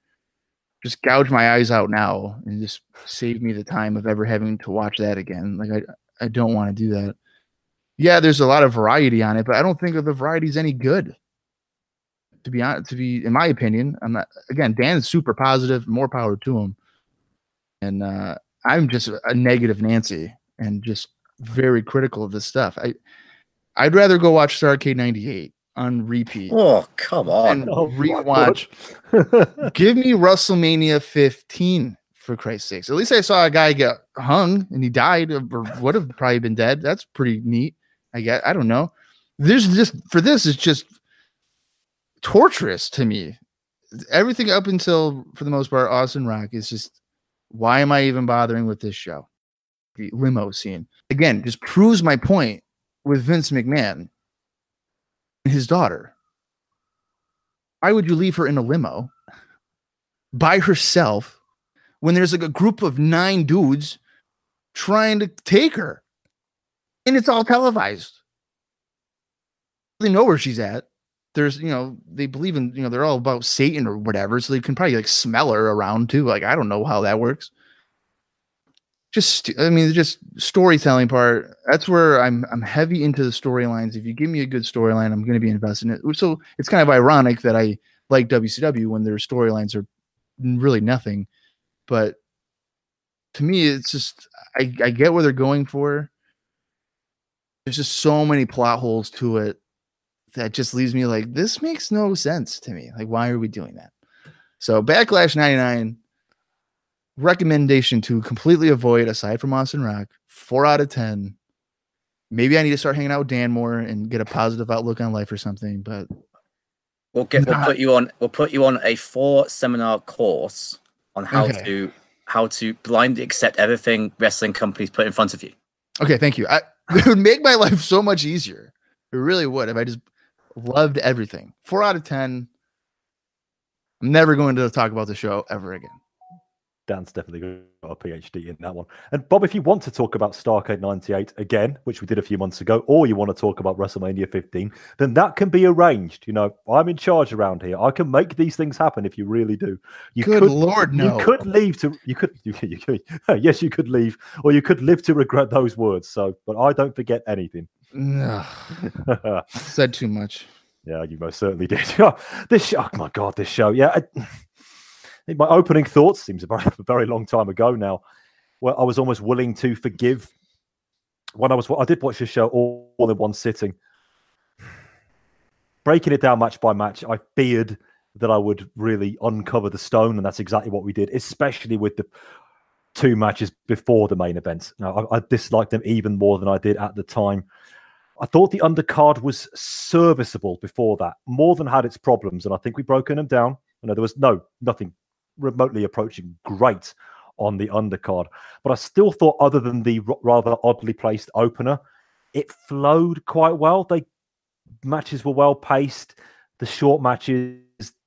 Just gouge my eyes out now and just save me the time of ever having to watch that again. Like I, I don't want to do that. Yeah, there's a lot of variety on it, but I don't think the variety is any good. To be honest, to be in my opinion, I'm not. Again, Dan's super positive. More power to him. And uh, I'm just a negative Nancy and just very critical of this stuff. I, I'd rather go watch Starcade '98 on repeat. Oh, come on. And Oh, rewatch. Give me WrestleMania 15 for Christ's sakes. At least I saw a guy get hung and he died or would have probably been dead. That's pretty neat. I guess I don't know. There's just for this is just torturous to me. Everything up until for the most part, Austin Rock is just why am I even bothering with this show? The limo scene again just proves my point with Vince McMahon and his daughter. Why would you leave her in a limo by herself when there's like a group of nine dudes trying to take her? And it's all televised. They know where she's at. There's, you know, they believe in, you know, they're all about Satan or whatever. So they can probably like smell her around too. Like, I don't know how that works. Just, I mean, just storytelling part. That's where I'm, I'm heavy into the storylines. If you give me a good storyline, I'm going to be invested in it. So it's kind of ironic that I like WCW when their storylines are really nothing. But to me, it's just, I, I get what they're going for. There's just so many plot holes to it that just leaves me like this makes no sense to me. Like, why are we doing that? So Backlash 99 recommendation to completely avoid aside from Austin Rock, four out of ten. Maybe I need to start hanging out with Dan more and get a positive outlook on life or something. But We'll get we'll put you on we'll put you on a four seminar course on how Okay. to how to blindly accept everything wrestling companies put in front of you. okay, thank you. I, it would make my life so much easier. It really would if I just loved everything. Four out of ten. I'm never going to talk about the show ever again. Dan's definitely got a PhD in that one. And Bob, if you want to talk about Starcade 98 again, which we did a few months ago, or you want to talk about WrestleMania 15, then that can be arranged. You know, I'm in charge around here. I can make these things happen if you really do. You Good could, Lord, no. You could leave to you could you, you could yes, you could leave, or you could live to regret those words. So, but I don't forget anything. Said too much. Yeah, you most certainly did. this oh my god, this show. Yeah, I, my opening thoughts seems a very, a very long time ago now. Where I was almost willing to forgive when I was. I did watch the show all, all in one sitting, breaking it down match by match. I feared that I would really uncover the stone, and that's exactly what we did. Especially with the two matches before the main event. Now, I, I disliked them even more than I did at the time. I thought the undercard was serviceable before that, more than had its problems, and I think we've broken them down. You know, there was no nothing remotely approaching great on the undercard, but I still thought, other than the rather oddly placed opener, it flowed quite well. They matches were well paced. The short matches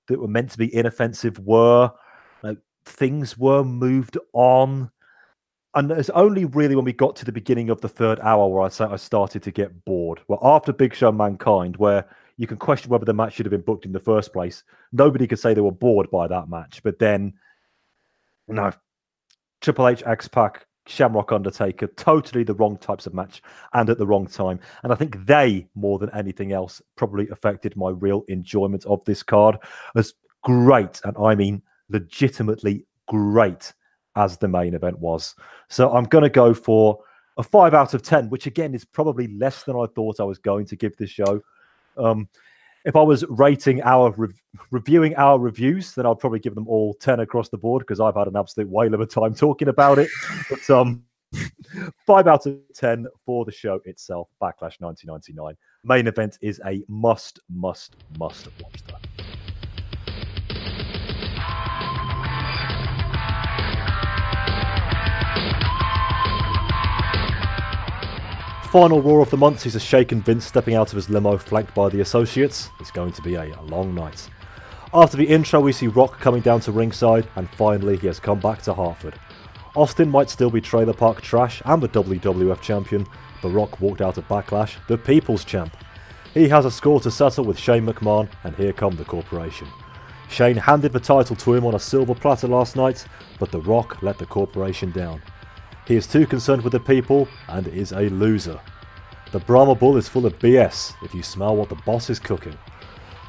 that were meant to be inoffensive were. Like, things were moved on and it's only really when we got to the beginning of the third hour where I I started to get bored. Well, after Big Show Mankind, where you can question whether the match should have been booked in the first place, nobody could say they were bored by that match. But then, no, Triple H, X Pac, Shamrock Undertaker, totally the wrong types of match and at the wrong time. And I think they, more than anything else, probably affected my real enjoyment of this card. As great, and I mean legitimately great as the main event was. So I'm going to go for a five out of 10, which again is probably less than I thought I was going to give this show. Um, if I was rating our rev- reviewing our reviews, then I'd probably give them all 10 across the board because I've had an absolute whale of a time talking about it. But um, five out of 10 for the show itself, Backlash 1999. Main event is a must, must, must watch that. Final Raw of the month sees a shaken Vince stepping out of his limo, flanked by the associates. It's going to be a long night. After the intro, we see Rock coming down to ringside, and finally, he has come back to Hartford. Austin might still be trailer park trash and the WWF champion, but Rock walked out of Backlash, the People's Champ. He has a score to settle with Shane McMahon, and here come the corporation. Shane handed the title to him on a silver platter last night, but The Rock let the corporation down. He is too concerned with the people and is a loser. The Brahma Bull is full of BS if you smell what the boss is cooking.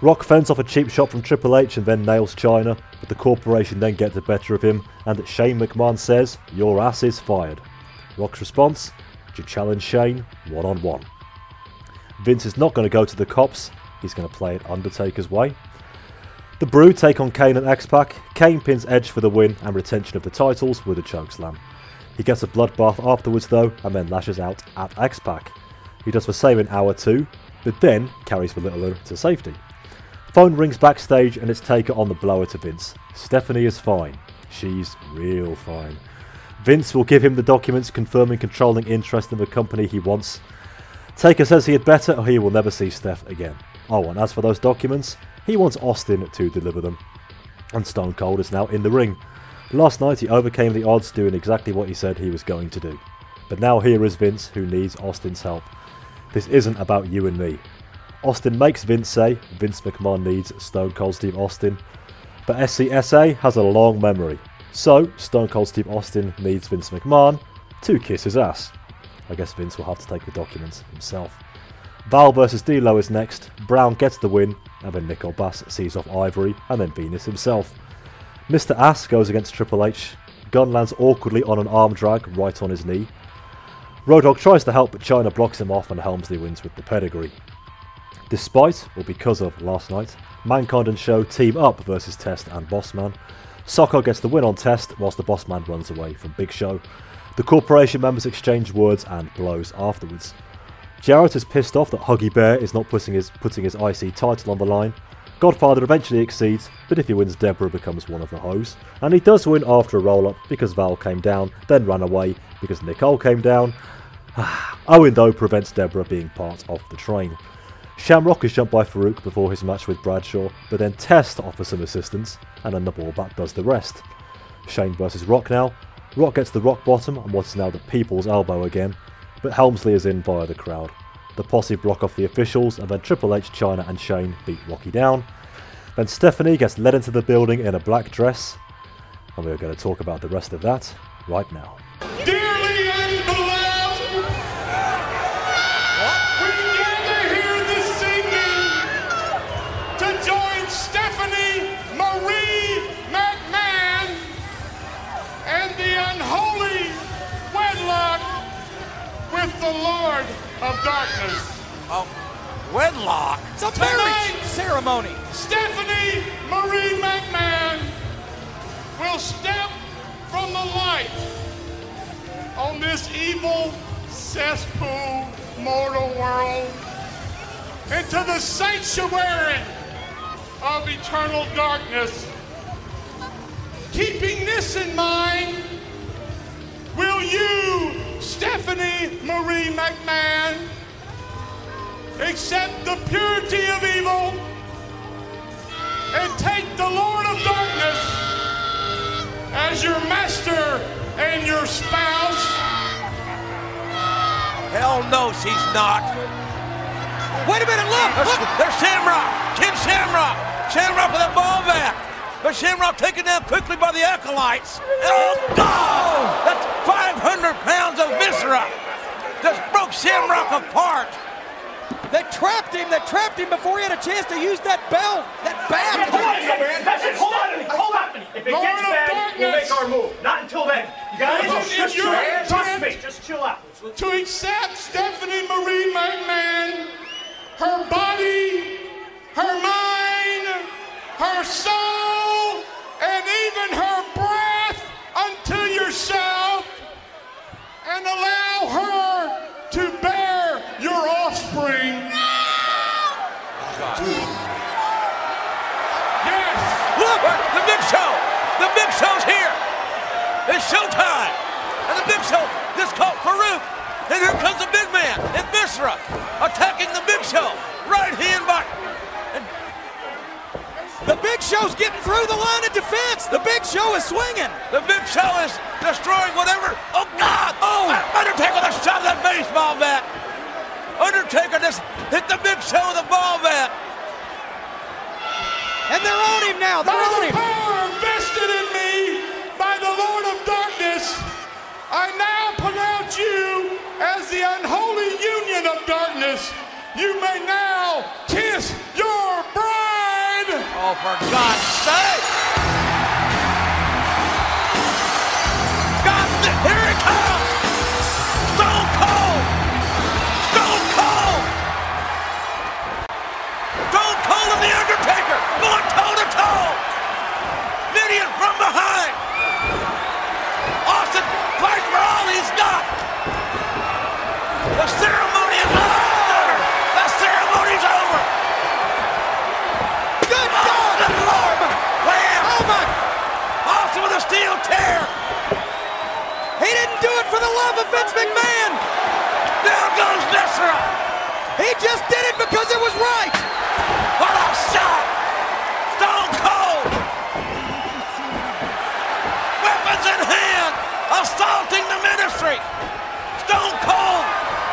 Rock fends off a cheap shot from Triple H and then nails Chyna, but the corporation then get the better of him, and Shane McMahon says, Your ass is fired. Rock's response? To challenge Shane one on one. Vince is not going to go to the cops, he's going to play it Undertaker's way. The Brood take on Kane and X Pac. Kane pins Edge for the win and retention of the titles with a chokeslam. He gets a bloodbath afterwards though, and then lashes out at X Pac. He does the same in hour 2, but then carries the Littler to safety. Phone rings backstage and it's Taker on the blower to Vince. Stephanie is fine. She's real fine. Vince will give him the documents confirming controlling interest in the company he wants. Taker says he had better or he will never see Steph again. Oh, and as for those documents, he wants Austin to deliver them. And Stone Cold is now in the ring. Last night he overcame the odds doing exactly what he said he was going to do. But now here is Vince who needs Austin's help. This isn't about you and me. Austin makes Vince say Vince McMahon needs Stone Cold Steve Austin, but SCSA has a long memory. So Stone Cold Steve Austin needs Vince McMahon to kiss his ass. I guess Vince will have to take the documents himself. Val versus D'Lo is next. Brown gets the win, and then Nicole Bass sees off Ivory, and then Venis himself. Mr. Ass goes against Triple H. Gunn lands awkwardly on an arm drag right on his knee. Road tries to help, but Chyna blocks him off, and Helmsley wins with the pedigree. Despite, or because of, last night, Mankind and Show team up versus Test and Bossman. Socko gets the win on Test, whilst the Bossman runs away from Big Show. The corporation members exchange words and blows afterwards. Jarrett is pissed off that Huggy Bear is not putting his, putting his IC title on the line. Godfather eventually exceeds, but if he wins, Debra becomes one of the hoes. And he does win after a roll up because Val came down, then ran away because Nicole came down. Owen, though, prevents Debra being part of the train. Shamrock is jumped by Faarooq before his match with Bradshaw, but then Test offers some assistance, and then the ballback does the rest. Shane versus Rock now. Rock gets the rock bottom on what is now the people's elbow again, but Helmsley is in via the crowd. The posse block off the officials, and then Triple H, Chyna, and Shane beat Rocky down. Then Stephanie gets led into the building in a black dress, and we're going to talk about the rest of that right now. Darkness. Oh, wedlock? It's a marriage ceremony. Stephanie Marie McMahon will step from the light on this evil cesspool mortal world into the sanctuary of eternal darkness. Keeping this in mind, will you, Stephanie Marie McMahon, accept the purity of evil and take the Lord of darkness as your master and your spouse? Hell no, she's not. Wait a minute, look, look. There's Shamrock, Ken Shamrock. Shamrock with a ball bat. But Shamrock taken down quickly by the acolytes. Oh, God! That's 500 pounds of viscera. Just broke Shamrock apart. They trapped him. They trapped him before he had a chance to use that belt, that bat. Hold on a second. That's it. Hold on. Hold on. If it Lord gets of bad, we'll make our move. Not until then. You guys, Is it just your chill. Trust me. Just chill out. to accept Stephanie Marie McMahon, her body, her mind, her soul, and even her breath unto yourself, and allow her to bear your offspring. Yes. Look, the Big Show. The Big Show's here. It's showtime. And the Big Show just caught Faarooq. And here comes the big man in Viscera attacking the Big Show. Right hand by. The Big Show's getting through the line of defense. The Big Show is swinging. The Big Show is destroying whatever. Oh, God. Oh, Undertaker just shot that baseball bat. Undertaker just hit the Big Show with a ball bat. And they're on him now. They're on him. power vested in me by the Lord of darkness, I now pronounce you as the unholy union of darkness. You may now kiss your bride. Oh, for God's sake! God, here it comes! Stone Cold! Stone Cold! Stone Cold and The Undertaker going toe to toe! Mideon from behind! Austin fights for all he's got! The ceremony is over! The ceremony's over! Good God! Good Lord! Wham! Oh my! Austin with a steel chair! He didn't do it for the love of Vince McMahon. Down goes Viscera! He just did it because it was right. What a shot! Stone Cold! Weapons in hand! Assaulting the ministry! Stone Cold!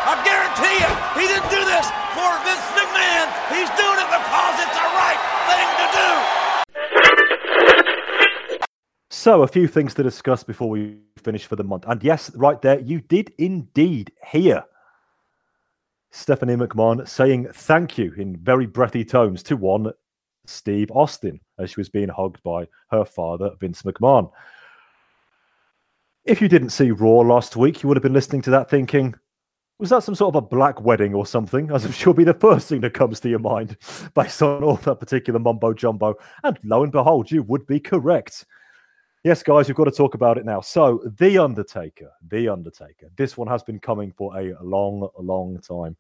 I guarantee you, he didn't do this for Vince McMahon. He's doing it because it's the right thing to do. So, a few things to discuss before we finish for the month. And yes, right there, you did indeed hear Stephanie McMahon saying thank you in very breathy tones to one Steve Austin as she was being hugged by her father, Vince McMahon. If you didn't see Raw last week, you would have been listening to that thinking, was that some sort of a black wedding or something? As I'm sure be the first thing that comes to your mind based on all that particular mumbo jumbo. And lo and behold, you would be correct. Yes, guys, we've got to talk about it now. So, The Undertaker, The Undertaker. This one has been coming for a long, long time.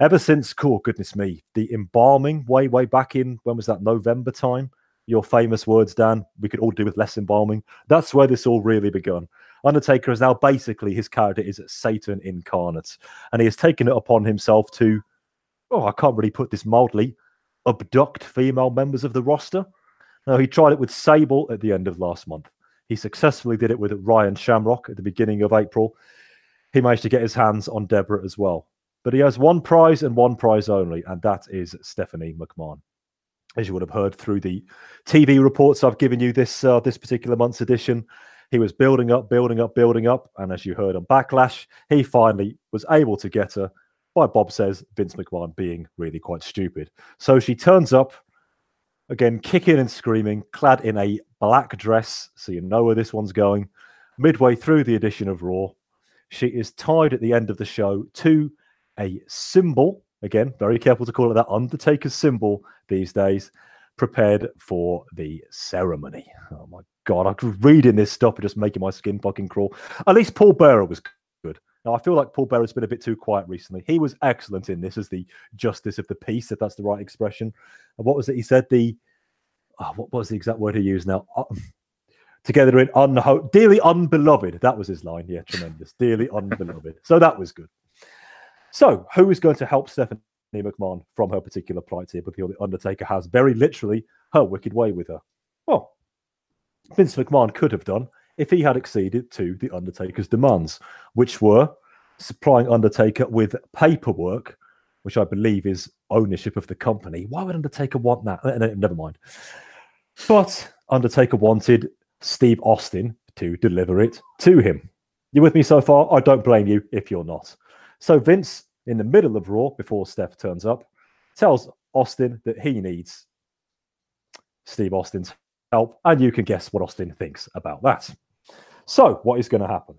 Ever since, cool, goodness me, the embalming way, way back in, when was that, November time? Your famous words, Dan, we could all do with less embalming. That's where this all really begun. Undertaker is now basically his character is Satan incarnate, and he has taken it upon himself to, oh, I can't really put this mildly, abduct female members of the roster. Now, he tried it with Sable at the end of last month. He successfully did it with Ryan Shamrock at the beginning of April. He managed to get his hands on Debra as well. But he has one prize and one prize only, and that is Stephanie McMahon. As you would have heard through the TV reports I've given you this uh, this particular month's edition, he was building up, building up, building up, and as you heard on Backlash, he finally was able to get her by Bob says Vince McMahon being really quite stupid. So she turns up again, kicking and screaming, clad in a black dress, so you know where this one's going. Midway through the edition of Raw, she is tied at the end of the show to a symbol. Again, very careful to call it that Undertaker's symbol these days, prepared for the ceremony. Oh my God, I was reading this stuff and just making my skin fucking crawl. At least Paul Bearer was. Now, I feel like Paul Bearer's been a bit too quiet recently. He was excellent in this as the justice of the peace, if that's the right expression. And what was it he said? The oh, what was the exact word he used now? Uh, together in unho- dearly unbeloved. That was his line. Yeah, tremendous. dearly unbeloved. So that was good. So, who is going to help Stephanie McMahon from her particular plight here? Because the Undertaker has very literally her wicked way with her. Well, Vince McMahon could have done if he had acceded to the Undertaker's demands, which were supplying Undertaker with paperwork, which I believe is ownership of the company. Why would Undertaker want that? Uh, Never mind. But Undertaker wanted Steve Austin to deliver it to him. You with me so far? I don't blame you if you're not. So Vince, in the middle of Raw, before Steph turns up, tells Austin that he needs Steve Austin's help, and you can guess what Austin thinks about that. So, what is going to happen?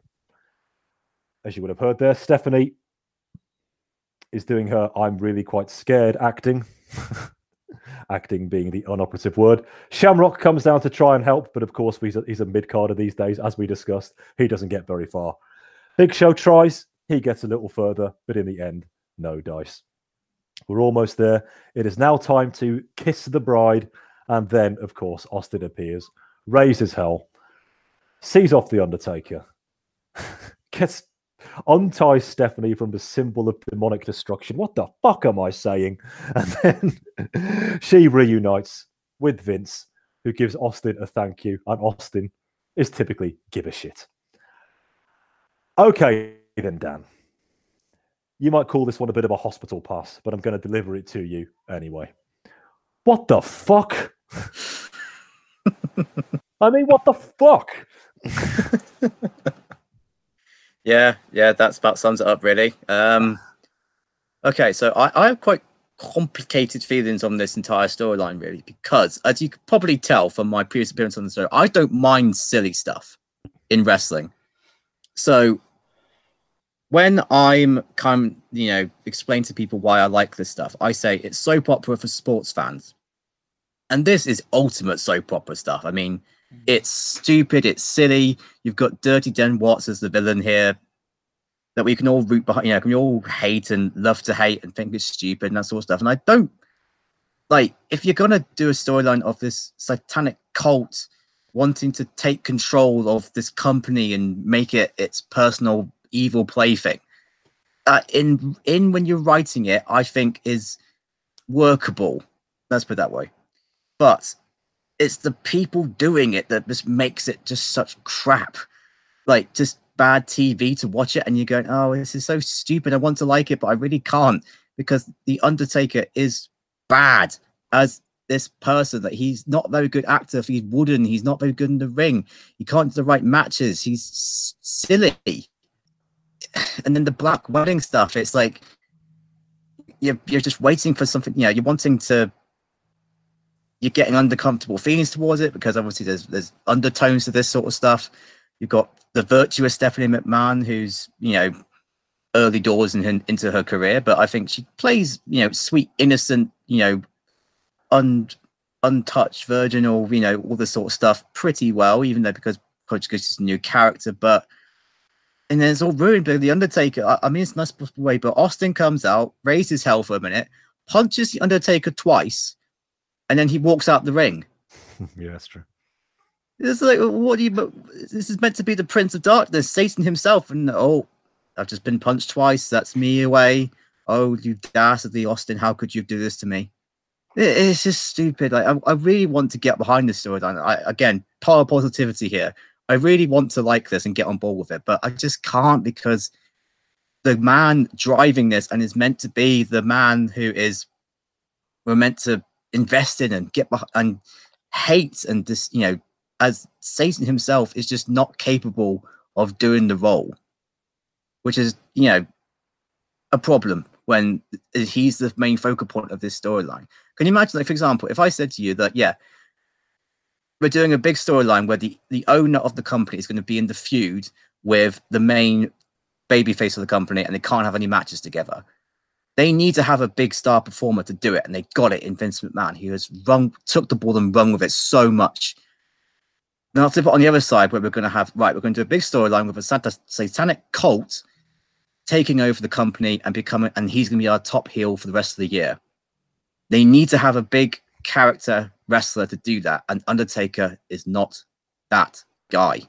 As you would have heard there, Stephanie is doing her I'm really quite scared acting. acting being the unoperative word. Shamrock comes down to try and help, but of course, he's a, he's a mid carder these days, as we discussed. He doesn't get very far. Big Show tries, he gets a little further, but in the end, no dice. We're almost there. It is now time to kiss the bride. And then, of course, Austin appears, raises hell, sees off the Undertaker, gets unties Stephanie from the symbol of demonic destruction. What the fuck am I saying? And then she reunites with Vince, who gives Austin a thank you, and Austin is typically give a shit. Okay, then, Dan. You might call this one a bit of a hospital pass, but I'm going to deliver it to you anyway. What the fuck? I mean, what the fuck? Yeah, yeah, that's about sums it up really. Um, okay, so I, I have quite complicated feelings on this entire storyline really because, as you could probably tell from my previous appearance on the show, I don't mind silly stuff in wrestling. So when I'm kind, of you know, explain to people why I like this stuff, I say it's soap opera for sports fans, and this is ultimate soap opera stuff. I mean, it's stupid, it's silly. You've got Dirty Den Watts as the villain here that we can all root behind, you know, can we all hate and love to hate and think it's stupid and that sort of stuff. And I don't like if you're gonna do a storyline of this satanic cult wanting to take control of this company and make it its personal evil plaything. Uh, in in when you're writing it, I think is workable. Let's put it that way. But it's the people doing it that just makes it just such crap. Like just bad TV to watch it and you're going, Oh, this is so stupid. I want to like it, but I really can't because The Undertaker is bad as this person that he's not very good actor. He's wooden, he's not very good in the ring, he can't do the right matches, he's silly. And then the black wedding stuff, it's like you're you're just waiting for something, you know, you're wanting to you're getting uncomfortable feelings towards it because obviously there's there's undertones to this sort of stuff. You've got the virtuous Stephanie McMahon, who's you know early doors in, in- into her career, but I think she plays you know sweet, innocent, you know, un untouched virgin or you know all this sort of stuff pretty well, even though because because she's a new character, but. And then it's all ruined by the Undertaker. I, I mean, it's not supposed to way, but Austin comes out, raises hell for a minute, punches the Undertaker twice, and then he walks out the ring. yeah, that's true. It's like, what do you? This is meant to be the Prince of Darkness, Satan himself, and oh, I've just been punched twice. That's me away. Oh, you dastardly Austin! How could you do this to me? It- it's just stupid. Like, I, I really want to get behind this storyline. I again, power positivity here. I really want to like this and get on board with it, but I just can't because the man driving this and is meant to be the man who is we're meant to invest in and get behind and hate and just you know as satan himself is just not capable of doing the role which is you know a problem when he's the main focal point of this storyline. Can you imagine like for example if i said to you that yeah we're doing a big storyline where the the owner of the company is going to be in the feud with the main babyface of the company and they can't have any matches together they need to have a big star performer to do it, and they got it in Vince McMahon. He has run, took the ball and run with it so much. Now, flip it on the other side, where we're going to have right, we're going to do a big storyline with a sat- satanic cult taking over the company and becoming, and he's going to be our top heel for the rest of the year. They need to have a big character wrestler to do that, and Undertaker is not that guy.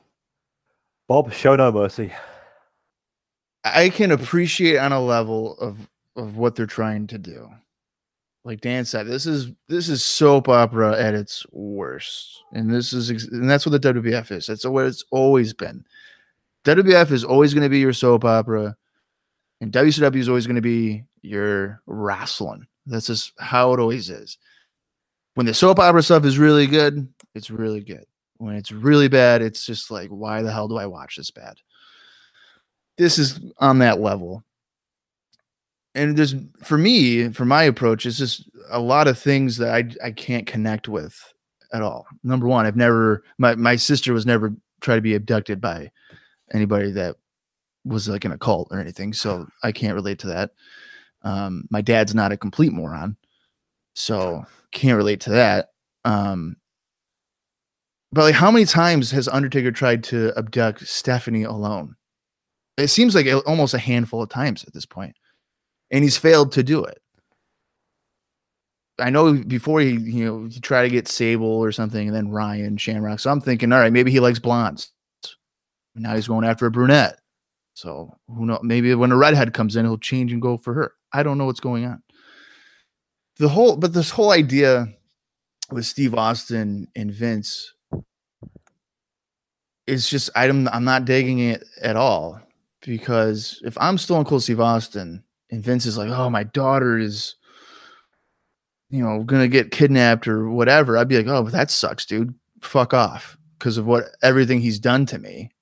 Bob, show no mercy. I can appreciate on a level of of what they're trying to do. Like Dan said, this is this is soap opera at its worst, and this is and that's what the WWF is. That's what it's always been. WWF is always going to be your soap opera, and WCW is always going to be your wrestling. That's just how it always is. When the soap opera stuff is really good, it's really good. When it's really bad, it's just like, why the hell do I watch this bad? This is on that level and there's for me for my approach it's just a lot of things that i i can't connect with at all. Number one i've never my my sister was never tried to be abducted by anybody that was like in a cult or anything so i can't relate to that. Um my dad's not a complete moron so can't relate to that. Um but like how many times has undertaker tried to abduct stephanie alone? It seems like almost a handful of times at this point and he's failed to do it. I know before he, you know, he tried to get Sable or something, and then Ryan Shamrock. So I'm thinking, all right, maybe he likes blondes. Now he's going after a brunette. So who knows? Maybe when a redhead comes in, he'll change and go for her. I don't know what's going on. The whole, but this whole idea with Steve Austin and Vince is just I'm I'm not digging it at all because if I'm still in Cold Steve Austin and Vince is like, oh, my daughter is, you know, gonna get kidnapped or whatever, I'd be like, oh, that sucks, dude. Fuck off. Because of what everything he's done to me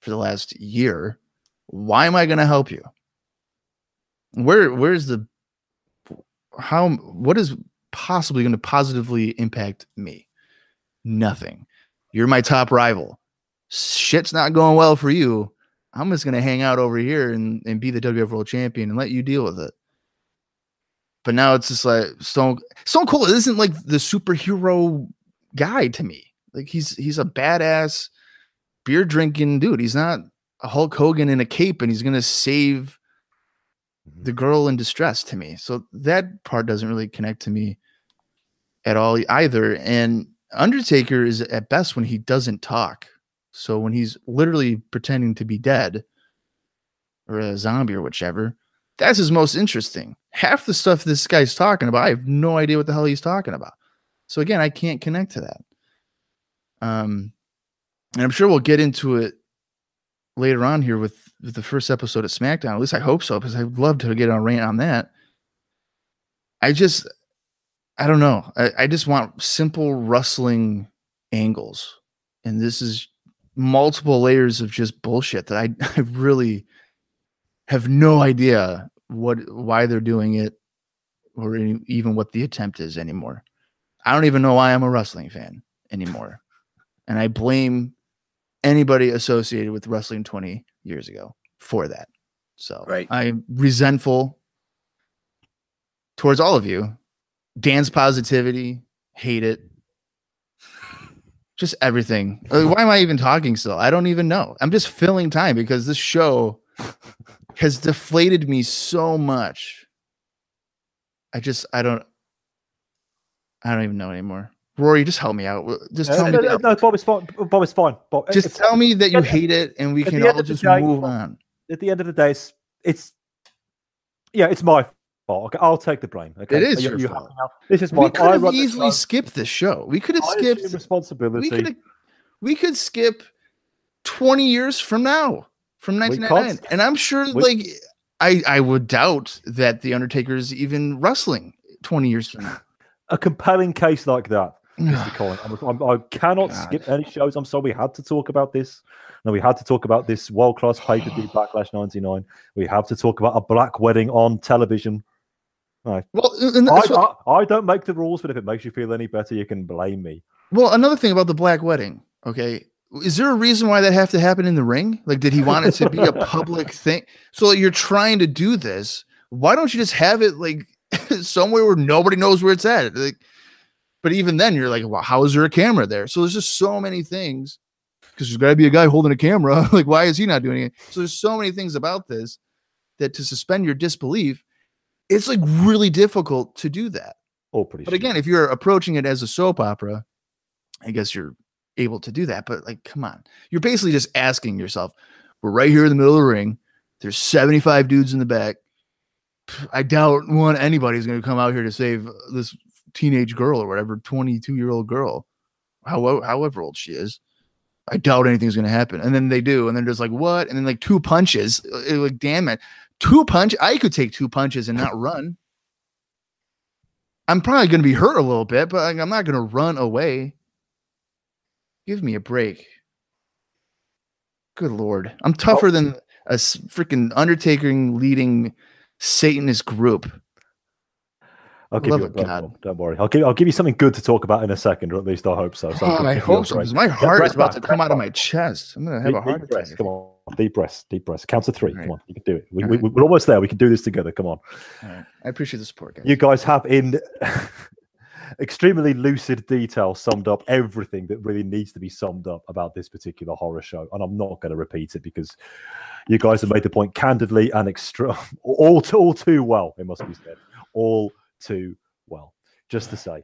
for the last year. Why am I gonna help you? Where where's the how what is possibly going to positively impact me? Nothing. You're my top rival. Shit's not going well for you. I'm just gonna hang out over here and, and be the WWF World Champion and let you deal with it. But now it's just like Stone Stone Cold isn't like the superhero guy to me. Like he's he's a badass beer drinking dude. He's not a Hulk Hogan in a cape and he's gonna save mm-hmm. the girl in distress to me. So that part doesn't really connect to me at all either. And Undertaker is at best when he doesn't talk. So when he's literally pretending to be dead or a zombie or whichever, that's his most interesting. Half the stuff this guy's talking about, I have no idea what the hell he's talking about. So again, I can't connect to that. Um, and I'm sure we'll get into it later on here with, with the first episode of SmackDown. At least I hope so, because I'd love to get on a rant on that. I just, I don't know. I, I just want simple rustling angles, and this is multiple layers of just bullshit that I, I really have no idea what why they're doing it or any, even what the attempt is anymore. I don't even know why I'm a wrestling fan anymore. And I blame anybody associated with wrestling 20 years ago for that. So Right. I'm resentful towards all of you. Dan's positivity, hate it. Just everything. Like, why am I even talking still? I don't even know. I'm just filling time because this show has deflated me so much. I just I don't I don't even know anymore. Rory, just help me out. Just tell Uh, me. no, no, no, Bob is fine. Bob is fine. Bob, Just tell me that you hate it, and we can all just day- move on. At the end of the day, it's it's yeah, it's my fault. Okay, I'll take the blame. Okay, It is You- your you fault. This is my. We could have easily skipped this show. We could have I skipped responsibility. We could we could skip 20 years from now, from 1999. And I'm sure we- like I I would doubt that the Undertaker is even wrestling 20 years from now. a compelling case like that, Mr. Collin. I'm, I'm, I cannot God. skip any shows. I'm sorry, we had to talk about this. No, we had to talk about this world class pay per view Backlash 99. We have to talk about a black wedding on television. Well, I, what- I, I don't make the rules, but if it makes you feel any better, you can blame me. Well, another thing about the black wedding, okay? Is there a reason why that have to happen in the ring? Like, did he want it to be a public thing? So you're trying to do this. Why don't you just have it like somewhere where nobody knows where it's at? Like, but even then, you're like, well, how is there a camera there? So there's just so many things because there's got to be a guy holding a camera. like, why is he not doing it? So there's so many things about this that to suspend your disbelief, it's like really difficult to do that. All pretty. But again, if you're approaching it as a soap opera, I guess you're able to do that. But like, come on, you're basically just asking yourself, we're right here in the middle of the ring. There's 75 dudes in the back. I doubt one anybody's going to come out here to save this teenage girl or whatever, 22 year old girl, however, however old she is. I doubt anything's going to happen. And then they do. And then there's like, what? And then like two punches. uh, Like, damn it. Two punch. I could take two punches and not run. I'm probably going to be hurt a little bit, but I'm not going to run away. Give me a break. Good lord, I'm tougher than a freaking Undertaker leading Satanist group. I'll give Love you a God. Don't worry. I'll give I'll give you something good to talk about in a second, or at least I hope so. So Oh, I give you a hope so because my heart is about to come out of my chest. I'm gonna have Deep, a heart attack. Come on, deep breaths, deep breaths. Count to three. All Come on, you can do it. We, All we, right. we're almost there. We can do this together. Come on. Right. I appreciate the support, guys. You guys have in extremely lucid detail summed up everything that really needs to be summed up about this particular horror show, and I'm not going to repeat it because you guys have made the point candidly and extra all too, all too well. It must be said, all too well. Just to say,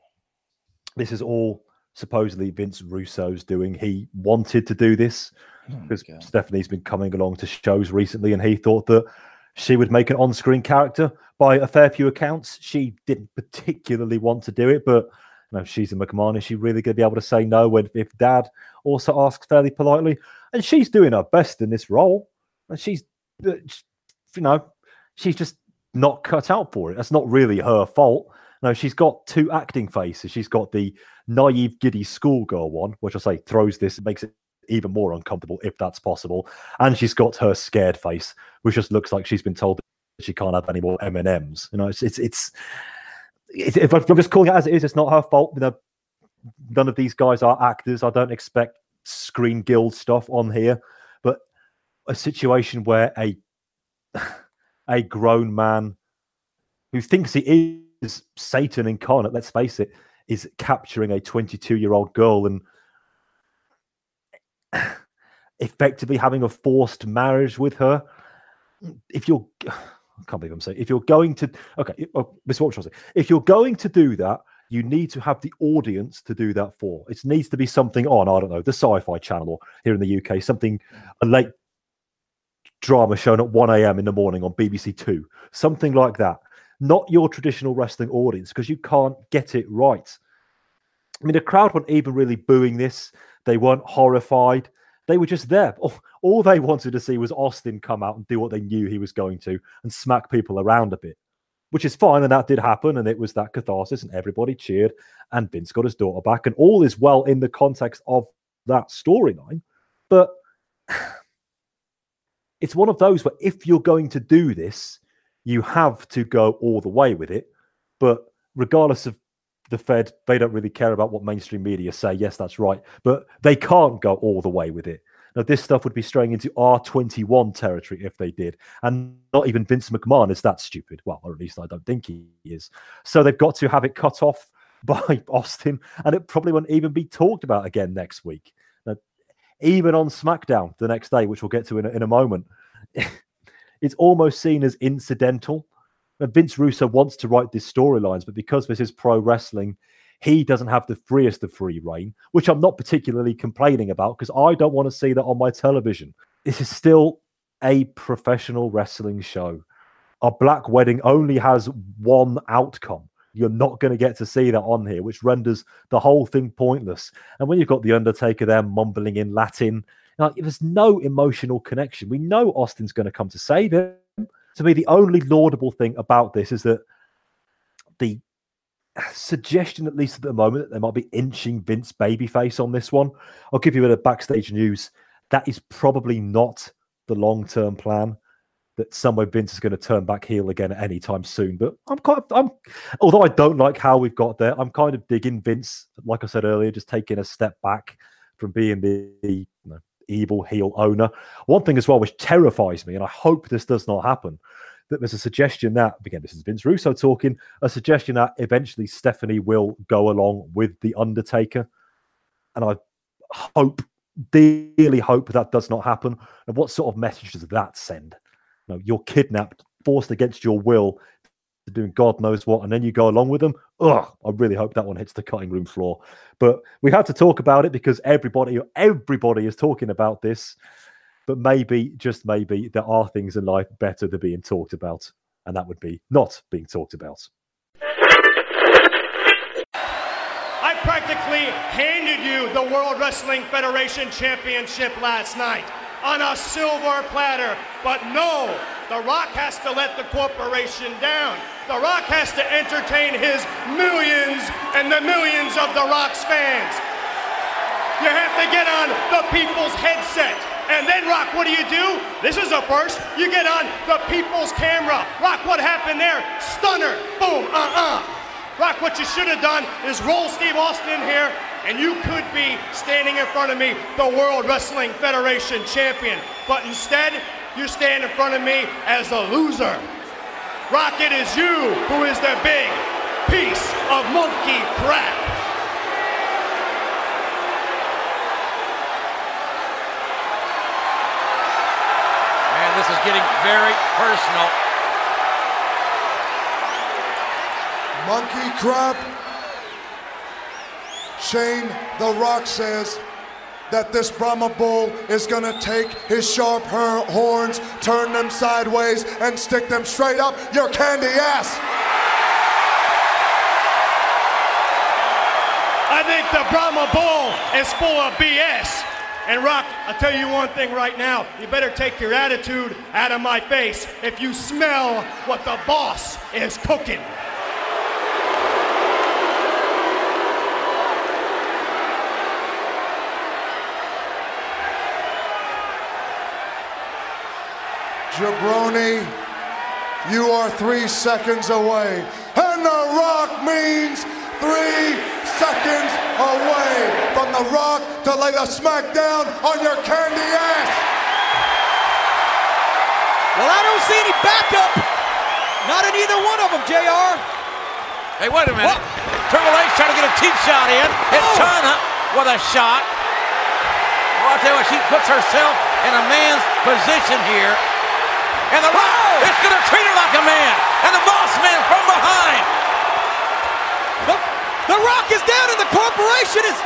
this is all supposedly Vince Russo's doing. He wanted to do this Oh because Stephanie's been coming along to shows recently, and he thought that she would make an on-screen character. By a fair few accounts, she didn't particularly want to do it, but you know, she's a McMahon. Is she really going to be able to say no when if Dad also asks fairly politely? And she's doing her best in this role, and she's, uh, you know, she's just not cut out for it. That's not really her fault. No, she's got two acting faces. She's got the naive, giddy schoolgirl one, which I say throws this, makes it even more uncomfortable if that's possible. And she's got her scared face, which just looks like she's been told that she can't have any more M and M's. You know, it's it's it's. it's if I'm just calling it as it is, it's not her fault. You know, none of these guys are actors. I don't expect Screen Guild stuff on here, but a situation where a a grown man who thinks he is Satan incarnate, let's face it, is capturing a 22 year old girl and effectively having a forced marriage with her. If you're, I can't believe I'm saying, if you're going to, okay, oh, Miss say. If you're going to do that, you need to have the audience to do that for. It needs to be something on, I don't know, the sci fi channel or here in the UK, something, a late drama shown at 1 a.m. in the morning on BBC Two, something like that. Not your traditional wrestling audience because you can't get it right. I mean, the crowd weren't even really booing this. They weren't horrified. They were just there. All, they wanted to see was Austin come out and do what they knew he was going to and smack people around a bit, which is fine. And that did happen. And it was that catharsis, and everybody cheered. And Vince got his daughter back. And all is well in the context of that storyline. But it's one of those where if you're going to do this, you have to go all the way with it. But regardless of the Fed, they don't really care about what mainstream media say. Yes, that's right. But they can't go all the way with it. Now, this stuff would be straying into R21 territory if they did. And not even Vince McMahon is that stupid. Well, or at least I don't think he is. So they've got to have it cut off by Austin. And it probably won't even be talked about again next week. Now, even on SmackDown the next day, which we'll get to in a, in a moment, it's almost seen as incidental. Vince Russo wants to write these storylines, but because this is pro wrestling, he doesn't have the freest of free reign, which I'm not particularly complaining about because I don't want to see that on my television. This is still a professional wrestling show. A black wedding only has one outcome. You're not going to get to see that on here, which renders the whole thing pointless. And when you've got The Undertaker there mumbling in Latin, like, there's no emotional connection. We know Austin's going to come to save him. To me, the only laudable thing about this is that the suggestion, at least at the moment, that they might be inching Vince babyface on this one. I'll give you a bit of backstage news. That is probably not the long term plan. That somewhere Vince is going to turn back heel again at any time soon. But I'm of, I'm, although I don't like how we've got there, I'm kind of digging Vince. Like I said earlier, just taking a step back from being the, the evil heel owner. One thing as well, which terrifies me, and I hope this does not happen, that there's a suggestion that, again, this is Vince Russo talking, a suggestion that eventually Stephanie will go along with The Undertaker. And I hope, dearly hope that does not happen. And what sort of message does that send? You know, you're kidnapped, forced against your will doing God knows what, and then you go along with them. Ugh, I really hope that one hits the cutting room floor. But we had to talk about it because everybody, everybody is talking about this. But maybe, just maybe, there are things in life better than being talked about, and that would be not being talked about. I practically handed you the World Wrestling Federation Championship last night on a silver platter. But no, The Rock has to let the corporation down. The Rock has to entertain his millions and the millions of The Rock's fans. You have to get on the people's headset. And then, Rock, what do you do? This is a first. You get on the people's camera. Rock, what happened there? Stunner. Boom. Uh uh. Rock, what you should have done is roll Steve Austin in here, and you could be standing in front of me, the World Wrestling Federation champion. But instead, you stand in front of me as a loser. Rock, it is you who is the big piece of monkey crap. Man, this is getting very personal. Monkey crap. Shane The Rock says that this Brahma bull is gonna take his sharp horns, turn them sideways, and stick them straight up your candy ass. I think the Brahma Bull is full of BS. And Rock, I'll tell you one thing right now. You better take your attitude out of my face if you smell what the boss is cooking. Jabroni, you are three seconds away. And The Rock means three seconds away from The Rock to lay the smackdown on your candy ass. Well, I don't see any backup. Not in either one of them, JR. Hey, wait a minute. Triple H trying to get a cheap shot in. Hit oh! Chyna with a shot. Well, I'll tell you what, she puts herself in a man's position here. And the Rock is going to treat her like a man. And the boss man from behind. The, the Rock is down and the corporation is.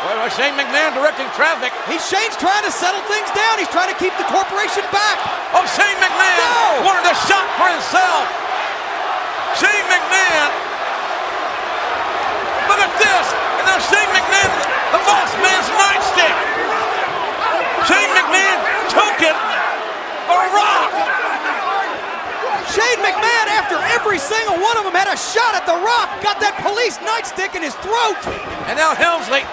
Well, well, Shane McMahon directing traffic. He's Shane's trying to settle things down. He's trying to keep the corporation back. Oh, Shane McMahon wanted a shot for himself. Shane McMahon. Look at this. And now Shane McMahon, the boss man's nightstick. Shane McMahon took it. The Rock. Shane McMahon, after every single one of them had a shot at The Rock, got that police nightstick in his throat. And now Helmsley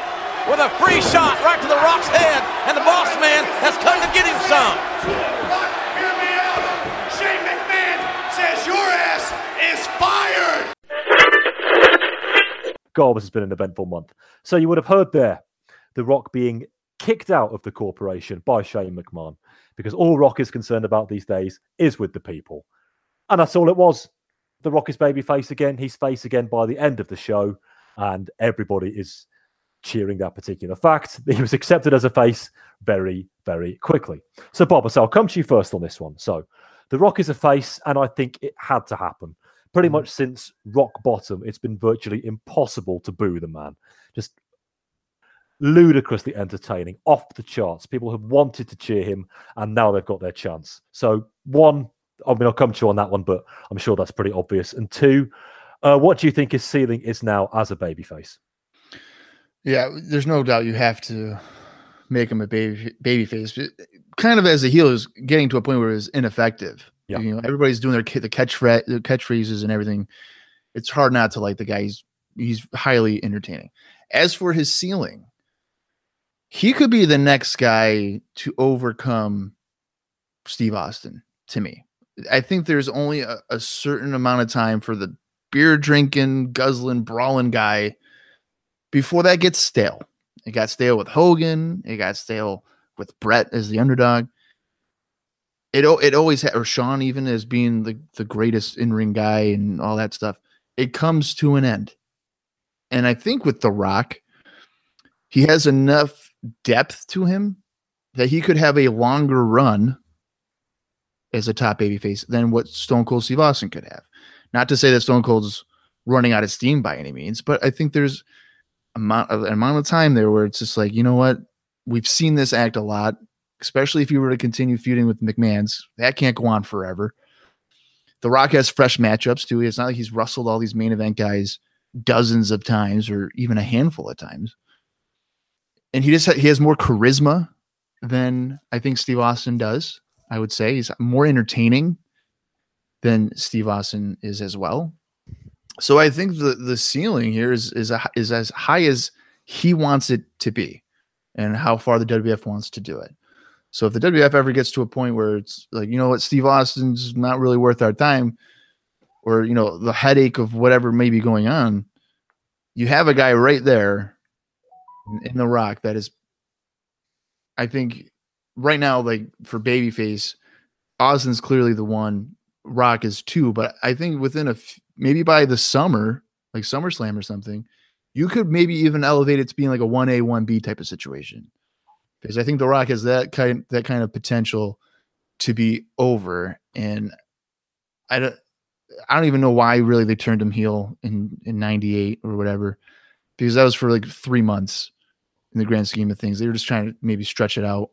with a free shot right to the Rock's head. And the boss man has come to get him some. Hear me out. Shane McMahon says your ass is fired. God, this has been an eventful month. So you would have heard there The Rock being kicked out of the corporation by Shane McMahon because all Rock is concerned about these days is with the people. And that's all it was. The Rock is babyface again. He's face again by the end of the show, and everybody is cheering that particular fact. He was accepted as a face very, very quickly. So, Bob, so I'll come to you first on this one. So, The Rock is a face, and I think it had to happen. Pretty mm. much since rock bottom, it's been virtually impossible to boo the man. Just ludicrously entertaining, off the charts. People have wanted to cheer him, and now they've got their chance. So, one, I mean, I'll come to you on that one, but I'm sure that's pretty obvious. And two, uh, what do you think his ceiling is now as a babyface? Yeah, there's no doubt you have to make him a baby baby face. Kind of as a heel is getting to a point where it's ineffective. Yeah. You know, everybody's doing their the catchphrase, the catchphrases and everything. It's hard not to like the guy. He's he's highly entertaining. As for his ceiling, he could be the next guy to overcome Steve Austin. To me, I think there's only a, a certain amount of time for the beer drinking, guzzling, brawling guy before that gets stale. It got stale with Hogan. It got stale with Bret as the underdog. It it always or Shawn even as being the the greatest in ring guy and all that stuff. It comes to an end, and I think with The Rock, he has enough depth to him that he could have a longer run as a top babyface than what Stone Cold Steve Austin could have. Not to say that Stone Cold's running out of steam by any means, but I think there's amount of amount of time there where it's just like, you know what? We've seen this act a lot, especially if you were to continue feuding with McMahon's. That can't go on forever. The Rock has fresh matchups too. It's not like he's wrestled all these main event guys dozens of times or even a handful of times. And he just ha- he has more charisma than I think Steve Austin does. I would say he's more entertaining than Steve Austin is as well. So I think the the ceiling here is is a, is as high as he wants it to be, and how far the WWF wants to do it. So if the WWF ever gets to a point where it's like you know what Steve Austin's not really worth our time, or you know the headache of whatever may be going on, you have a guy right there in, in the Rock that is, I think, right now like for babyface, Austin's clearly the one. Rock is two, but I think within a f- maybe by the summer, like SummerSlam or something, you could maybe even elevate it to being like a one A one B type of situation, because I think The Rock has that kind that kind of potential to be over, and I don't I don't even know why really they turned him heel in in '98 or whatever, because that was for like three months in the grand scheme of things. They were just trying to maybe stretch it out.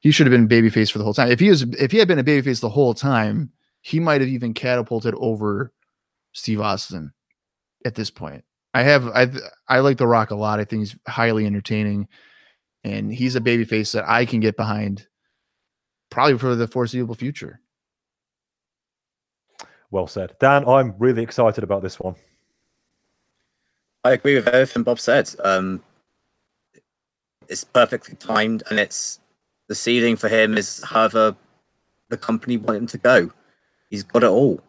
He should have been babyface for the whole time. If he was, if he had been a babyface the whole time, he might have even catapulted over Steve Austin at this point. I have I I like The Rock a lot. I think he's highly entertaining, and he's a babyface that I can get behind, probably for the foreseeable future. Well said. Dan, I'm really excited about this one. I agree with everything Bob said. Um, it's perfectly timed, and it's the ceiling for him is however the company want him to go. He's got it all: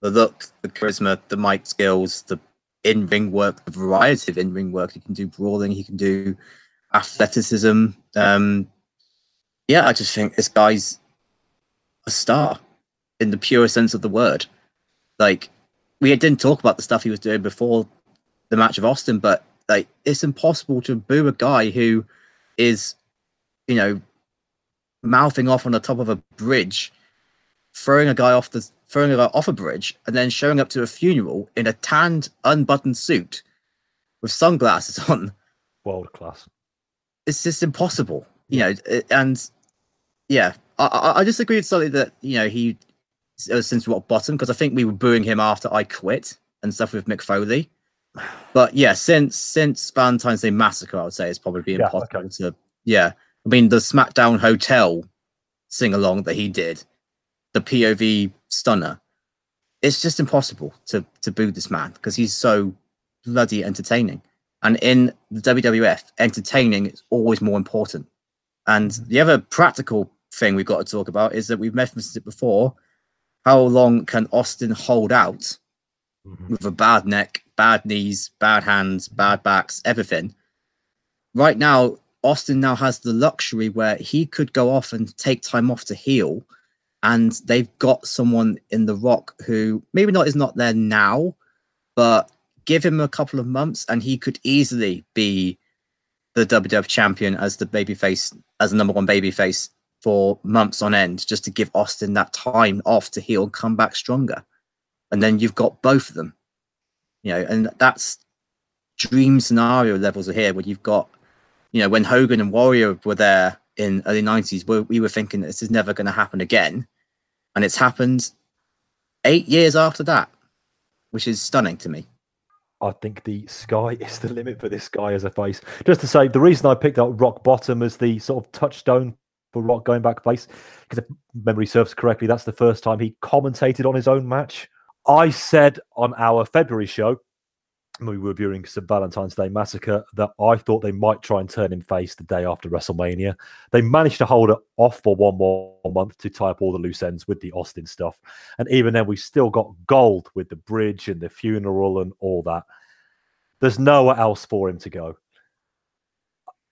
the look, the charisma, the mic skills, the in-ring work, the variety of in-ring work. He can do brawling. He can do athleticism. Um, yeah, I just think this guy's a star in the pure sense of the word. Like we didn't talk about the stuff he was doing before the match of Austin, but like it's impossible to boo a guy who is, you know, mouthing off on the top of a bridge, throwing a guy off the throwing a guy off a bridge, and then showing up to a funeral in a tanned, unbuttoned suit with sunglasses on. World class. It's just impossible, you know. And yeah, I, I, disagree with Sully that you know he since rock bottom because I think we were booing him after I quit and stuff with Mick Foley. But yeah, since since Valentine's Day Massacre, I would say it's probably Yeah, impossible to. Yeah, I mean the SmackDown Hotel sing along that he did, the POV stunner. It's just impossible to to boo this man because he's so bloody entertaining. And in the WWF, entertaining is always more important. And the other practical thing we've got to talk about is that we've mentioned it before. How long can Austin hold out mm-hmm. with a bad neck, bad knees, bad hands, bad backs, everything? Right now, Austin now has the luxury where he could go off and take time off to heal. And they've got someone in The Rock who maybe not is not there now, but give him a couple of months and he could easily be the WWF champion as the babyface, as the number one babyface for months on end, just to give Austin that time off to heal and come back stronger. And then you've got both of them, you know, and that's dream scenario levels are here where you've got, you know, when Hogan and Warrior were there in early 90s, we, we were thinking this is never going to happen again. And it's happened eight years after that, which is stunning to me. I think the sky is the limit for this guy as a face. Just to say, the reason I picked up Rock Bottom as the sort of touchstone for Rock going back face, because if memory serves correctly, that's the first time he commentated on his own match. I said on our February show, we were reviewing some Valentine's Day Massacre, that I thought they might try and turn him face the day after WrestleMania. They managed to hold it off for one more month to tie up all the loose ends with the Austin stuff. And even then, we still got gold with the bridge and the funeral and all that. There's nowhere else for him to go.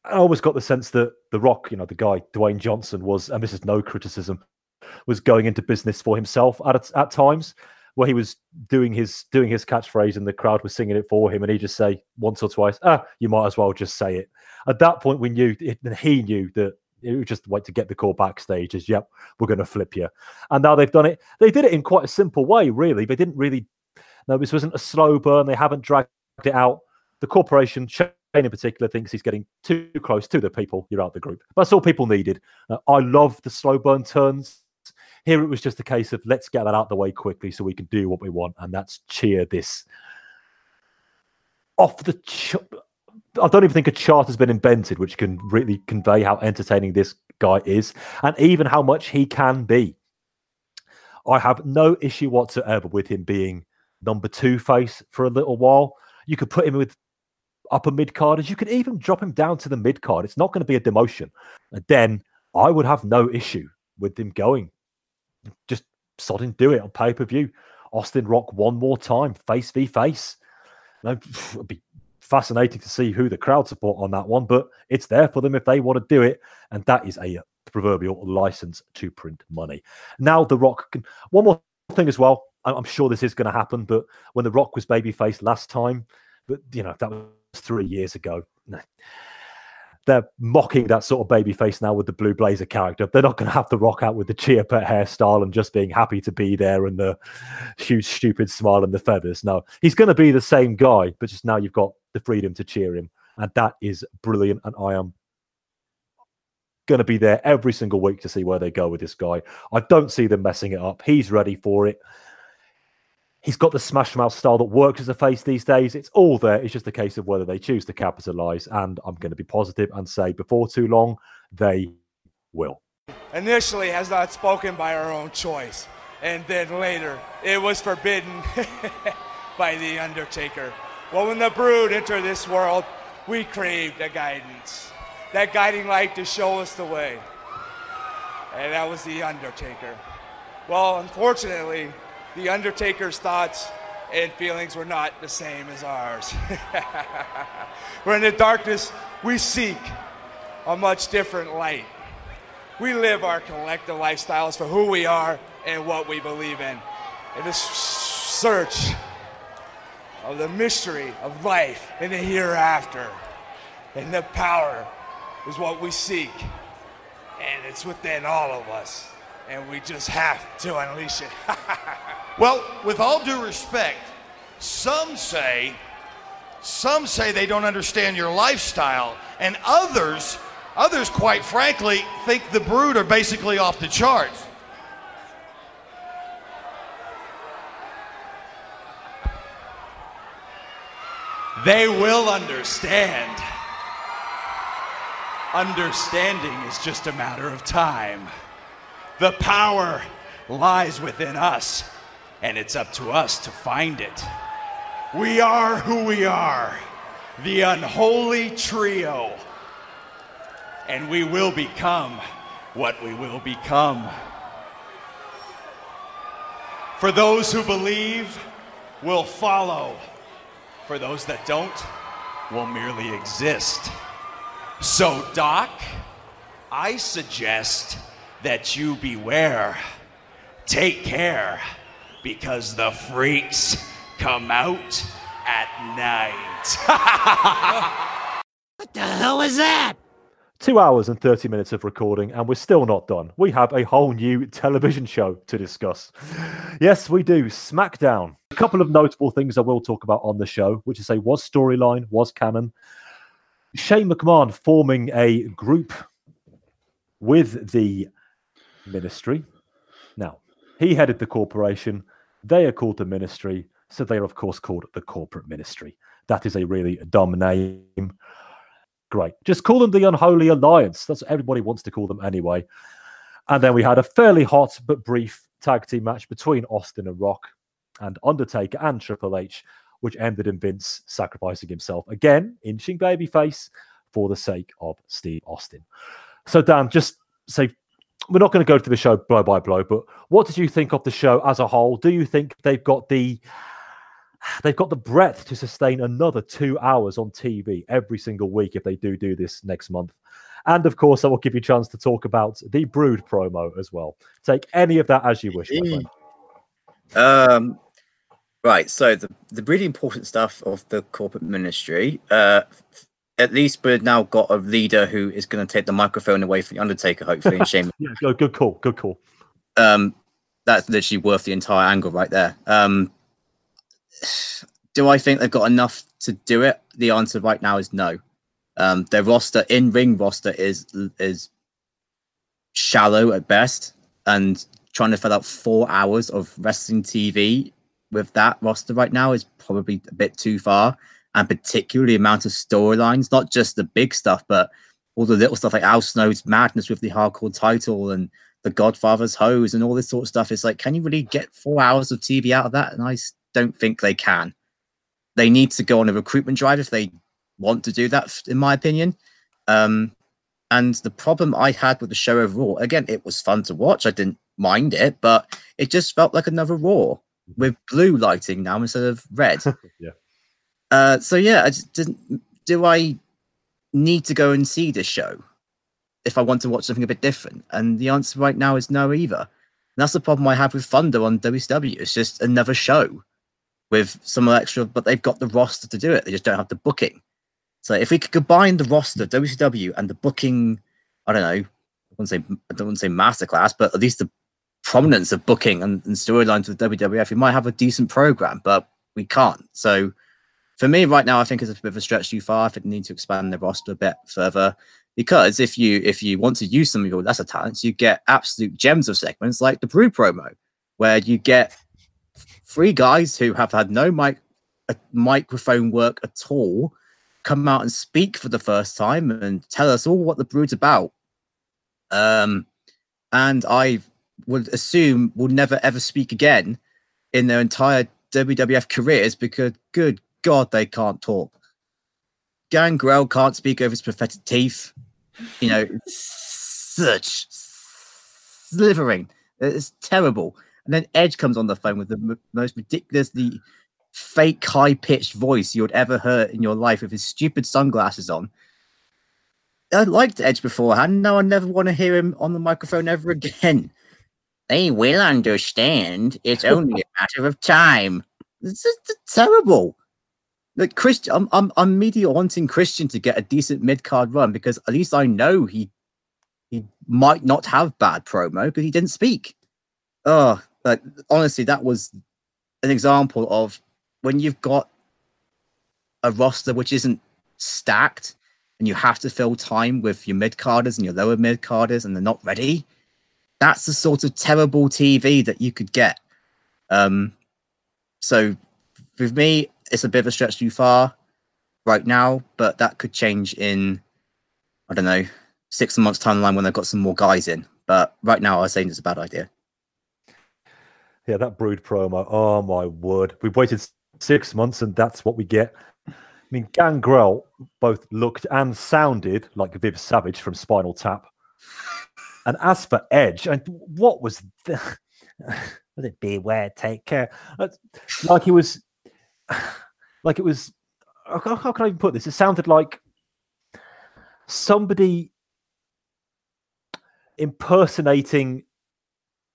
I always got the sense that The Rock, you know, the guy, Dwayne Johnson, was, and this is no criticism, was going into business for himself at, at times where he was doing his doing his catchphrase and the crowd was singing it for him and he just say once or twice ah you might as well just say it. At that point we knew it, he knew that it was just wait to get the call backstage as yep we're going to flip you. And now they've done it they did it in quite a simple way really. They didn't really no this wasn't a slow burn they haven't dragged it out. The corporation Shane in particular thinks he's getting too close to the people you're out the group. That's all people needed. Uh, i love the slow burn turns here it was just a case of let's get that out the way quickly so we can do what we want, and that's cheer this off the. Ch- I don't even think a chart has been invented which can really convey how entertaining this guy is, and even how much he can be. I have no issue whatsoever with him being number two face for a little while. You could put him with upper mid carders. You could even drop him down to the mid card. It's not going to be a demotion. And then I would have no issue with him going just sodding do it on pay per view. Austin Rock one more time, face v face. Now, it'd be fascinating to see who the crowd support on that one, but it's there for them if they want to do it, and that is a proverbial license to print money. Now, The Rock can. One more thing as well. I'm sure this is going to happen, but when The Rock was babyface last time, but you know that was three years ago. They're mocking that sort of baby face now with the blue blazer character. They're not going to have the rock out with the cheer pet hairstyle and just being happy to be there and the huge stupid smile and the feathers. No, he's going to be the same guy, but just now you've got the freedom to cheer him, and that is brilliant. And I am going to be there every single week to see where they go with this guy. I don't see them messing it up. He's ready for it. He's got the smash mouth style that works as a face these days. It's all there. It's just a case of whether they choose to capitalize. And I'm going to be positive and say before too long, they will. initially has not spoken by our own choice, and then later it was forbidden by the Undertaker. Well, when the Brood entered this world, we craved a guidance, that guiding light to show us the way. and that was The Undertaker. Well, unfortunately, The Undertaker's thoughts and feelings were not the same as ours. Where in the darkness, we seek a much different light. We live our collective lifestyles for who we are and what we believe in. In this search of the mystery of life and the hereafter. And the power is what we seek. And it's within all of us. And we just have to unleash it. Well, with all due respect, some say some say they don't understand your lifestyle, and others, others, quite frankly, think the brood are basically off the charts. They will understand. Understanding is just a matter of time. The power lies within us, and it's up to us to find it. We are who we are, the unholy trio. And we will become what we will become. For those who believe, will follow. For those that don't, will merely exist. So, Doc, I suggest that you beware. Take care, because the freaks come out at night. What the hell was that? Two hours and 30 minutes of recording, and we're still not done. We have a whole new television show to discuss. Yes, we do. SmackDown. A couple of notable things I will talk about on the show, which is a was storyline, was canon. Shane McMahon forming a group with the ministry. Now, he headed the corporation. They are called the ministry. So they are, of course, called the corporate ministry. That is a really dumb name. Great. Just call them the Unholy Alliance. That's what everybody wants to call them anyway. And then we had a fairly hot but brief tag team match between Austin and Rock and Undertaker and Triple H, which ended in Vince sacrificing himself again, inching babyface for the sake of Steve Austin. So, Dan, just say we're not going to go through the show blow by blow, but what did you think of the show as a whole? Do you think they've got the they've got the breadth to sustain another two hours on TV every single week if they do do this next month? And of course, I will give you a chance to talk about the Brood promo as well. Take any of that as you wish. Um, right. So the the really important stuff of the corporate ministry. Uh, f- at least we've now got a leader who is going to take the microphone away from the Undertaker. Hopefully, and Shane. Yeah, good, good call. Good call. Um, that's literally worth the entire angle right there. Um, do I think they've got enough to do it? The answer right now is no. Um, their roster in ring roster is is shallow at best, and trying to fill out four hours of wrestling TV with that roster right now is probably a bit too far. And particularly the amount of storylines, not just the big stuff, but all the little stuff like Al Snow's madness with the hardcore title and the Godfather's hose and all this sort of stuff. It's like, can you really get four hours of TV out of that? And I don't think they can. They need to go on a recruitment drive if they want to do that, in my opinion. Um, and the problem I had with the show overall, again, it was fun to watch. I didn't mind it, but it just felt like another Raw with blue lighting now instead of red. yeah. Uh, so yeah, I just didn't. Do I need to go and see this show if I want to watch something a bit different? And the answer right now is no either. And that's the problem I have with Thunder on WCW. It's just another show with some extra, but they've got the roster to do it. They just don't have the booking. So if we could combine the roster, WCW, and the booking, I don't know, I wouldn't say I don't want to say masterclass, but at least the prominence of booking and, and storylines with WWF, we might have a decent program, but we can't. So for me right now, I think it's a bit of a stretch too far. I think they need to expand the roster a bit further. Because if you if you want to use some of your lesser talents, you get absolute gems of segments like the Brood promo, where you get three guys who have had no mic uh, microphone work at all come out and speak for the first time and tell us all what the brood's about. Um, and I would assume will never ever speak again in their entire WWF careers because, good God, they can't talk. Gangrel can't speak over his pathetic teeth. You know, such slithering. It's terrible. And then Edge comes on the phone with the m- most ridiculously fake high pitched voice you would ever heard in your life with his stupid sunglasses on. I liked Edge beforehand. Now I never want to hear him on the microphone ever again. They will understand. It's only a matter of time. It's just terrible. Like Christian, I'm I'm I'm media wanting Christian to get a decent mid card run because at least I know he he might not have bad promo because he didn't speak. Oh, but honestly, that was an example of when you've got a roster which isn't stacked and you have to fill time with your mid carders and your lower mid carders and they're not ready. That's the sort of terrible TV that you could get. Um, so with me, it's a bit of a stretch too far right now, but that could change in I don't know six months timeline when they've got some more guys in. But right now, I was saying it's a bad idea. Yeah, that brood promo. Oh my word. We've waited six months and that's what we get. I mean, Gangrel both looked and sounded like Viv Savage from Spinal Tap. And as for Edge, and what was the was it beware, take care? Like he was like it was how can I even put this? It sounded like somebody impersonating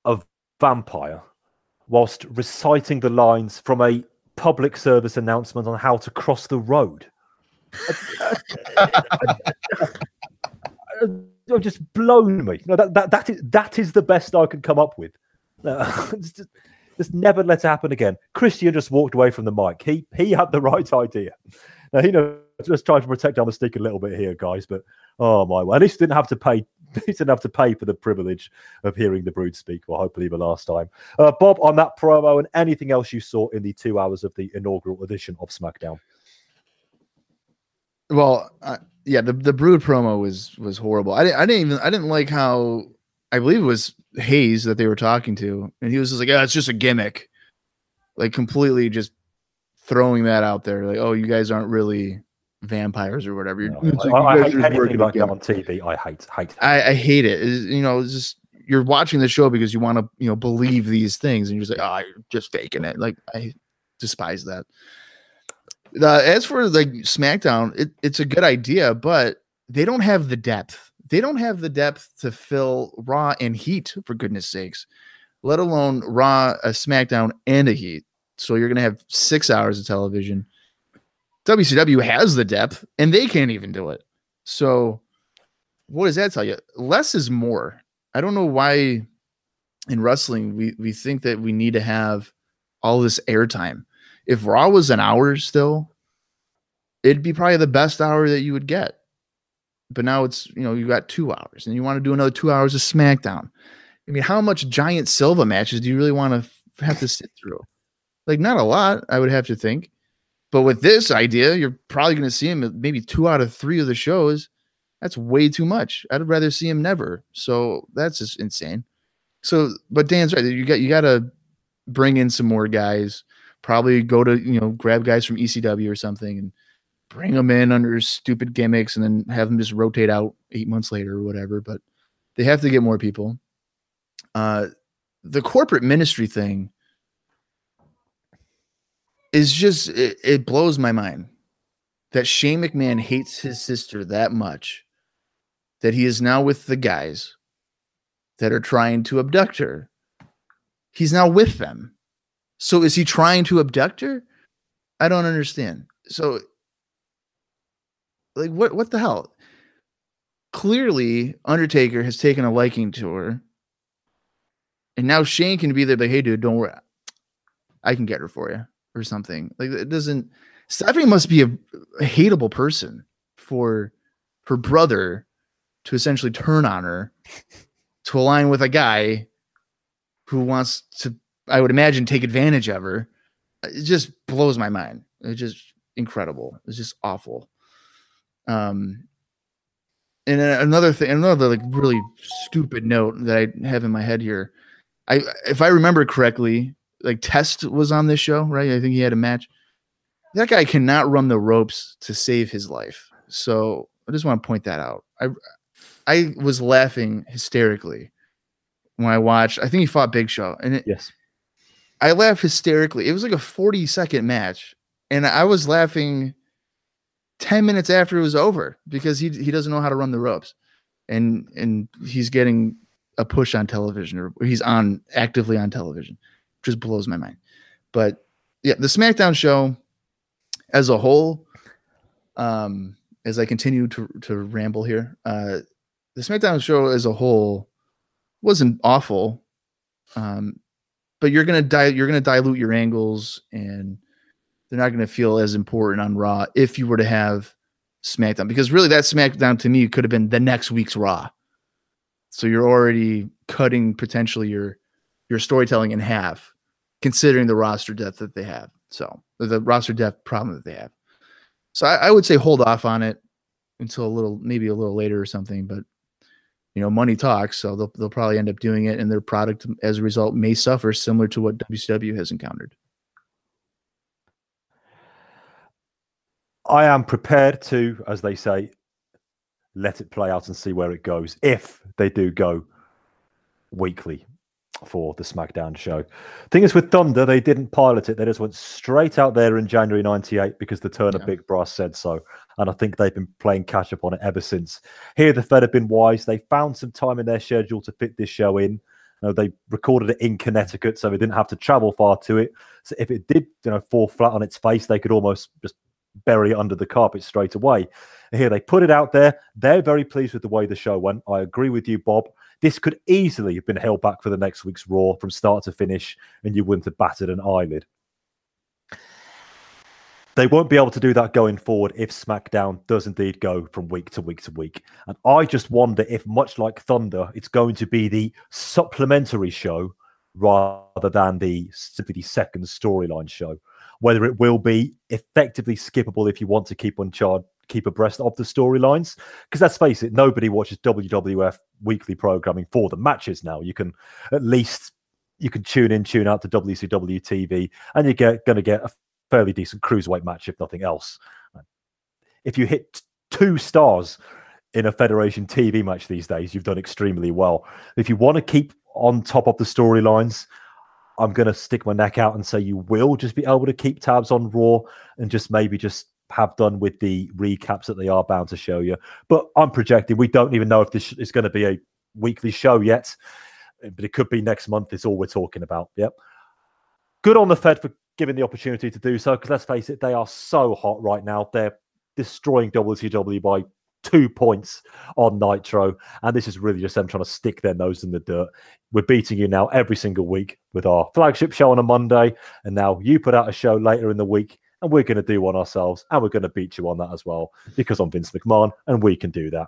a vampire whilst reciting the lines from a public service announcement on how to cross the road. It just blown me. No, that, that, that, is, that is the best I could come up with. Just, never let it happen again. Christian just walked away from the mic. He he had the right idea. Now he knows just trying to protect our mistake a little bit here, guys. But oh my, well, at least didn't have to pay. He didn't have to pay for the privilege of hearing the Brood speak. Well, hopefully the last time. Uh, Bob, on that promo and anything else you saw in the two hours of the inaugural edition of SmackDown. Well, uh, yeah, the the brood promo was was horrible. I didn't I didn't even I didn't like how I believe it was Hayes that they were talking to, and he was just like, "Yeah, it's just a gimmick," like completely just throwing that out there, like, "Oh, you guys aren't really vampires or whatever." I, like, I you guys hate anything like that on TV. I hate hate. I, I hate it. It's, you know, it's just you're watching the show because you want to, you know, believe these things, and you're just like, oh, you're just faking it. Like I despise that. The, as for like SmackDown, it, it's a good idea, but they don't have the depth. They don't have the depth to fill Raw and Heat, for goodness sakes, let alone Raw, a SmackDown, and a Heat. So you're gonna have six hours of television. WCW has the depth, and they can't even do it. So what does that tell you? Less is more. I don't know why in wrestling we we think that we need to have all this airtime. If Raw was an hour still, it'd be probably the best hour that you would get. But now it's you know you got two hours, and you want to do another two hours of SmackDown. I mean, how much Giant Silva matches do you really want to have to sit through? Like, not a lot, I would have to think. But with this idea, you're probably going to see him maybe two out of three of the shows. That's way too much. I'd rather see him never. So that's just insane. So, but Dan's right. You got you got to bring in some more guys. Probably go to you know grab guys from ECW or something and bring them in under stupid gimmicks, and then have them just rotate out eight months later or whatever. But they have to get more people. Uh, the corporate ministry thing is just it, it blows my mind that Shane McMahon hates his sister that much that he is now with the guys that are trying to abduct her. He's now with them. So is he trying to abduct her? I don't understand. So like what what the hell? Clearly Undertaker has taken a liking to her. And now Shane can be there like, hey dude, don't worry. I can get her for you or something. Like it doesn't Stephanie must be a, a hateable person for her brother to essentially turn on her to align with a guy who wants to, I would imagine, take advantage of her. It just blows my mind. It's just incredible. It's just awful. Um, and another thing, another like really stupid note that I have in my head here. I, if I remember correctly, like Test was on this show, right? I think he had a match. That guy cannot run the ropes to save his life. So I just want to point that out. I I was laughing hysterically when I watched. I think he fought Big Show, and it, yes, I laughed hysterically. It was like a forty second match, and I was laughing ten minutes after it was over because he he doesn't know how to run the ropes, and and he's getting a push on television or he's on actively on television, just blows my mind. But yeah, the SmackDown show as a whole, um, as I continue to to ramble here, uh, the SmackDown show as a whole wasn't awful, um, but you're gonna di- you're gonna dilute your angles, and they're not gonna feel as important on Raw if you were to have SmackDown because really that SmackDown to me could have been the next week's Raw. So you're already cutting potentially your your storytelling in half, considering the roster depth that they have. So the roster depth problem that they have. So I, I would say hold off on it until a little, maybe a little later or something. But you know, money talks, so they'll they'll probably end up doing it, and their product as a result may suffer, similar to what WCW has encountered. I am prepared to, as they say, let it play out and see where it goes if they do go weekly for the SmackDown show. Thing is, with Thunder, they didn't pilot it. They just went straight out there in January 98 because the Turner Big Brass said so. And I think they've been playing catch up on it ever since. Here, the Fed have been wise. They found some time in their schedule to fit this show in. You know, they recorded it in Connecticut, so they didn't have to travel far to it. So if it did, you know, fall flat on its face, they could almost just bury it under the carpet straight away. Here they put it out there. They're very pleased with the way the show went. I agree with you, Bob. This could easily have been held back for the next week's Raw from start to finish, and you wouldn't have batted an eyelid. They won't be able to do that going forward if SmackDown does indeed go from week to week to week. And I just wonder if, much like Thunder, it's going to be the supplementary show rather than the simply second storyline show. Whether it will be effectively skippable if you want to keep on charge, keep abreast of the storylines. Because let's face it, nobody watches WWF weekly programming for the matches now. You can at least you can tune in, tune out to WCW TV, and you get going to get a fairly decent cruiserweight match, if nothing else. If you hit two stars in a Federation TV match these days, you've done extremely well. If you want to keep on top of the storylines, I'm going to stick my neck out and say you will just be able to keep tabs on Raw and just maybe just have done with the recaps that they are bound to show you. But I'm projecting we don't even know if this is going to be a weekly show yet, but it could be next month. Is all we're talking about. Yep. Good on the Fed for giving the opportunity to do so because let's face it, they are so hot right now. They're destroying WCW by two points on Nitro. And this is really just them trying to stick their nose in the dirt. We're beating you now every single week with our flagship show on a Monday. And now you put out a show later in the week, and we're going to do one ourselves. And we're going to beat you on that as well because I'm Vince McMahon and we can do that.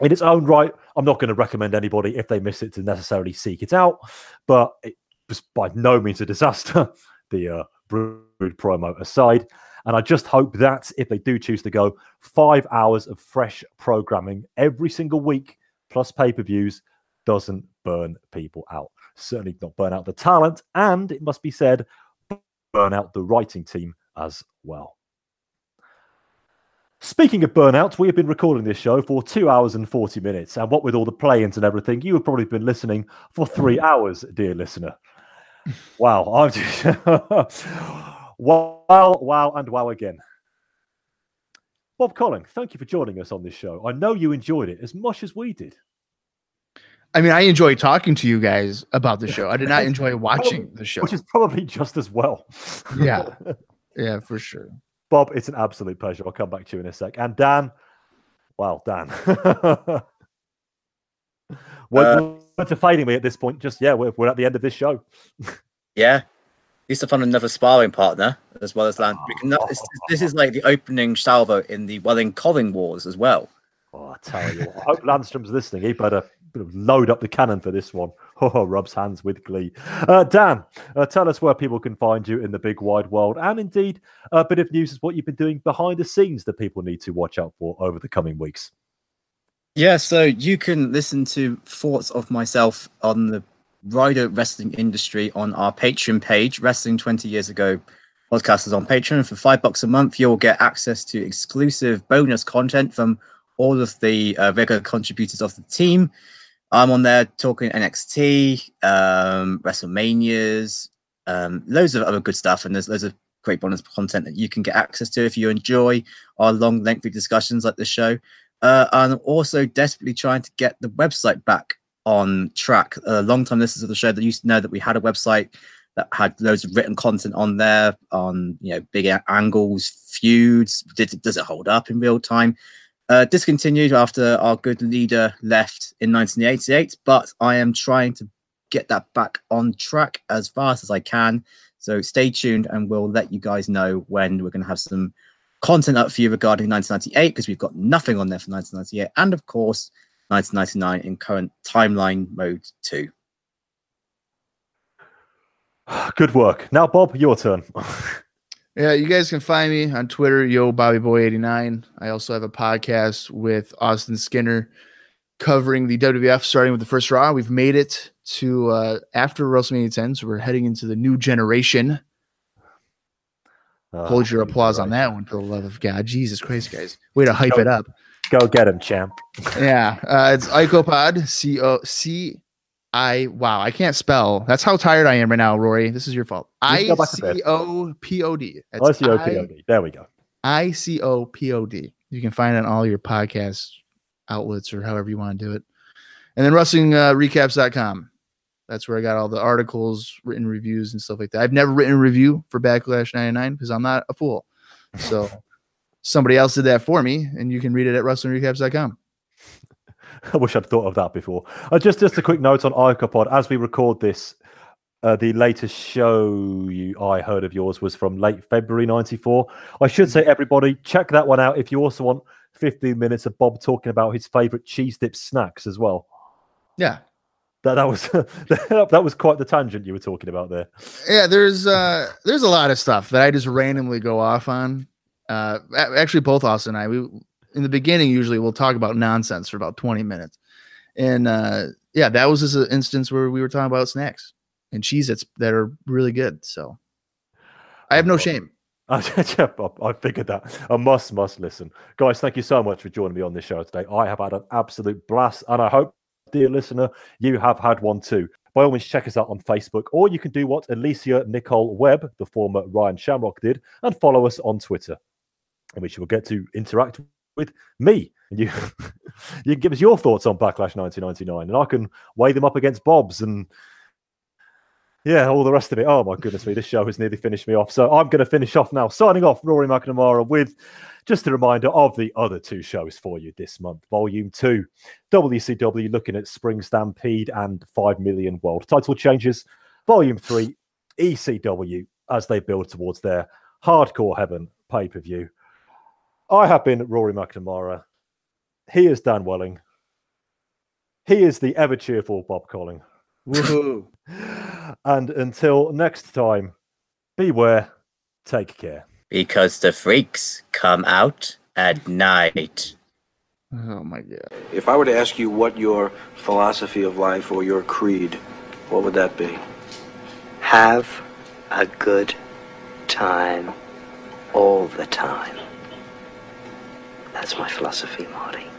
In its own right, I'm not going to recommend anybody if they miss it to necessarily seek it out, but it was by no means a disaster. the uh, Brood promo aside. And I just hope that if they do choose to go, five hours of fresh programming every single week, plus pay per views, doesn't burn people out. Certainly not burn out the talent. And it must be said, burn out the writing team as well. Speaking of burnout, we have been recording this show for two hours and 40 minutes. And what with all the play ins and everything, you have probably been listening for three hours, dear listener. Wow. I'm just wow, wow, and wow again. Bob Colling, thank you for joining us on this show. I know you enjoyed it as much as we did. I mean, I enjoy talking to you guys about the show. I did not enjoy watching the show. Which is probably just as well. Yeah. Yeah, for sure. Bob, it's an absolute pleasure. I'll come back to you in a sec. And Dan, well, Dan. we're, Uh, to fading me at this point. Just, yeah, we're, we're at the end of this show. Yeah. Used to find another sparring partner as well as Land. can- This, this is like the opening salvo in the Welling Colling Wars as well. Oh, I tell you what, I hope Landstrom's listening. He better better load up the cannon for this one. Oh, rubs hands with glee. Uh, Dan, uh, tell us where people can find you in the big wide world, and indeed, a bit of news is what you've been doing behind the scenes that people need to watch out for over the coming weeks. Yeah, so you can listen to thoughts of myself on the rider wrestling industry on our Patreon page, Wrestling 20 Years Ago podcast is on Patreon. For five bucks a month, you'll get access to exclusive bonus content from all of the uh, regular contributors of the team. I'm on there talking NXT, um, WrestleManias, um, loads of other good stuff, and there's loads of great bonus content that you can get access to if you enjoy our long, lengthy discussions like this show. Uh, I'm also desperately trying to get the website back on track. A long time listeners of the show that used to know that we had a website that had loads of written content on there on you know big angles, feuds. Did, does it hold up in real time? Uh, discontinued after our good leader left in 1988, but I am trying to get that back on track as fast as I can. So stay tuned and we'll let you guys know when we're going to have some content up for you regarding 1998 because we've got nothing on there for 1998 and of course 1999 in current timeline mode 2. Good work. Now, Bob, your turn. Yeah, you guys can find me on Twitter, yo Bobby Boy 89. I also have a podcast with Austin Skinner covering the WWF starting with the first Raw. We've made it to uh, after WrestleMania 10, so we're heading into the new generation. Ah, Hold your applause on that one for the love of God. Jesus Christ, guys. Way to hype it up. Go get him, champ. Yeah, uh, it's Icopod, C O C I. Wow, I can't spell. That's how tired I am right now, Rory. This is your fault. I Just go back to bed. C O P O D. There we go. I C O P O D. You can find it on all your podcast outlets or however you want to do it. And then wrestlingrecaps.com. That's where I got all the articles, written reviews, and stuff like that. I've never written a review for Backlash 99 because I'm not a fool. So somebody else did that for me, and you can read it at wrestlingrecaps.com. I wish I'd thought of that before. Uh, just just a quick note on Icopod. As we record this, uh, the latest show you, I heard of yours was from late February 94. I should say, everybody, check that one out if you also want 15 minutes of Bob talking about his favorite cheese dip snacks as well. Yeah. That, that was that was quite the tangent you were talking about there. yeah there's uh there's a lot of stuff that i just randomly go off on uh actually both austin and i we in the beginning usually we'll talk about nonsense for about 20 minutes and uh yeah that was just an instance where we were talking about snacks and Cheez-Its that are really good so i have no shame I I figured that. I must, must listen. Guys, thank you so much for joining me on this show today. I have had an absolute blast, and I hope, dear listener, you have had one too. By all means, check us out on Facebook, or you can do what Alicia Nicole Webb, the former Ryan Shamrock, did, and follow us on Twitter, in which you will get to interact with me. And you, you can give us your thoughts on Backlash 1999, and I can weigh them up against Bob's and yeah, all the rest of it. Oh my goodness me, this show has nearly finished me off. So I'm going to finish off now, signing off Rory McNamara with just a reminder of the other two shows for you this month. Volume two, WCW looking at Spring Stampede and 5 million world title changes. Volume three, ECW as they build towards their hardcore heaven pay per view. I have been Rory McNamara. He is Dan Welling. He is the ever cheerful Bob Colling. Woohoo. And until next time, beware, take care. Because the freaks come out at night. oh my god If I were to ask you what your philosophy of life or your creed, what would that be? Have a good time all the time. That's my philosophy, Marty.